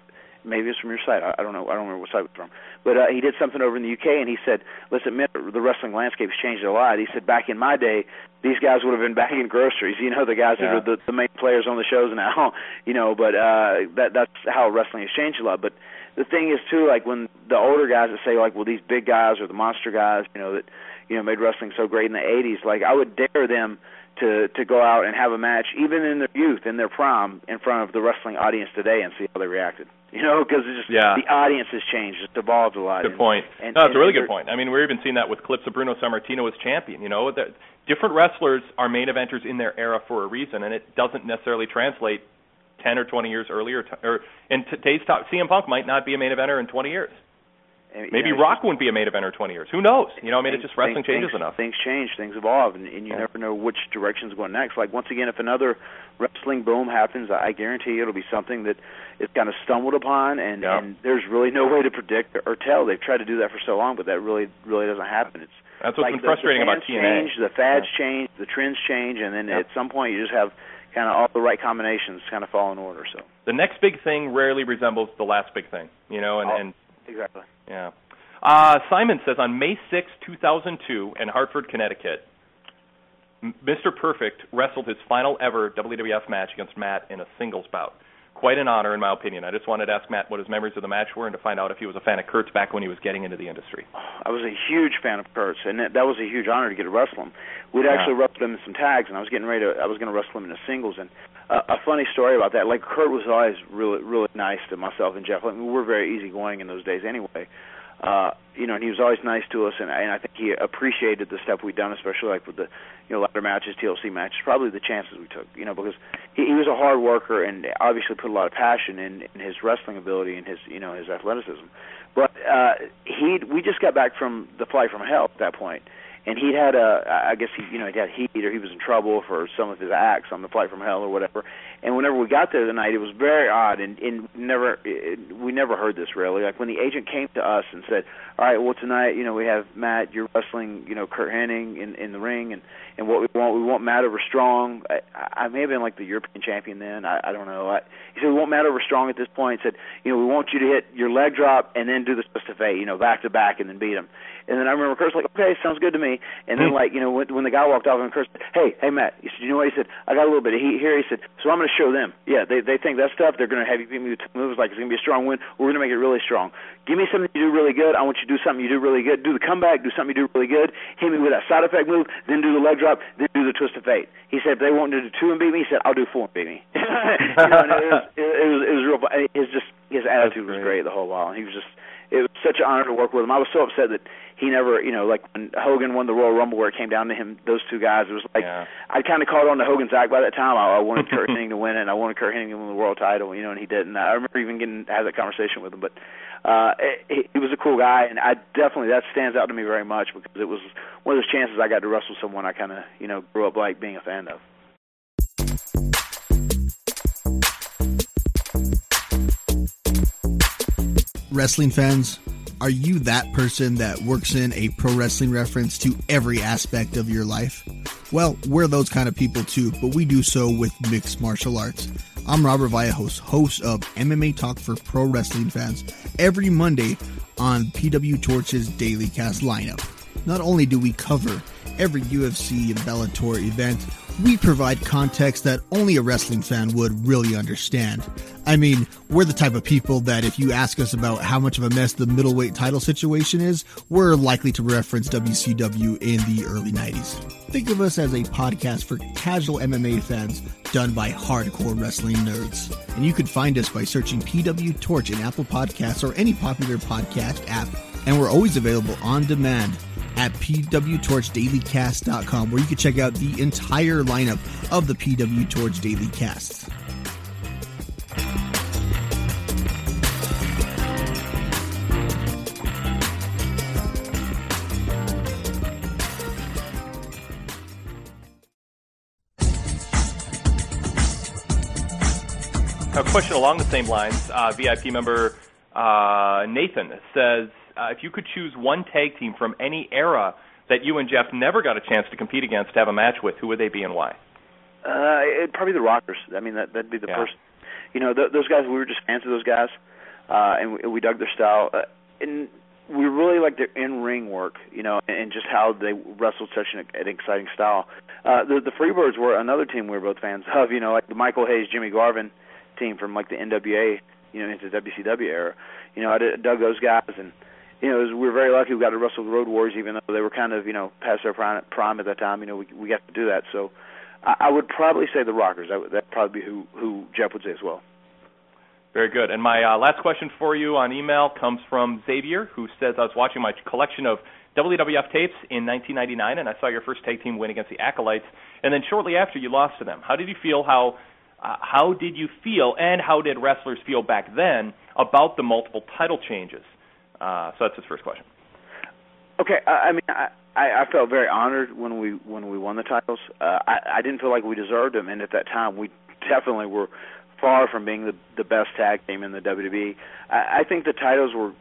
maybe it's from your site. I, I don't know. I don't remember what site it was from. But uh, he did something over in the UK, and he said, "Let's admit the wrestling landscape's changed a lot." He said, "Back in my day, these guys would have been bagging groceries. You know, the guys Yeah. that are the, the main players on the shows now. You know, but uh, that that's how wrestling has changed a lot. But the thing is too, like when the older guys that say like, well, these big guys or the monster guys, you know, that you know made wrestling so great in the '80s. Like I would dare them to to go out and have a match, even in their youth, in their prime, in front of the wrestling audience today, and see how they reacted. You know, because it's just Yeah. the audience has changed, it's evolved a lot. Good and- point. And, no, it's a really good point. I mean, we're even seeing that with clips of Bruno Sammartino as champion. You know, that different wrestlers are main eventers in their era for a reason, and it doesn't necessarily translate 10 or 20 years earlier. T- or in today's top, CM Punk might not be a main eventer in 20 years. And, Maybe you know, Rock wouldn't be a main eventer in 20 years. Who knows? You know, I mean, it things- just wrestling things- changes things, enough. Things change, things evolve, and, and you Yeah. never know which direction's going next. Like once again, if another wrestling boom happens, I guarantee it'll be something that is kind of stumbled upon, and Yeah. and there's really no way to predict or tell. They've tried to do that for so long, but that really really doesn't happen. It's That's what's like been the- frustrating the about TNA. Change, the fads change, the trends change, and then at some point you just have kind of all the right combinations kind of fall in order. So The next big thing rarely resembles the last big thing. You know, and, Oh. and exactly. Yeah. Uh, Simon says on May 6, 2002, in Hartford, Connecticut, Mr. Perfect wrestled his final ever WWF match against Matt in a singles bout. Quite an honor, in my opinion. I just wanted to ask Matt what his memories of the match were and to find out if he was a fan of Curt's back when he was getting into the industry. I was a huge fan of Curt's, and that, that was a huge honor to get to wrestle him. We'd Yeah. actually wrestled him in some tags, and I was getting ready to. I was going to wrestle him in a singles. And uh, a funny story about that, like Curt was always really, really nice to myself and Jeff. Like, we were very easygoing in those days, anyway. Uh, you know, and he was always nice to us, and, and I think he appreciated the stuff we'd done, especially like with the, you know, ladder matches, TLC matches, probably the chances we took. You know, because he, he was a hard worker and obviously put a lot of passion in, in his wrestling ability and his, you know, his athleticism. But uh, he, we just got back from the flight from hell at that point, and he'd had a, I guess he, you know, he had heat or he was in trouble for some of his acts on the flight from hell or whatever. And whenever we got there the night, it was very odd, and, and never, it, we never heard this really. Like when the agent came to us and said, "All right, well tonight, you know, we have Matt, you're wrestling, you know, Curt Hennig in in the ring, and and what we want, we want Matt over Strong. I, I may have been like the European champion then. I, I don't know. I, he said we want Matt over Strong at this point. He said, you know, we want you to hit your leg drop and then do the twist of fate, you know, back to back, and then beat him. And then I remember Curt's like, okay, sounds good to me. And then hmm. like, you know, when, when the guy walked off, and Curt said, hey, hey Matt, he said, you know what? He said, I got a little bit of heat here. He said, so I'm going to show them. Yeah, they they think that stuff. They're going to have you beat me with two moves like it's going to be a strong win. We're going to make it really strong. Give me something you do really good. I want you to do something you do really good. Do the comeback. Do something you do really good. Hit me with that side effect move. Then do the leg drop. Then do the twist of fate. He said, if they want to do two and beat me, he said, I'll do four and beat me. you know, and it was it, it was it was real. His just his attitude was great the whole while. He was just it was such an honor to work with him. I was so upset that he never, you know, like when Hogan won the Royal Rumble, where it came down to him, those two guys. It was like I kind of caught on to Hogan's act by that time. I, I wanted Curt Hennig to win it, and I wanted Curt Hennig to win the world title, you know, and he didn't. I remember even getting have that conversation with him, but uh, he, he was a cool guy, and I definitely that stands out to me very much because it was one of those chances I got to wrestle someone I kind of, you know, grew up like being a fan of. Wrestling fans, are you that person that works in a pro wrestling reference to every aspect of your life? Well, we're those kind of people too, but we do so with mixed martial arts. I'm Robert Vallejos, host of MMA Talk for Pro Wrestling Fans, every Monday on PW Torch's Daily Cast lineup. Not only do we cover every UFC and Bellator event, we provide context that only a wrestling fan would really understand. I mean, we're the type of people that if you ask us about how much of a mess the middleweight title situation is, we're likely to reference WCW in the early 90s. Think of us as a podcast for casual MMA fans done by hardcore wrestling nerds. And you can find us by searching PW Torch in Apple Podcasts or any popular podcast app. And we're always available on demand at pwtorchdailycast.com where you can check out the entire lineup of the PW Torch Daily Casts. A question along the same lines. Uh, VIP member uh, Nathan says, uh, if you could choose one tag team from any era that you and Jeff never got a chance to compete against to have a match with, who would they be and why? Uh, it'd probably the Rockers. I mean, that that'd be the Yeah. first. You know, th- those guys. We were just fans of those guys, uh, and we, we dug their style. Uh, and we really like their in-ring work. You know, and, and just how they wrestled such an, an exciting style. Uh, the the Freebirds were another team we were both fans of. You know, like the Michael Hayes, Jimmy Garvin team from like the NWA. You know, into the WCW era. You know, I did, dug those guys and you know, we were very lucky we got to wrestle the Road Warriors, even though they were kind of, you know, past their prime, at that time. You know, we we got to do that. So, I, I would probably say the Rockers. Would that'd probably be who who Jeff would say as well. Very good. And my uh, last question for you on email comes from Xavier, who says I was watching my collection of WWF tapes in 1999, and I saw your first tag team win against the Acolytes, and then shortly after you lost to them. How did you feel? How uh, how did you feel, and how did wrestlers feel back then about the multiple title changes? Uh, so that's his first question. Okay, I, mean, I, I I felt very honored when we when we won the titles. Uh, I I didn't feel like we deserved them, and at that time we definitely were far from being the the best tag team in the WWE. I, I think the titles were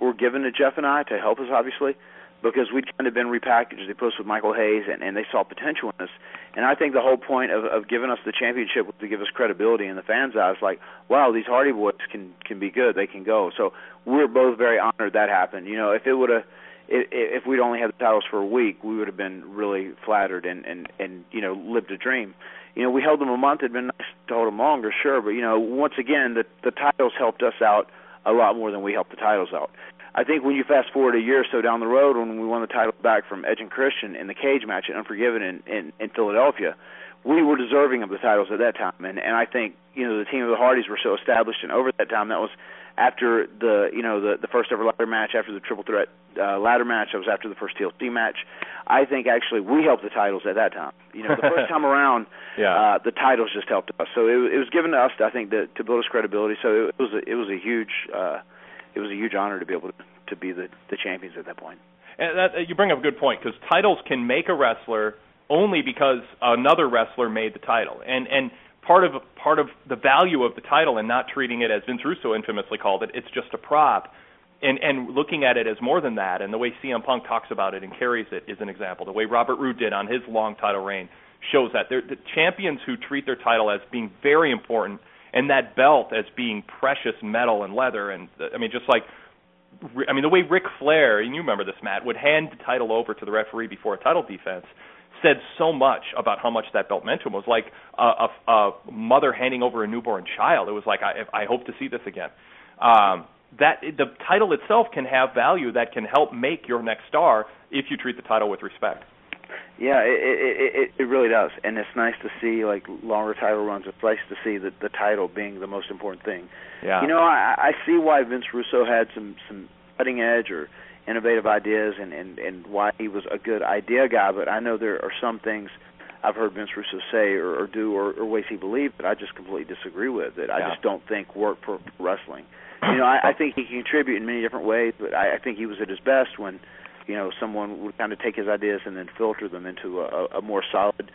were given to Jeff and I to help us, obviously, because we'd kind of been repackaged. They put us with Michael Hayes, and, and they saw potential in us. And I think the whole point of, of giving us the championship was to give us credibility in the fans' eyes. Like, wow, these Hardy Boys can can be good. They can go. So we're both very honored that happened. You know, if it would have if, we'd only had the titles for a week, we would have been really flattered and and and you know lived a dream. You know, we held them a month. It'd been nice to hold them longer, sure, but you know, once again, the the titles helped us out a lot more than we helped the titles out. I think when you fast forward a year or so down the road, when we won the title back from Edge and Christian in the cage match at Unforgiven in in, in Philadelphia, we were deserving of the titles at that time, and and I think you know the team of the Hardys were so established and over that time that was after the you know the the first ever ladder match, after the triple threat uh, ladder match, that was after the first TLC match. I think actually we helped the titles at that time. You know, the first time around, Yeah. uh, the titles just helped us. So it, it was given to us, I think, to, to build us credibility. So it was a, it was a huge uh, it was a huge honor to be able to, to be the the champions at that point. And that, you bring up a good point because titles can make a wrestler only because another wrestler made the title, and and part of part of the value of the title and not treating it as Vince Russo infamously called it, it's just a prop, and and looking at it as more than that. And the way CM Punk talks about it and carries it is an example. The way Robert Roode did on his long title reign shows that they're the champions who treat their title as being very important and that belt as being precious metal and leather and I mean just like I mean, the way Ric Flair, and you remember this, Matt, would hand the title over to the referee before a title defense, said so much about how much that belt meant to him. It was like a, a, a mother handing over a newborn child. It was like, I, I hope to see this again. Um, that the title itself can have value that can help make your next star if you treat the title with respect. Yeah, it it it, it really does, and it's nice to see like longer title runs. It's nice to see the the title being the most important thing. Yeah. You know, I I see why Vince Russo had some some cutting edge or innovative ideas, and and and why he was a good idea guy. But I know there are some things I've heard Vince Russo say or, or do or, or ways he believed that I just completely disagree with. That I Yeah. just don't think work for wrestling. You know, I, I think he can contribute in many different ways, but I, I think he was at his best when you know someone would kind of take his ideas and then filter them into a, a more solid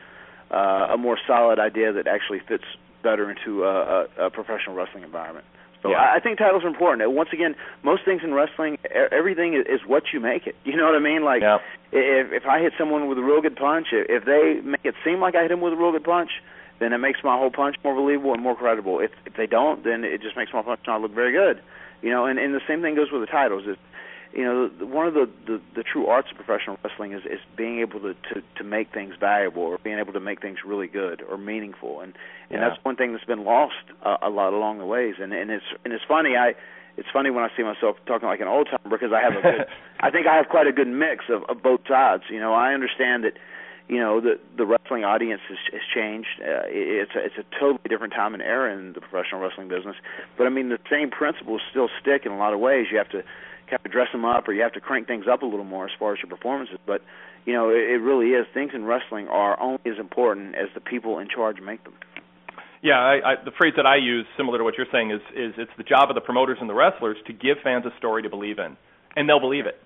uh, a more solid idea that actually fits better into a, a, a professional wrestling environment. So Yeah. I, I think titles are important. Once again, most things in wrestling, everything is, is what you make it. You know what I mean? Like yeah. if if I hit someone with a real good punch, if they make it seem like I hit him with a real good punch, then it makes my whole punch more believable and more credible. If if they don't, then it just makes my punch not look very good. You know, and and the same thing goes with the titles. It, you know, one of the, the the true arts of professional wrestling is is being able to to to make things valuable or being able to make things really good or meaningful, and and Yeah. that's one thing that's been lost a, a lot along the ways. And and it's and it's funny. I it's funny when I see myself talking like an old timer because I have a good. I think I have quite a good mix of, of both sides. You know, I understand that you know the the wrestling audience has, has changed. Uh, it- it's a, it's a totally different time and era in the professional wrestling business. But I mean, the same principles still stick in a lot of ways. You have to have to dress them up, or you have to crank things up a little more as far as your performances. But you know, it, it really is. Things in wrestling are only as important as the people in charge make them. Yeah, I, I, the phrase that I use, similar to what you're saying, is is it's the job of the promoters and the wrestlers to give fans a story to believe in, and they'll believe it.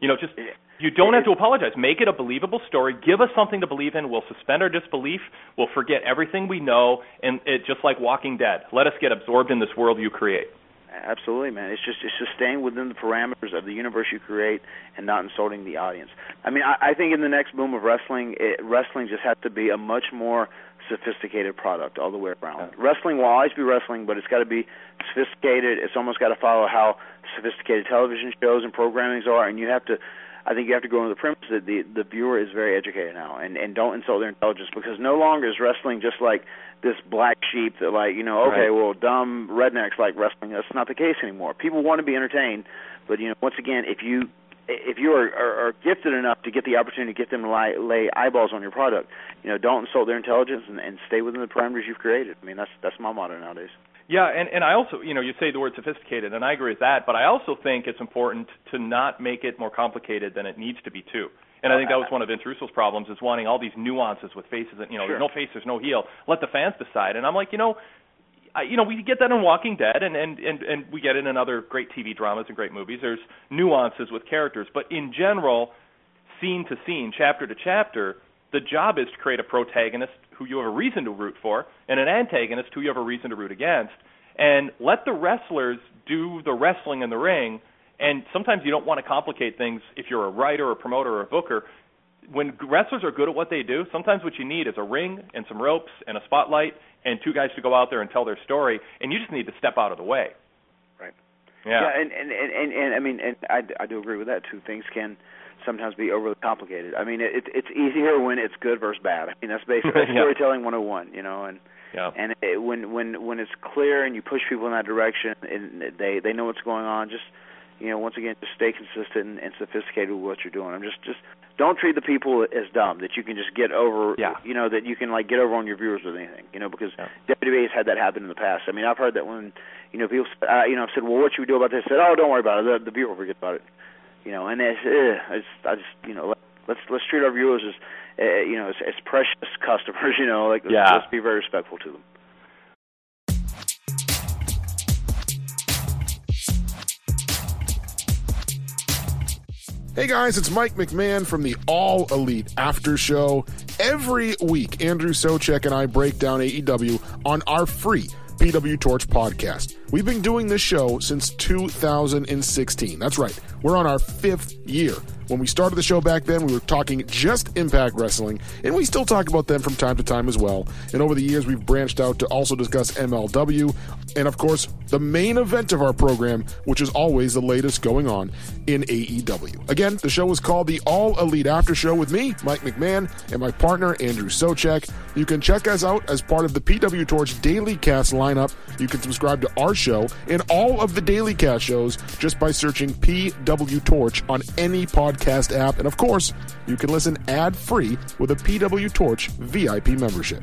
You know, just you don't have to apologize. Make it a believable story. Give us something to believe in. We'll suspend our disbelief. We'll forget everything we know, and it just like Walking Dead. Let us get absorbed in this world you create. Absolutely, man. It's just it's just staying within the parameters of the universe you create and not insulting the audience. I mean, I, I think in the next boom of wrestling, it, wrestling just has to be a much more sophisticated product all the way around. Wrestling will always be wrestling, but it's got to be sophisticated. It's almost got to follow how sophisticated television shows and programmings are, and you have to. I think you have to go on the premise that the the viewer is very educated now, and and don't insult their intelligence because no longer is wrestling just like this black sheep that like you know okay Right. well dumb rednecks like wrestling. That's not the case anymore. People want to be entertained, but you know once again if you if you are, are, are gifted enough to get the opportunity to get them to lay, lay eyeballs on your product, you know don't insult their intelligence and, and stay within the parameters you've created. I mean that's that's my motto nowadays. Yeah, and and I also, you know, you say the word sophisticated, and I agree with that. But I also think it's important to not make it more complicated than it needs to be too. And I think that was one of Vince Russo's problems is wanting all these nuances with faces. And, you know, Sure. there's no face, there's no heel. Let the fans decide. And I'm like, you know, I, you know, we get that in Walking Dead, and and and and we get it in other great TV dramas and great movies. There's nuances with characters, but in general, scene to scene, chapter to chapter, the job is to create a protagonist who you have a reason to root for and an antagonist who you have a reason to root against. And let the wrestlers do the wrestling in the ring. And sometimes you don't want to complicate things if you're a writer or a promoter or a booker. When wrestlers are good at what they do, sometimes what you need is a ring and some ropes and a spotlight and two guys to go out there and tell their story. And you just need to step out of the way. Right. Yeah. and, and and and and I mean, and I I do agree with that too. Things can sometimes be overly complicated. I mean, it it's easier when it's good versus bad. I mean, that's basically Yeah. storytelling 101, you know, and Yeah. and it, when when when it's clear and you push people in that direction and they they know what's going on, just you know, once again, just stay consistent and, and sophisticated with what you're doing. I'm just just don't treat the people as dumb that you can just get over. Yeah. You know that you can like get over on your viewers with anything. You know because WWE has had that happen in the past. I mean, I've heard that when you know people uh, you know I've said, well, what should we do about this? Said, oh, don't worry about it. The, the viewer will forget about it. You know, and it's, uh, it's I just you know let, let's let's treat our viewers as uh, you know as, as precious customers. You know, like let's, Yeah. let's be very respectful to them. Hey guys, it's Mike McMahon from the All Elite After Show. Every week, Andrew Soucek and I break down AEW on our free PW Torch podcast. We've been doing this show since 2016. That's right, we're on our fifth year. When we started the show back then, we were talking just Impact Wrestling, and we still talk about them from time to time as well. And over the years, we've branched out to also discuss MLW, and of course, the main event of our program, which is always the latest going on in AEW. Again, the show is called the All Elite After Show with me, Mike McMahon, and my partner, Andrew Soucek. You can check us out as part of the PW Torch Daily Cast lineup. You can subscribe to our show and all of the Daily Cast shows just by searching PW Torch on any podcast app. And of course, you can listen ad free with a PW Torch VIP membership.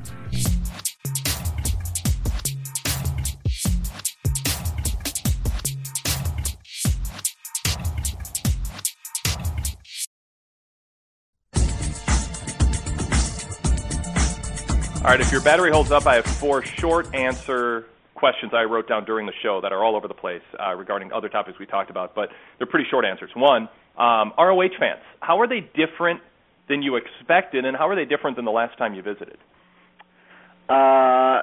All right, if your battery holds up, I have four short answer questions I wrote down during the show that are all over the place uh, regarding other topics we talked about, but they're pretty short answers. One, um, ROH fans, how are they different than you expected, and how are they different than the last time you visited? Uh,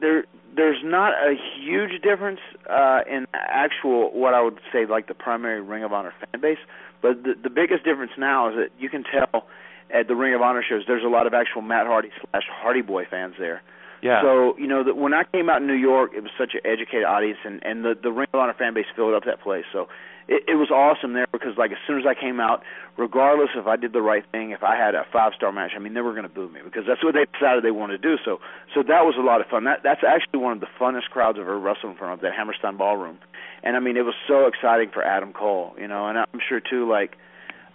there, there's not a huge difference uh, in actual what I would say like the primary Ring of Honor fan base, but the, the biggest difference now is that you can tell at the Ring of Honor shows there's a lot of actual Matt Hardy slash Hardy Boy fans there. Yeah. So you know that when I came out in New York, it was such an educated audience, and and the the Ring of Honor fan base filled up that place. So it, it was awesome there because like as soon as I came out, regardless if I did the right thing, if I had a five star match, I mean they were going to boo me because that's what they decided they wanted to do. So so that was a lot of fun. That that's actually one of the funnest crowds I've ever wrestled in front of that Hammerstein Ballroom, and I mean it was so exciting for Adam Cole, you know, and I'm sure too like.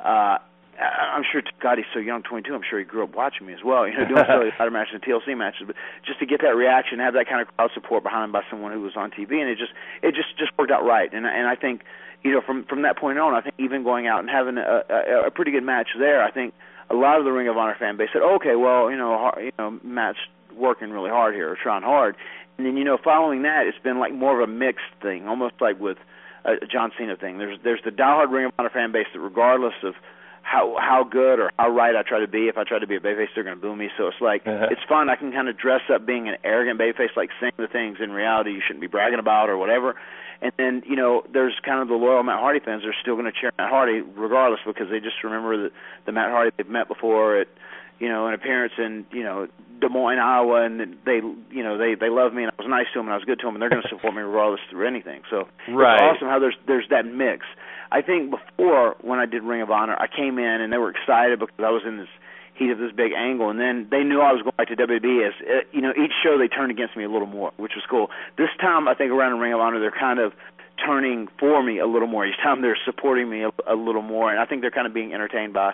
uh I'm sure God he's so young, 22. I'm sure he grew up watching me as well. You know, doing silly ladder matches and TLC matches, but just to get that reaction, have that kind of crowd support behind him by someone who was on TV, and it just it just just worked out right. And and I think you know from from that point on, I think even going out and having a, a, a pretty good match there, I think a lot of the Ring of Honor fan base said, okay, well you know you know Matt's working really hard here, or trying hard, and then you know following that, it's been like more of a mixed thing, almost like with a John Cena thing. There's there's the diehard Ring of Honor fan base that regardless of how how good or how right I try to be. If I try to be a babyface, they're going to boo me. So it's like Uh-huh. it's fun. I can kind of dress up being an arrogant babyface, like saying the things in reality you shouldn't be bragging about or whatever. And then you know, there's kind of the loyal Matt Hardy fans. They're still going to cheer Matt Hardy regardless because they just remember the the Matt Hardy they've met before at you know an appearance in you know Des Moines, Iowa, and they you know they they love me and I was nice to them and I was good to them and they're going to support me regardless through anything. So Right. it's awesome how there's there's that mix. I think before when I did Ring of Honor, I came in and they were excited because I was in this heat of this big angle, and then they knew I was going back to WWE. As uh, you know, each show they turned against me a little more, which was cool. This time, I think around in Ring of Honor, they're kind of turning for me a little more. Each time they're supporting me a, a little more, and I think they're kind of being entertained by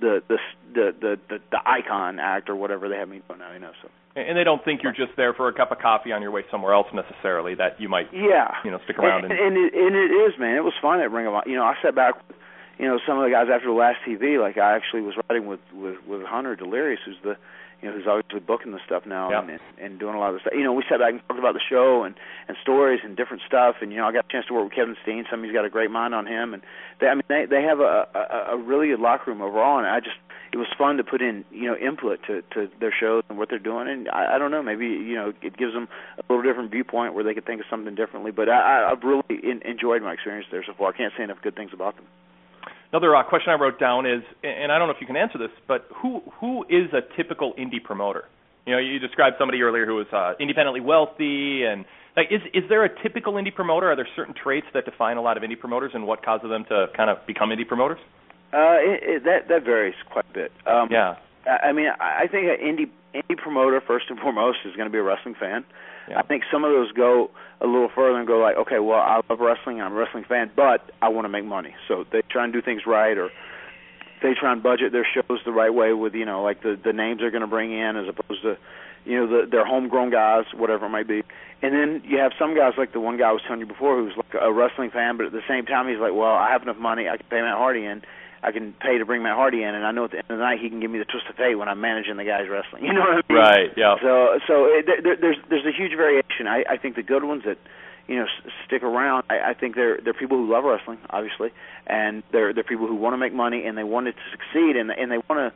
the the the the the, the icon act or whatever they have me doing now. You know, so And they don't think you're just there for a cup of coffee on your way somewhere else necessarily. That you might, yeah. you know, stick around and, and. and it and it is man it was fun at Ring of Honor you know I sat back with you know some of the guys after the last TV like I actually was riding with with with Hunter Delirious who's the you know who's obviously booking the stuff now Yeah. and, and doing a lot of the stuff. You know we sat back and talked about the show and and stories and different stuff. And you know I got a chance to work with Kevin Steen. Somebody's got a great mind on him. And they I mean they they have a a, a really good locker room overall. And I just it was fun to put in you know input to to their shows and what they're doing. And I, I don't know maybe you know it gives them a little different viewpoint where they could think of something differently. But I, I I've really in, enjoyed my experience there so far. I can't say enough good things about them Another uh, question I wrote down is, and I don't know if you can answer this, but who who is a typical indie promoter? You know, you described somebody earlier who was uh, independently wealthy, and like, is is there a typical indie promoter? Are there certain traits that define a lot of indie promoters, and what causes them to kind of become indie promoters? uh it, it, that that varies quite a bit um Yeah. I I mean, I I think an indie indie promoter first and foremost is going to be a wrestling fan. Yeah. I think some of those go a little further and go like, okay, well, I love wrestling, I'm a wrestling fan, but I want to make money. So they try and do things right, or they try and budget their shows the right way with you know like the the names they're going to bring in as opposed to you know the their homegrown guys, whatever it might be. And then you have some guys like the one guy I was telling you before who's like a wrestling fan, but at the same time he's like, well, I have enough money, I can pay Matt Hardy in. I can pay to bring Matt Hardy in, and I know at the end of the night he can give me the twist of fate when I'm managing the guys wrestling. You know what I mean? Right. Yeah. So so eh, it, there, there's there's a huge variation. I, I think the good ones that you know s- stick around. I, I think they're they're people who love wrestling, obviously, and they're they're people who want to make money and they want it to succeed and and they want to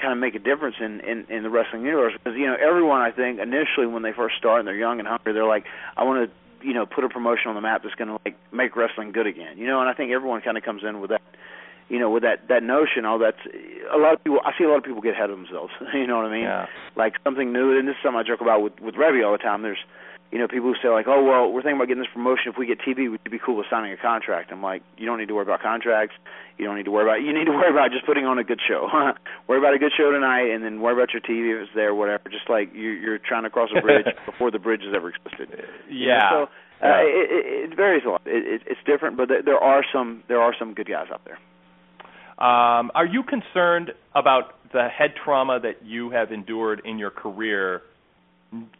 kind of make a difference in in in the wrestling universe because you know everyone I think initially when they first start and they're young and hungry they're like I want to you know put a promotion on the map that's going to like make wrestling good again you know and I think everyone kind of comes in with that you know, with that that notion, all that's a lot of people. I see a lot of people get ahead of themselves. You know what I mean? Yeah. Like something new, and this is something I joke about with with Reby all the time. There's, you know, people who say like, oh well, we're thinking about getting this promotion. If we get TV, would you be cool with signing a contract? I'm like, you don't need to worry about contracts. You don't need to worry about. You need to worry about just putting on a good show. worry about a good show tonight, and then worry about your TV if it's there, whatever. Just like you're, you're trying to cross a bridge before the bridge has ever existed. You know, Yeah. So uh, it, it, it varies a lot. It, it, it's different, but there, there are some there are some good guys out there. Um, are you concerned about the head trauma that you have endured in your career,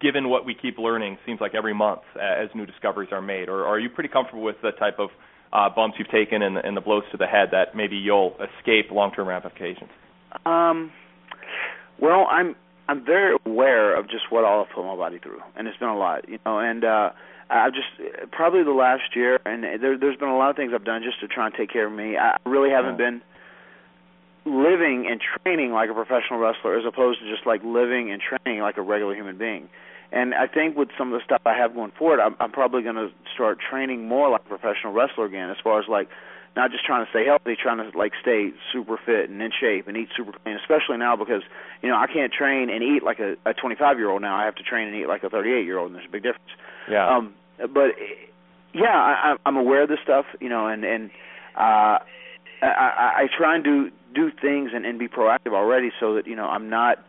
given what we keep learning, seems like every month uh, as new discoveries are made, or are you pretty comfortable with the type of uh, bumps you've taken and, and the blows to the head that maybe you'll escape long-term ramifications? Um, well, I'm I'm very aware of just what all I've put my body through, and it's been a lot, you know. And uh, I've just probably the last year, and there, there's been a lot of things I've done just to try and take care of me. I really haven't been living and training like a professional wrestler as opposed to just like living and training like a regular human being. And I think with some of the stuff I have going forward, I'm, I'm probably going to start training more like a professional wrestler again, as far as like not just trying to stay healthy, trying to like stay super fit and in shape and eat super clean. Especially now because you know I can't train and eat like a, a 25 year old now. I have to train and eat like a 38 year old, and there's a big difference. Yeah. Um, but yeah, I, I'm aware of this stuff, you know, and and uh, I, I, I try and do do things and, and be proactive already, so that you know I'm not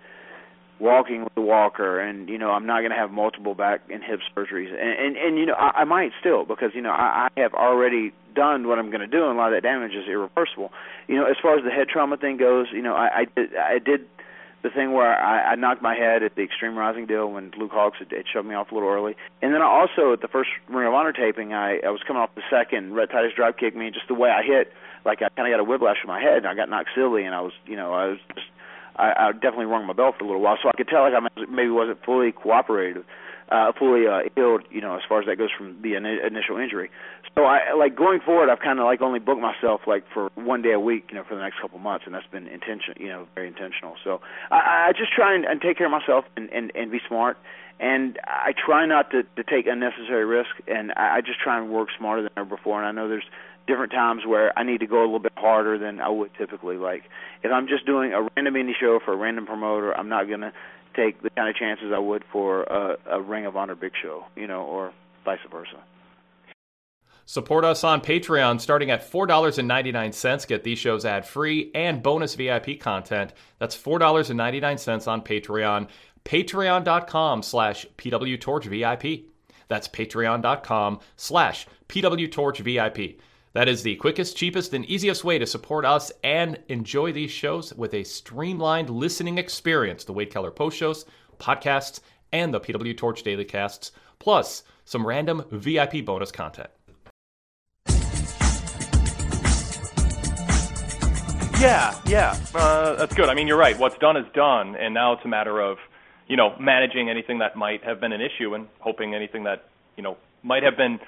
walking with a walker, and you know I'm not going to have multiple back and hip surgeries, and and, and you know I, I might still because you know I, I have already done what I'm going to do, and a lot of that damage is irreversible. You know, as far as the head trauma thing goes, you know I I did, I did the thing where I, I knocked my head at the Extreme Rising deal when Luke Hawx had, had shoved me off a little early, and then I also at the first Ring of Honor taping, I I was coming off the second. Rhett Titus drop kicked me, and just the way I hit, like I kind of got a whiplash in my head, and I got knocked silly, and I was you know I was just I, I definitely rung my bell for a little while, so I could tell like I maybe wasn't fully cooperative, uh, fully uh, healed, you know, as far as that goes from the in- initial injury. So I like going forward, I've kind of like only booked myself like for one day a week, you know, for the next couple months, and that's been intentional, you know, very intentional. So I, I just try and, and take care of myself and, and and be smart. And I try not to, to take unnecessary risk, and I, I just try and work smarter than ever before. And I know there's different times where I need to go a little bit harder than I would typically. Like if I'm just doing a random indie show for a random promoter, I'm not gonna take the kind of chances I would for a, a Ring of Honor big show, you know, or vice versa. Support us on Patreon starting at $4.99. Get these shows ad free and bonus VIP content. That's $4.99 on Patreon. Patreon.com slash PWTorchVIP. That's patreon.com slash PWTorchVIP. That is the quickest, cheapest, and easiest way to support us and enjoy these shows with a streamlined listening experience. The Wade Keller post shows, podcasts, and the PW Torch daily casts, plus some random VIP bonus content. Yeah, yeah, uh, that's good. I mean, you're right. What's done is done, and now it's a matter of, you know, managing anything that might have been an issue and hoping anything that, you know, might have been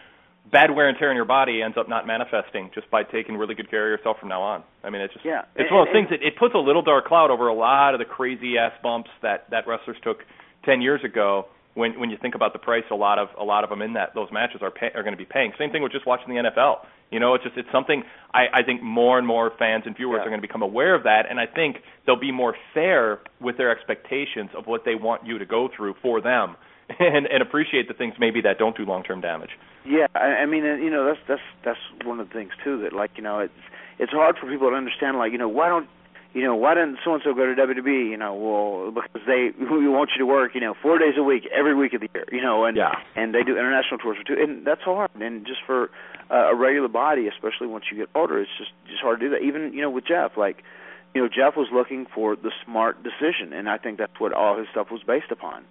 bad wear and tear in your body ends up not manifesting just by taking really good care of yourself from now on. I mean, it's just yeah, it's one of those things that it puts a little dark cloud over a lot of the crazy ass bumps that that wrestlers took 10 years ago. When when you think about the price, a lot of a lot of them in that those matches are pay, are going to be paying. Same thing with just watching the NFL. You know, it's just it's something I I think more and more fans and viewers Yeah. are going to become aware of that, and I think they'll be more fair with their expectations of what they want you to go through for them, and and appreciate the things maybe that don't do long term damage. Yeah, I, I mean, you know, that's that's that's one of the things too that like you know it's it's hard for people to understand like you know why don't you know why didn't so and so go to WWE you know well because they we want you to work you know four days a week every week of the year you know and Yeah. and they do international tours too and that's hard and just for uh, a regular body especially once you get older it's just just hard to do that even you know with Jeff like you know Jeff was looking for the smart decision and I think that's what all his stuff was based upon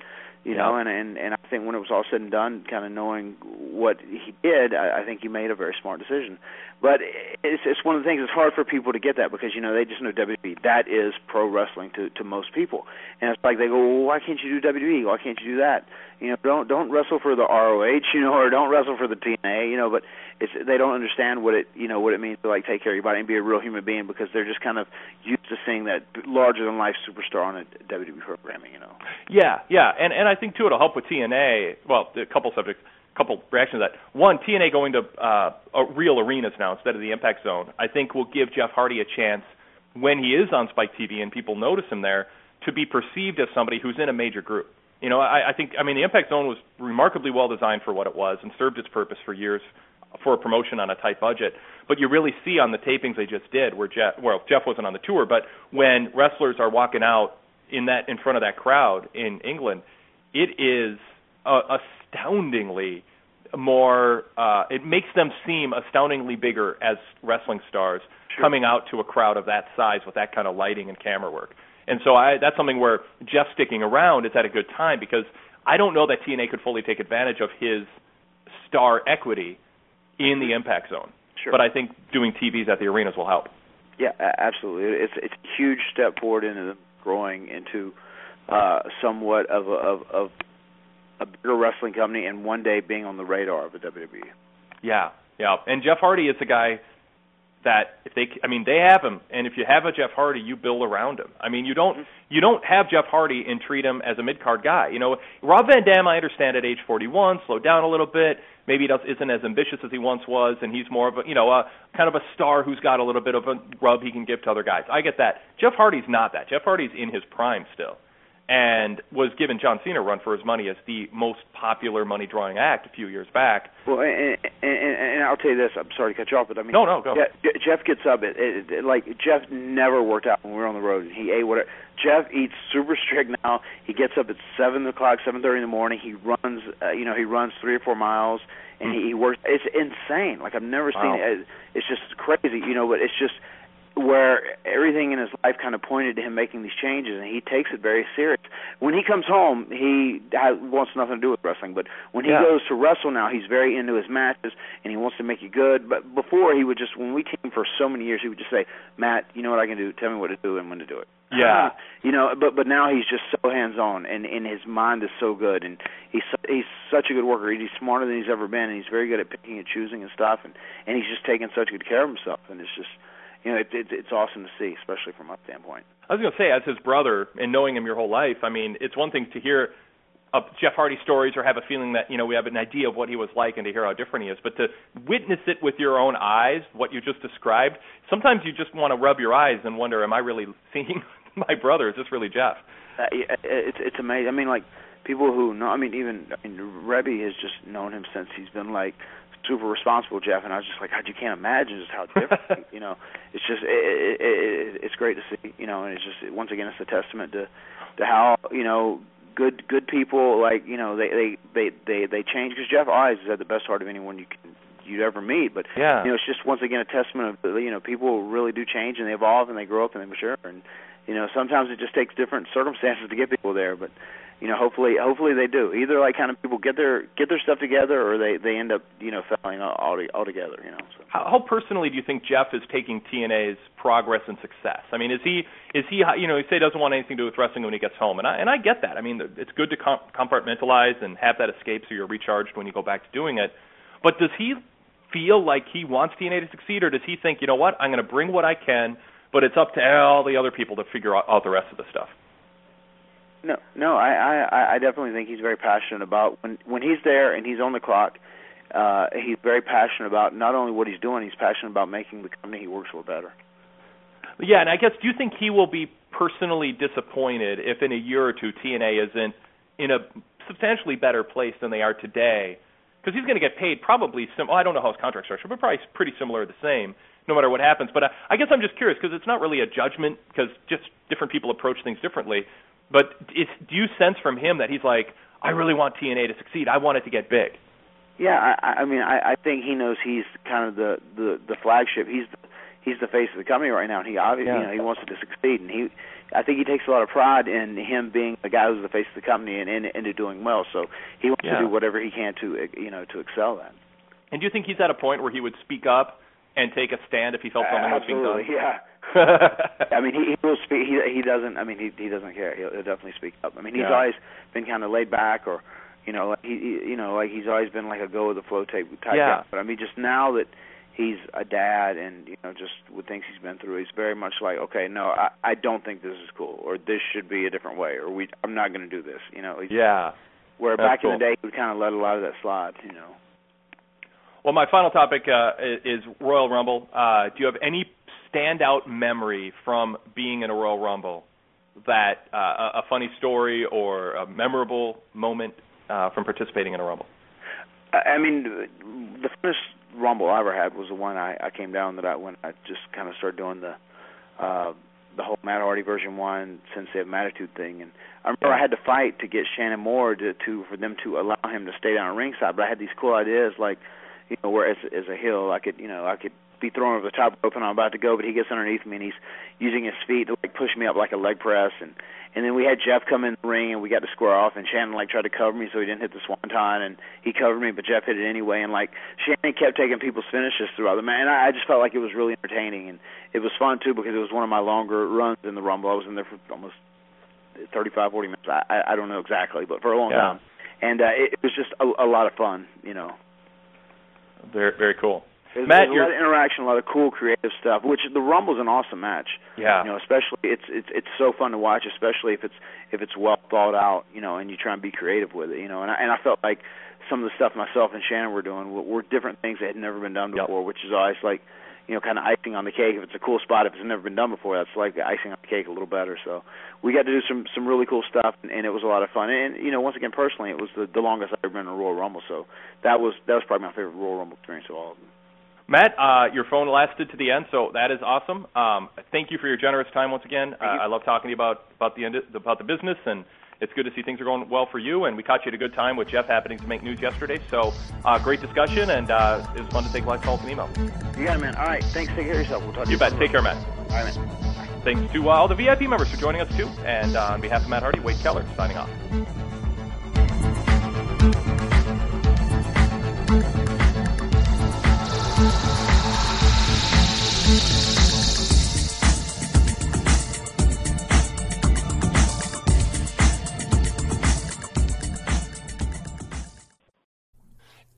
you Yeah. know and and and I think when it was all said and done kind of knowing what he did I, I think he made a very smart decision. But it's it's one of the things it's hard for people to get that because you know they just know WWE that is pro wrestling to to most people. And it's like they go well why can't you do WWE why can't you do that you know don't don't wrestle for the ROH you know or don't wrestle for the TNA you know but it's they don't understand what it you know what it means to like take care of your body and be a real human being because they're just kind of used to seeing that larger than life superstar on a WWE programming you know Yeah, yeah, and and I think too it'll help with TNA. Well, a couple subjects, couple reactions to that. One, TNA going to uh, real arenas now instead of the Impact Zone, I think will give Jeff Hardy a chance when he is on Spike TV and people notice him there to be perceived as somebody who's in a major group. You know, I, I think I mean the Impact Zone was remarkably well designed for what it was and served its purpose for years for a promotion on a tight budget. But you really see on the tapings they just did where Jeff well Jeff wasn't on the tour, but when wrestlers are walking out in that in front of that crowd in England, it is uh, astoundingly more uh it makes them seem astoundingly bigger as wrestling stars coming out to a crowd of that size with that kind of lighting and camera work. And so I that's something where Jeff sticking around is at a good time because I don't know that TNA could fully take advantage of his star equity in the impact zone. Sure. But I think doing TVs at the arenas will help. Yeah, absolutely. It's it's a huge step forward into growing into uh, somewhat of a, of of a bigger wrestling company, and one day being on the radar of the. WWE. Yeah, yeah. And Jeff Hardy is a guy that if they, I mean, they have him, and if you have a Jeff Hardy, you build around him. I mean, you don't mm-hmm. you don't have Jeff Hardy and treat him as a mid card guy. You know, Rob Van Dam, I understand at age 41, slowed down a little bit. Maybe he does, isn't as ambitious as he once was, and he's more of a you know a kind of a star who's got a little bit of a rub he can give to other guys. I get that. Jeff Hardy's not that. Jeff Hardy's in his prime still. And was giving John Cena a run for his money as the most popular money drawing act a few years back. Well, and, and, and I'll tell you this. I'm sorry to cut you off, but I mean, No, no, go. Je- Jeff gets up. It, it, it, like Jeff never worked out when we were on the road. He ate whatever. Jeff eats super strict now. He gets up at seven o'clock, seven thirty in the morning. He runs. Uh, you know, he runs three or four miles, and he, he works. It's insane. Like I've never seen it. It's just crazy. You know, but it's just where everything in his life kind of pointed to him making these changes, and he takes it very serious. When he comes home, he has, wants nothing to do with wrestling. But when he Yeah. goes to wrestle now, he's very into his matches, and he wants to make it good. But before, he would just, when we teamed for so many years, he would just say, "Matt, you know what I can do? Tell me what to do and when to do it." Yeah. you know, but but now he's just so hands on, and and his mind is so good, and he's su- he's such a good worker. He's smarter than he's ever been, and he's very good at picking and choosing and stuff, and and he's just taking such good care of himself, and it's just, you know, it, it, it's awesome to see, especially from my standpoint. I was going to say, as his brother and knowing him your whole life, I mean, it's one thing to hear uh, Jeff Hardy stories or have a feeling that you know we have an idea of what he was like and to hear how different he is, but to witness it with your own eyes, what you just described, sometimes you just want to rub your eyes and wonder, am I really seeing my brother? Is this really Jeff? Uh, it's it's amazing. I mean, like people who know. I mean, even I mean, Reby has just known him since he's been like super responsible, Jeff. And I was just like, God, you can't imagine just how different. you know, it's just it, it, it, it's great to see. You know, and it's just once again, it's a testament to to how you know good good people like you know they they they they they change because Jeff Eyes has had the best heart of anyone you can you'd ever meet. But Yeah. you know, it's just once again a testament of you know people really do change and they evolve and they grow up and they mature and you know sometimes it just takes different circumstances to get people there. But you know, hopefully hopefully they do. Either like kind of people get their get their stuff together or they they end up you know failing all all, all together. You know. So. How, how personally do you think Jeff is taking TNA's progress and success? I mean, is he is he you know he say he doesn't want anything to do with wrestling when he gets home, and I and I get that. I mean, it's good to com- compartmentalize and have that escape so you're recharged when you go back to doing it. But does he feel like he wants TNA to succeed, or does he think, you know what, I'm going to bring what I can, but it's up to all the other people to figure out, out the rest of the stuff? No, no, I, I, I definitely think he's very passionate about when when he's there and he's on the clock. Uh, he's very passionate about not only what he's doing, he's passionate about making the company he works for better. Yeah, and I guess do you think he will be personally disappointed if in a year or two TNA isn't in a substantially better place than they are today? Because he's going to get paid probably sim. Well, I don't know how his contract structure, but probably pretty similar or the same, no matter what happens. But I, I guess I'm just curious because it's not really a judgment because just different people approach things differently. But is, do you sense from him that he's like, I really want TNA to succeed. I want it to get big. Yeah, I, I mean, I, I think he knows he's kind of the the the flagship. He's the, he's the face of the company right now, and he obviously Yeah. you know he wants it to succeed, and he I think he takes a lot of pride in him being the guy who's the face of the company and and into doing well. So he wants Yeah. to do whatever he can to you know to excel at. And do you think he's at a point where he would speak up and take a stand if he felt something was being done? Absolutely, yeah. I mean, he, he will speak. He he doesn't. I mean, he he doesn't care. He'll, he'll definitely speak up. I mean, he's Yeah. always been kind of laid back, or you know, like he, he you know, like he's always been like a go with the flow type type Yeah. guy. But I mean, just now that he's a dad and you know just with things he's been through, he's very much like, okay, no, I I don't think this is cool, or this should be a different way, or we I'm not going to do this. You know, he's, Yeah. Where That's back in the day, he would kind of let a lot of that slide. You know. Well, my final topic uh, is Royal Rumble. Uh, do you have any standout memory from being in a Royal Rumble? That uh, a funny story or a memorable moment uh, from participating in a Rumble? I mean, the first rumble I ever had was the one I, I came down that I when I just kind of started doing the uh the whole Matt Hardy version one Sensei Attitude thing, and I remember I had to fight to get Shannon Moore to, to for them to allow him to stay down ringside. But I had these cool ideas like, you know, where as as a heel I could you know I could be thrown over the top rope and I'm about to go, but he gets underneath me and he's using his feet to like push me up like a leg press and and then we had Jeff come in the ring and we got to square off and Shannon like tried to cover me so he didn't hit the swanton and he covered me but Jeff hit it anyway and like Shannon kept taking people's finishes throughout the match and I, I just felt like it was really entertaining and it was fun too because it was one of my longer runs in the Rumble. I was in there for almost 35, 40 minutes. I I, I don't know exactly, but for a long Yeah. time. And uh, it, it was just a, a lot of fun, you know. Very very cool. There's, Matt, there's a lot of interaction, a lot of cool creative stuff. Which the Rumble's an awesome match. Yeah. You know, especially it's it's it's so fun to watch, especially if it's if it's well thought out. You know, and you try and be creative with it. You know, and I, and I felt like some of the stuff myself and Shannon were doing were, were different things that had never been done before, which is always like, you know, kind of icing on the cake. If it's a cool spot, if it's never been done before, that's like icing on the cake a little better. So we got to do some some really cool stuff, and, and it was a lot of fun. And you know, once again, personally, it was the, the longest I've ever been in a Royal Rumble. So that was that was probably my favorite Royal Rumble experience of all of them. Matt, uh, your phone lasted to the end, so that is awesome. Um, thank you for your generous time once again. Uh, I love talking to you about about the end about the business, and it's good to see things are going well for you. And we caught you at a good time with Jeff happening to make news yesterday. So uh, great discussion, and uh, it was fun to take live calls and emails. You got it, man. All right, thanks. Take care of yourself. We'll talk to You you bet. soon. Take care, Matt. All right, man. Thanks to uh, all the VIP members for joining us too. And uh, on behalf of Matt Hardy, Wade Keller signing off.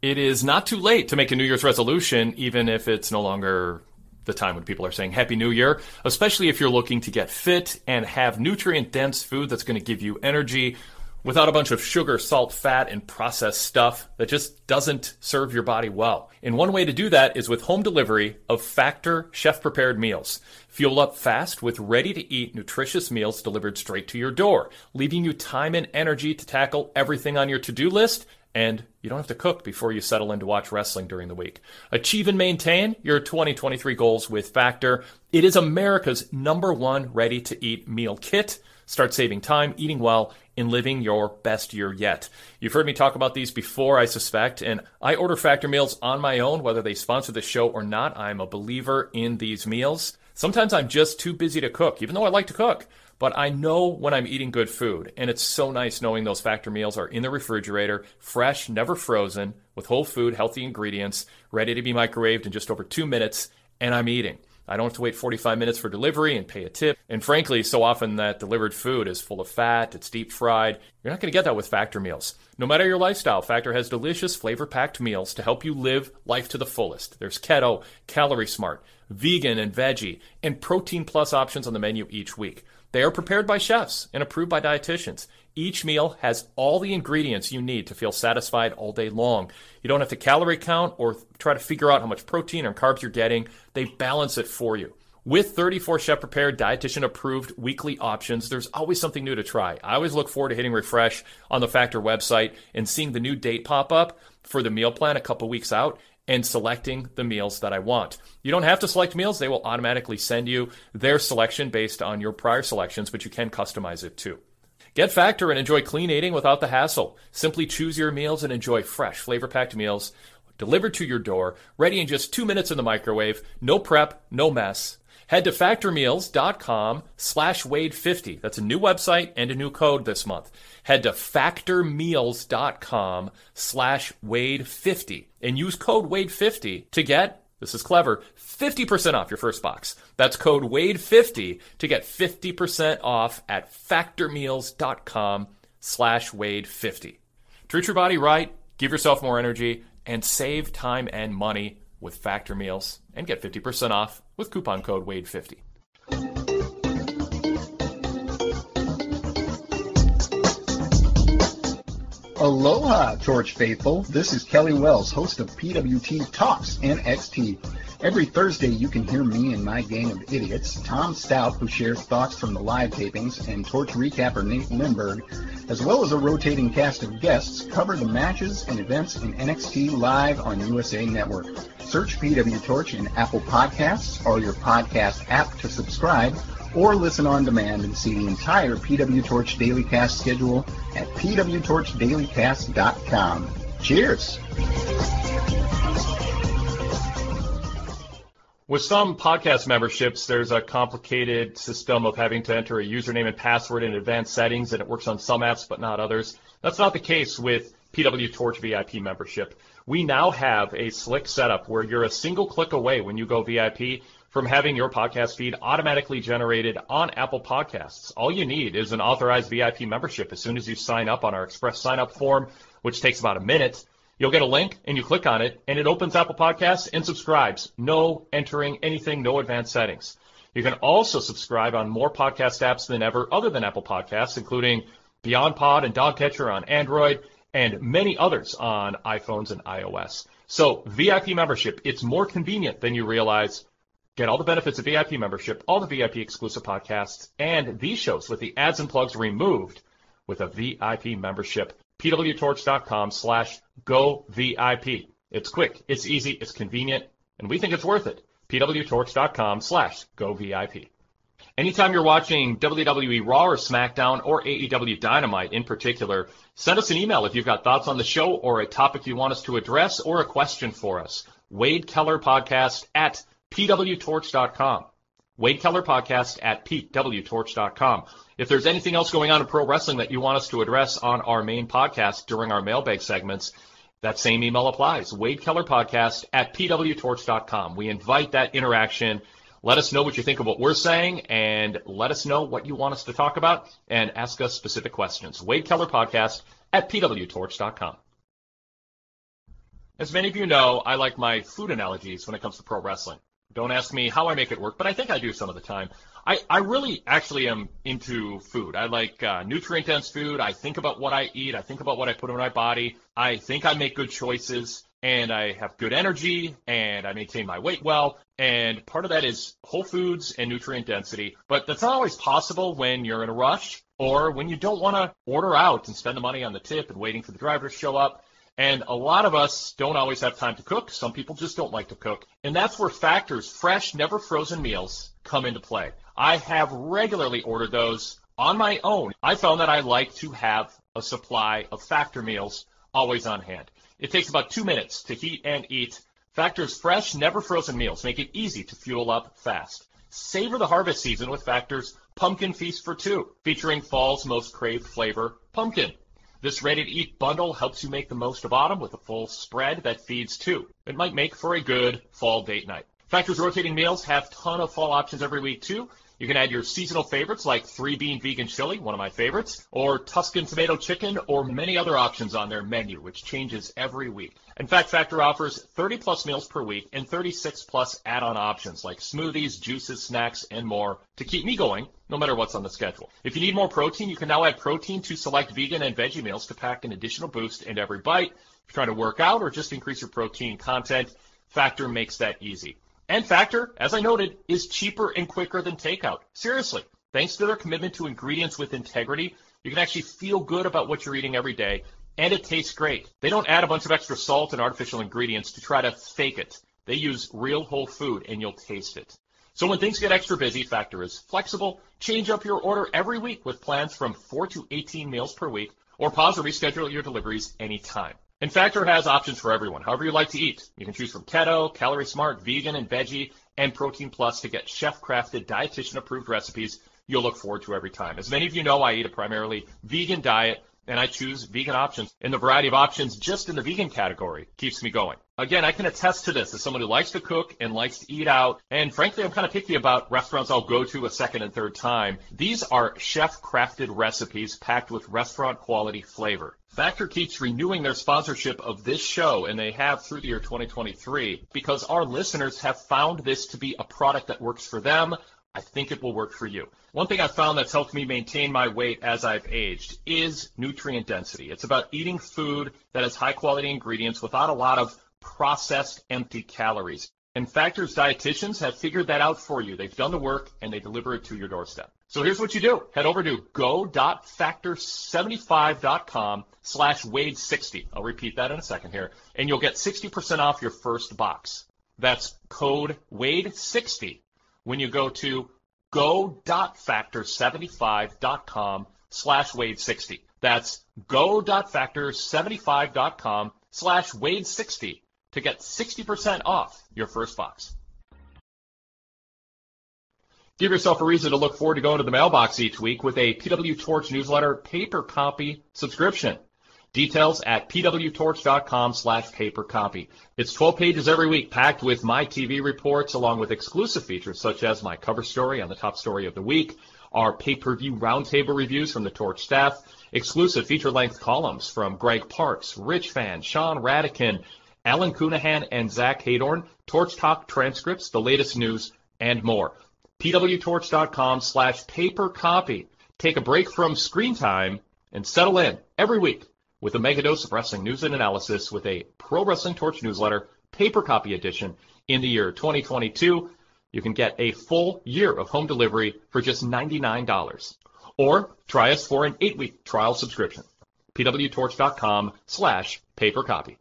It is not too late to make a New Year's resolution, even if it's no longer the time when people are saying Happy New Year, especially if you're looking to get fit and have nutrient dense food that's going to give you energy without a bunch of sugar, salt, fat, and processed stuff that just doesn't serve your body well. And one way to do that is with home delivery of Factor chef prepared meals. Fuel up fast with ready to eat nutritious meals delivered straight to your door, leaving you time and energy to tackle everything on your to do list and you don't have to cook before you settle in to watch wrestling during the week. Achieve and maintain your 2023 goals with Factor. It is America's number one ready to eat meal kit. Start saving time, eating well, and living your best year yet. You've heard me talk about these before, I suspect, and I order Factor meals on my own, whether they sponsor the show or not. I'm a believer in these meals. Sometimes I'm just too busy to cook, even though I like to cook. But I know when I'm eating good food, and it's so nice knowing those factor meals are in the refrigerator, fresh, never frozen, with whole food, healthy ingredients, ready to be microwaved in just over two minutes, and I'm eating. I don't have to wait 45 minutes for delivery and pay a tip. And frankly, so often that delivered food is full of fat, it's deep fried. You're not going to get that with Factor meals. No matter your lifestyle, Factor has delicious, flavor packed meals to help you live life to the fullest. There's keto, calorie smart, vegan and veggie, and protein plus options on the menu each week. They are prepared by chefs and approved by dietitians. Each meal has all the ingredients you need to feel satisfied all day long. You don't have to calorie count or try to figure out how much protein or carbs you're getting. They balance it for you. With 34 chef prepared, dietitian approved weekly options, there's always something new to try. I always look forward to hitting refresh on the Factor website and seeing the new date pop up for the meal plan a couple weeks out and selecting the meals that I want. You don't have to select meals, they will automatically send you their selection based on your prior selections, but you can customize it too. Get Factor and enjoy clean eating without the hassle. Simply choose your meals and enjoy fresh, flavor packed meals delivered to your door, ready in just two minutes in the microwave. No prep, no mess. Head to factormeals.com slash Wade50. That's a new website and a new code this month. Head to factormeals.com slash Wade50 and use code Wade50 to get, this is clever, 50% off your first box. That's code Wade50 to get 50% off at factormeals.com slash Wade50. Treat your body right, give yourself more energy, and save time and money with Factor Meals and get 50% off with coupon code WADE50. Aloha, Torch Faithful. This is Kelly Wells, host of PWT Talks NXT. Every Thursday, you can hear me and my gang of idiots, Tom Stout, who shares thoughts from the live tapings, and Torch recapper Nate Lindberg, as well as a rotating cast of guests, cover the matches and events in NXT live on USA Network. Search PW Torch in Apple Podcasts or your podcast app to subscribe, or listen on demand and see the entire PW Torch Daily Cast schedule at pwtorchdailycast.com. Cheers! With some podcast memberships, there's a complicated system of having to enter a username and password in advanced settings, and it works on some apps but not others. That's not the case with PW Torch VIP membership. We now have a slick setup where you're a single click away when you go VIP from having your podcast feed automatically generated on Apple Podcasts. All you need is an authorized VIP membership as soon as you sign up on our express sign up form, which takes about a minute. You'll get a link and you click on it and it opens Apple Podcasts and subscribes. No entering anything, no advanced settings. You can also subscribe on more podcast apps than ever other than Apple Podcasts, including BeyondPod and DoggCatcher on Android and many others on iPhones and iOS. So VIP membership, it's more convenient than you realize. Get all the benefits of VIP membership, all the VIP exclusive podcasts, and these shows with the ads and plugs removed with a VIP membership. pwtorch.com slash go VIP. It's quick, it's easy, it's convenient, and we think it's worth it. pwtorch.com slash go VIP. Anytime you're watching WWE Raw or SmackDown or AEW Dynamite in particular, send us an email if you've got thoughts on the show or a topic you want us to address or a question for us. Wade Keller Podcast at pwtorch.com. Wade Keller Podcast at pwtorch.com. If there's anything else going on in pro wrestling that you want us to address on our main podcast during our mailbag segments, that same email applies. Wade Keller Podcast at pwtorch.com. We invite that interaction. Let us know what you think of what we're saying and let us know what you want us to talk about and ask us specific questions. Wade Keller Podcast at pwtorch.com. As many of you know, I like my food analogies when it comes to pro wrestling. Don't ask me how I make it work, but I think I do some of the time. I, I really actually am into food. I like uh, nutrient dense food. I think about what I eat. I think about what I put in my body. I think I make good choices and I have good energy and I maintain my weight well. And part of that is whole foods and nutrient density. But that's not always possible when you're in a rush or when you don't want to order out and spend the money on the tip and waiting for the driver to show up. And a lot of us don't always have time to cook. Some people just don't like to cook. And that's where factors, fresh, never frozen meals come into play. I have regularly ordered those on my own. I found that I like to have a supply of factor meals always on hand. It takes about two minutes to heat and eat. Factor's fresh, never frozen meals make it easy to fuel up fast. Savor the harvest season with Factor's Pumpkin Feast for Two, featuring fall's most craved flavor, pumpkin. This ready-to-eat bundle helps you make the most of autumn with a full spread that feeds two. It might make for a good fall date night. Factor's rotating meals have ton of fall options every week too. You can add your seasonal favorites like three bean vegan chili, one of my favorites, or Tuscan tomato chicken, or many other options on their menu, which changes every week. In fact, Factor offers 30 plus meals per week and 36 plus add-on options like smoothies, juices, snacks, and more to keep me going no matter what's on the schedule. If you need more protein, you can now add protein to select vegan and veggie meals to pack an additional boost in every bite. If you're trying to work out or just increase your protein content, Factor makes that easy. And Factor, as I noted, is cheaper and quicker than takeout. Seriously, thanks to their commitment to ingredients with integrity, you can actually feel good about what you're eating every day, and it tastes great. They don't add a bunch of extra salt and artificial ingredients to try to fake it. They use real whole food, and you'll taste it. So when things get extra busy, Factor is flexible. Change up your order every week with plans from 4 to 18 meals per week, or pause or reschedule your deliveries anytime. And Factor has options for everyone, however you like to eat. You can choose from keto, calorie smart, vegan, and veggie, and protein plus to get chef crafted, dietitian approved recipes you'll look forward to every time. As many of you know, I eat a primarily vegan diet and I choose vegan options. And the variety of options just in the vegan category keeps me going. Again, I can attest to this as someone who likes to cook and likes to eat out. And frankly, I'm kind of picky about restaurants I'll go to a second and third time. These are chef crafted recipes packed with restaurant quality flavor. Factor keeps renewing their sponsorship of this show, and they have through the year 2023 because our listeners have found this to be a product that works for them. I think it will work for you. One thing I've found that's helped me maintain my weight as I've aged is nutrient density. It's about eating food that has high quality ingredients without a lot of processed empty calories. And Factor's dietitians have figured that out for you. They've done the work and they deliver it to your doorstep. So here's what you do. Head over to go.factor75.com slash wade60. I'll repeat that in a second here. And you'll get 60% off your first box. That's code WADE60 when you go to go.factor75.com slash wade60. That's go.factor75.com slash wade60 to get 60% off your first box. Give yourself a reason to look forward to going to the mailbox each week with a PW Torch newsletter paper copy subscription. Details at pwtorch.com slash paper copy. It's 12 pages every week packed with my TV reports along with exclusive features such as my cover story on the top story of the week, our pay-per-view roundtable reviews from the Torch staff, exclusive feature-length columns from Greg Parks, Rich Fann, Sean Radican, Alan Counihan, and Zach Heydorn, Torch Talk transcripts, the latest news, and more pwtorch.com slash paper copy. Take a break from screen time and settle in every week with a mega dose of wrestling news and analysis with a Pro Wrestling Torch newsletter, paper copy edition in the year 2022. you can get a full year of home delivery for just $99. Or try us for an eight-week trial subscription. pwtorch.com slash papercopy.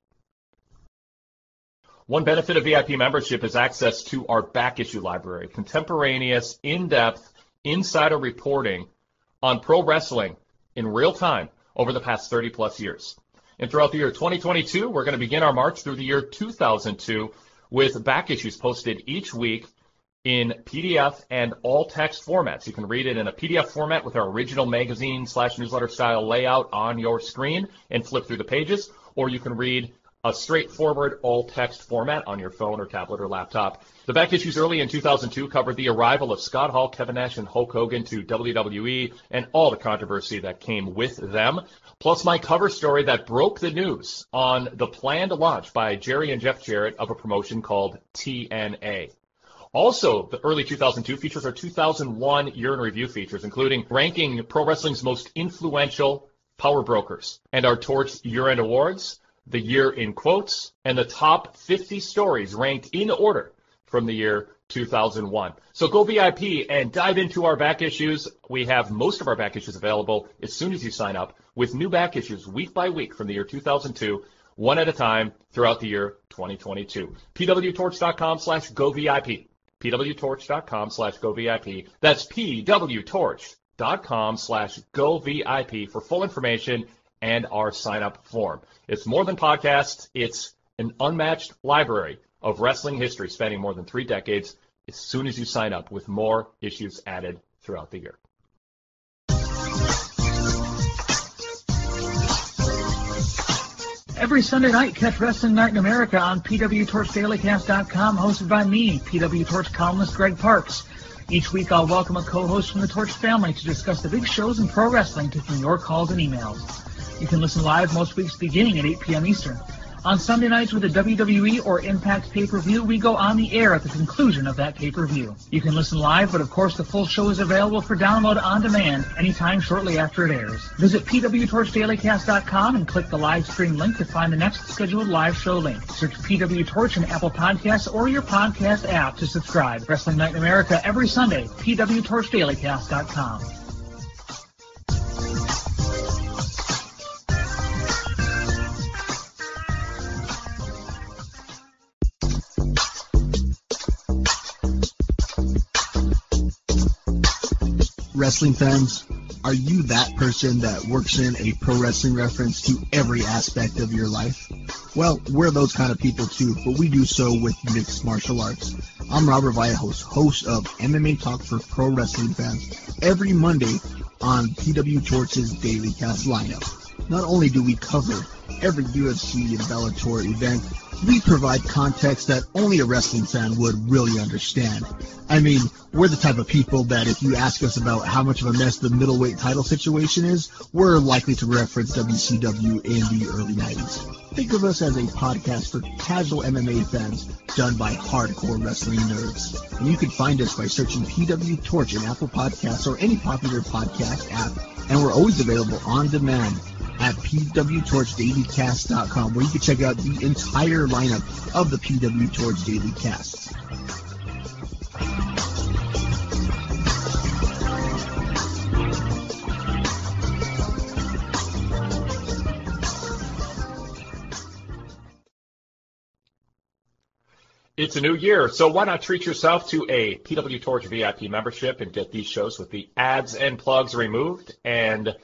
One benefit of VIP membership is access to our back issue library, contemporaneous, in-depth, insider reporting on pro wrestling in real time over the past 30 plus years. And throughout the year 2022, we're going to begin our march through the year 2002 with back issues posted each week in PDF and all text formats. You can read it in a PDF format with our original magazine slash newsletter style layout on your screen and flip through the pages, or you can read a straightforward all text format on your phone or tablet or laptop. The back issues early in 2002 covered the arrival of Scott Hall, Kevin Nash, and Hulk Hogan to WWE and all the controversy that came with them, plus my cover story that broke the news on the planned launch by Jerry and Jeff Jarrett of a promotion called TNA. Also, the early 2002 features are 2001 year in review features, including ranking pro wrestling's most influential power brokers and our Torch year-end awards, the year in quotes, and the top 50 stories ranked in order from the year 2001. So go VIP and dive into our back issues. We have most of our back issues available as soon as you sign up with new back issues week by week from the year 2002, one at a time throughout the year 2022. pwtorch.com slash go VIP. pwtorch.com slash go VIP. That's pwtorch.com slash go VIP for full information and our sign up form. It's more than podcasts. It's an unmatched library of wrestling history spanning more than three decades as soon as you sign up with more issues added throughout the year. Every Sunday night, catch Wrestling Night in America on PWTorchDailyCast.com, hosted by me, PW Torch columnist Greg Parks. Each week, I'll welcome a co-host from the Torch family to discuss the big shows in pro wrestling, taking your calls and emails. You can listen live most weeks beginning at 8 p.m. Eastern. On Sunday nights with a WWE or Impact pay-per-view, we go on the air at the conclusion of that pay-per-view. You can listen live, but of course the full show is available for download on demand anytime shortly after it airs. Visit pwtorchdailycast.com and click the live stream link to find the next scheduled live show link. Search PW Torch in Apple Podcasts or your podcast app to subscribe. Wrestling Night in America every Sunday, pwtorchdailycast.com. Wrestling fans, are you that person that works in a pro wrestling reference to every aspect of your life? Well, we're those kind of people too, but we do so with mixed martial arts. I'm Robert Vallejos, host of MMA Talk for Pro Wrestling Fans, every Monday on PW Torch's Daily Cast lineup. Not only do we cover every UFC and Bellator event, we provide context that only a wrestling fan would really understand. I mean, we're the type of people that if you ask us about how much of a mess the middleweight title situation is, we're likely to reference WCW in the early 90s. Think of us as a podcast for casual MMA fans done by hardcore wrestling nerds. And you can find us by searching PW Torch in Apple Podcasts or any popular podcast app. And we're always available on demand at pwtorchdailycast.com where you can check out the entire lineup of the PW Torch Daily Casts. It's a new year, so why not treat yourself to a PW Torch VIP membership and get these shows with the ads and plugs removed and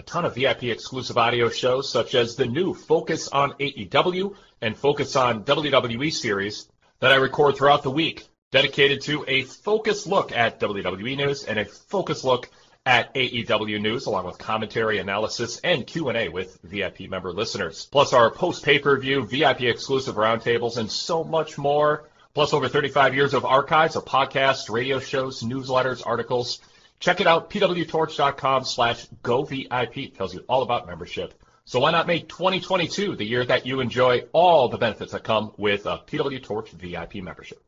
a ton of VIP exclusive audio shows such as the new Focus on AEW and Focus on WWE series that I record throughout the week, dedicated to a focused look at WWE news and a focused look at AEW news, along with commentary, analysis, and Q&A with VIP member listeners. Plus our post pay-per-view VIP exclusive roundtables and so much more. Plus over 35 years of archives of podcasts, radio shows, newsletters, articles. Check it out, pwtorch.com slash go govip. Tells you all about membership. So why not make 2022 the year that you enjoy all the benefits that come with a PW Torch VIP membership?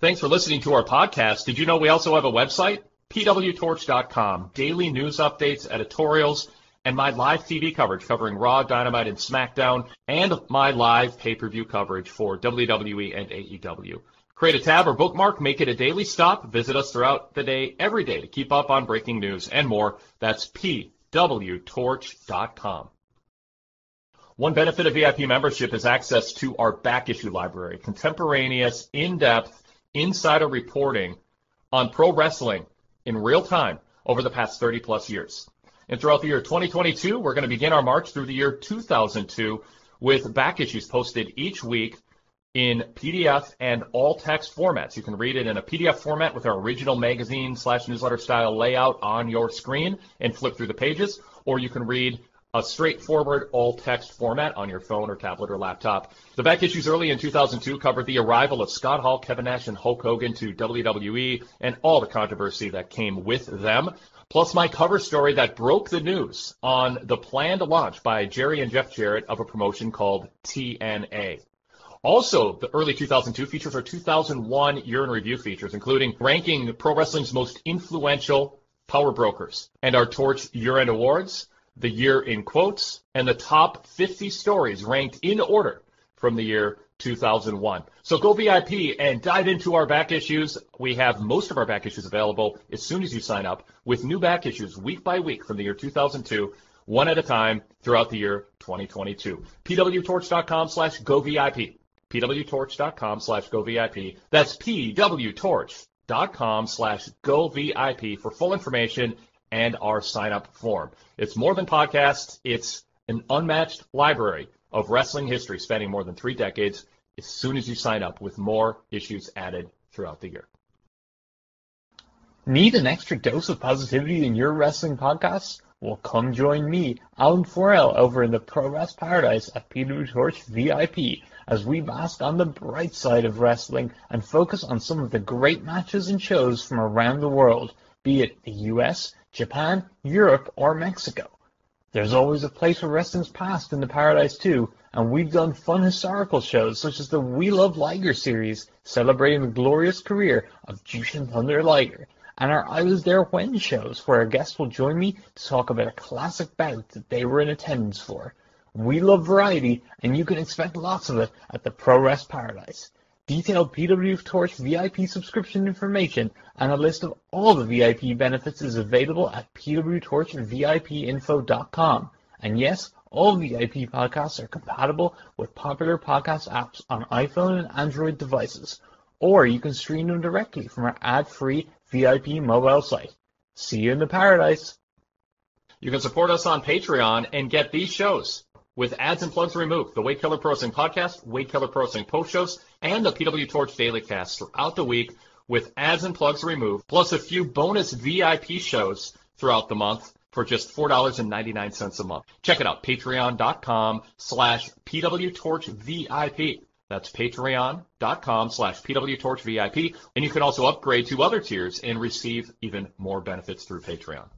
Thanks for listening to our podcast. Did you know we also have a website? pwtorch.com. Daily news updates, editorials, and my live TV coverage covering Raw, Dynamite, and SmackDown, and my live pay-per-view coverage for WWE and AEW. Create a tab or bookmark, make it a daily stop. Visit us throughout the day, every day, to keep up on breaking news and more. That's pwtorch.com. One benefit of VIP membership is access to our back issue library, contemporaneous, in-depth, insider reporting on pro wrestling in real time over the past 30 plus years. And throughout the year 2022, we're going to begin our march through the year 2002 with back issues posted each week in PDF and all text formats. You can read it in a PDF format with our original magazine slash newsletter style layout on your screen and flip through the pages, or you can read a straightforward all text format on your phone or tablet or laptop. The back issues early in 2002 covered the arrival of Scott Hall, Kevin Nash, and Hulk Hogan to WWE and all the controversy that came with them. Plus my cover story that broke the news on the planned launch by Jerry and Jeff Jarrett of a promotion called TNA. Also, the early 2002 features are 2001 year in review features, including ranking pro wrestling's most influential power brokers and our Torch year end awards, the year in quotes, and the top 50 stories ranked in order from the year 2001. So go VIP and dive into our back issues. We have most of our back issues available as soon as you sign up with new back issues week by week from the year 2002, one at a time throughout the year 2022. pwtorch.com slash pwtorch.com slash go VIP. That's pwtorch.com slash go VIP for full information and our sign up form. It's more than podcasts. It's an unmatched library of wrestling history spanning more than three decades as soon as you sign up with more issues added throughout the year. Need an extra dose of positivity in your wrestling podcasts? Well, come join me, Alan4L, over in the Pro Wrest Paradise at PW Torch VIP as we bask on the bright side of wrestling and focus on some of the great matches and shows from around the world, be it the US, Japan, Europe, or Mexico. There's always a place for wrestling's past in the Paradise too, and we've done fun historical shows such as the We Love Liger series, celebrating the glorious career of Jushin Thunder Liger, and our I Was There When shows, where our guests will join me to talk about a classic bout that they were in attendance for. We love variety, and you can expect lots of it at the Pro Wrest Paradise. Detailed PW Torch VIP subscription information and a list of all the VIP benefits is available at pwtorchvipinfo.com. And yes, all VIP podcasts are compatible with popular podcast apps on iPhone and Android devices, or you can stream them directly from our ad-free VIP mobile site. See you in the paradise. You can support us on Patreon and get these shows with ads and plugs removed. The Wade Keller Pro Wrestling Podcast, Wade Keller Pro Wrestling Post Shows, and the PW Torch Daily Cast throughout the week with ads and plugs removed, plus a few bonus VIP shows throughout the month for just $4.99 a month. Check it out, patreon.com slash pwtorchvip. That's patreon.com slash pwtorchvip. And you can also upgrade to other tiers and receive even more benefits through Patreon.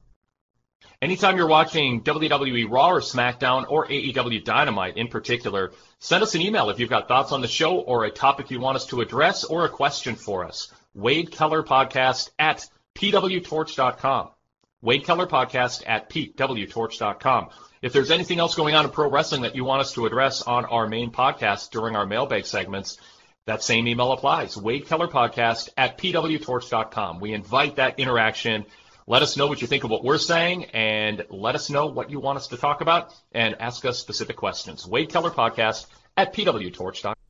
Anytime you're watching WWE Raw or SmackDown or AEW Dynamite in particular, send us an email if you've got thoughts on the show or a topic you want us to address or a question for us. Wade Keller Podcast at pwtorch.com. Wade Keller Podcast at pwtorch.com. If there's anything else going on in pro wrestling that you want us to address on our main podcast during our mailbag segments, that same email applies. Wade Keller Podcast at pwtorch.com. We invite that interaction. Let us know what you think of what we're saying and let us know what you want us to talk about and ask us specific questions. Wade Keller Podcast at pwtorch.com.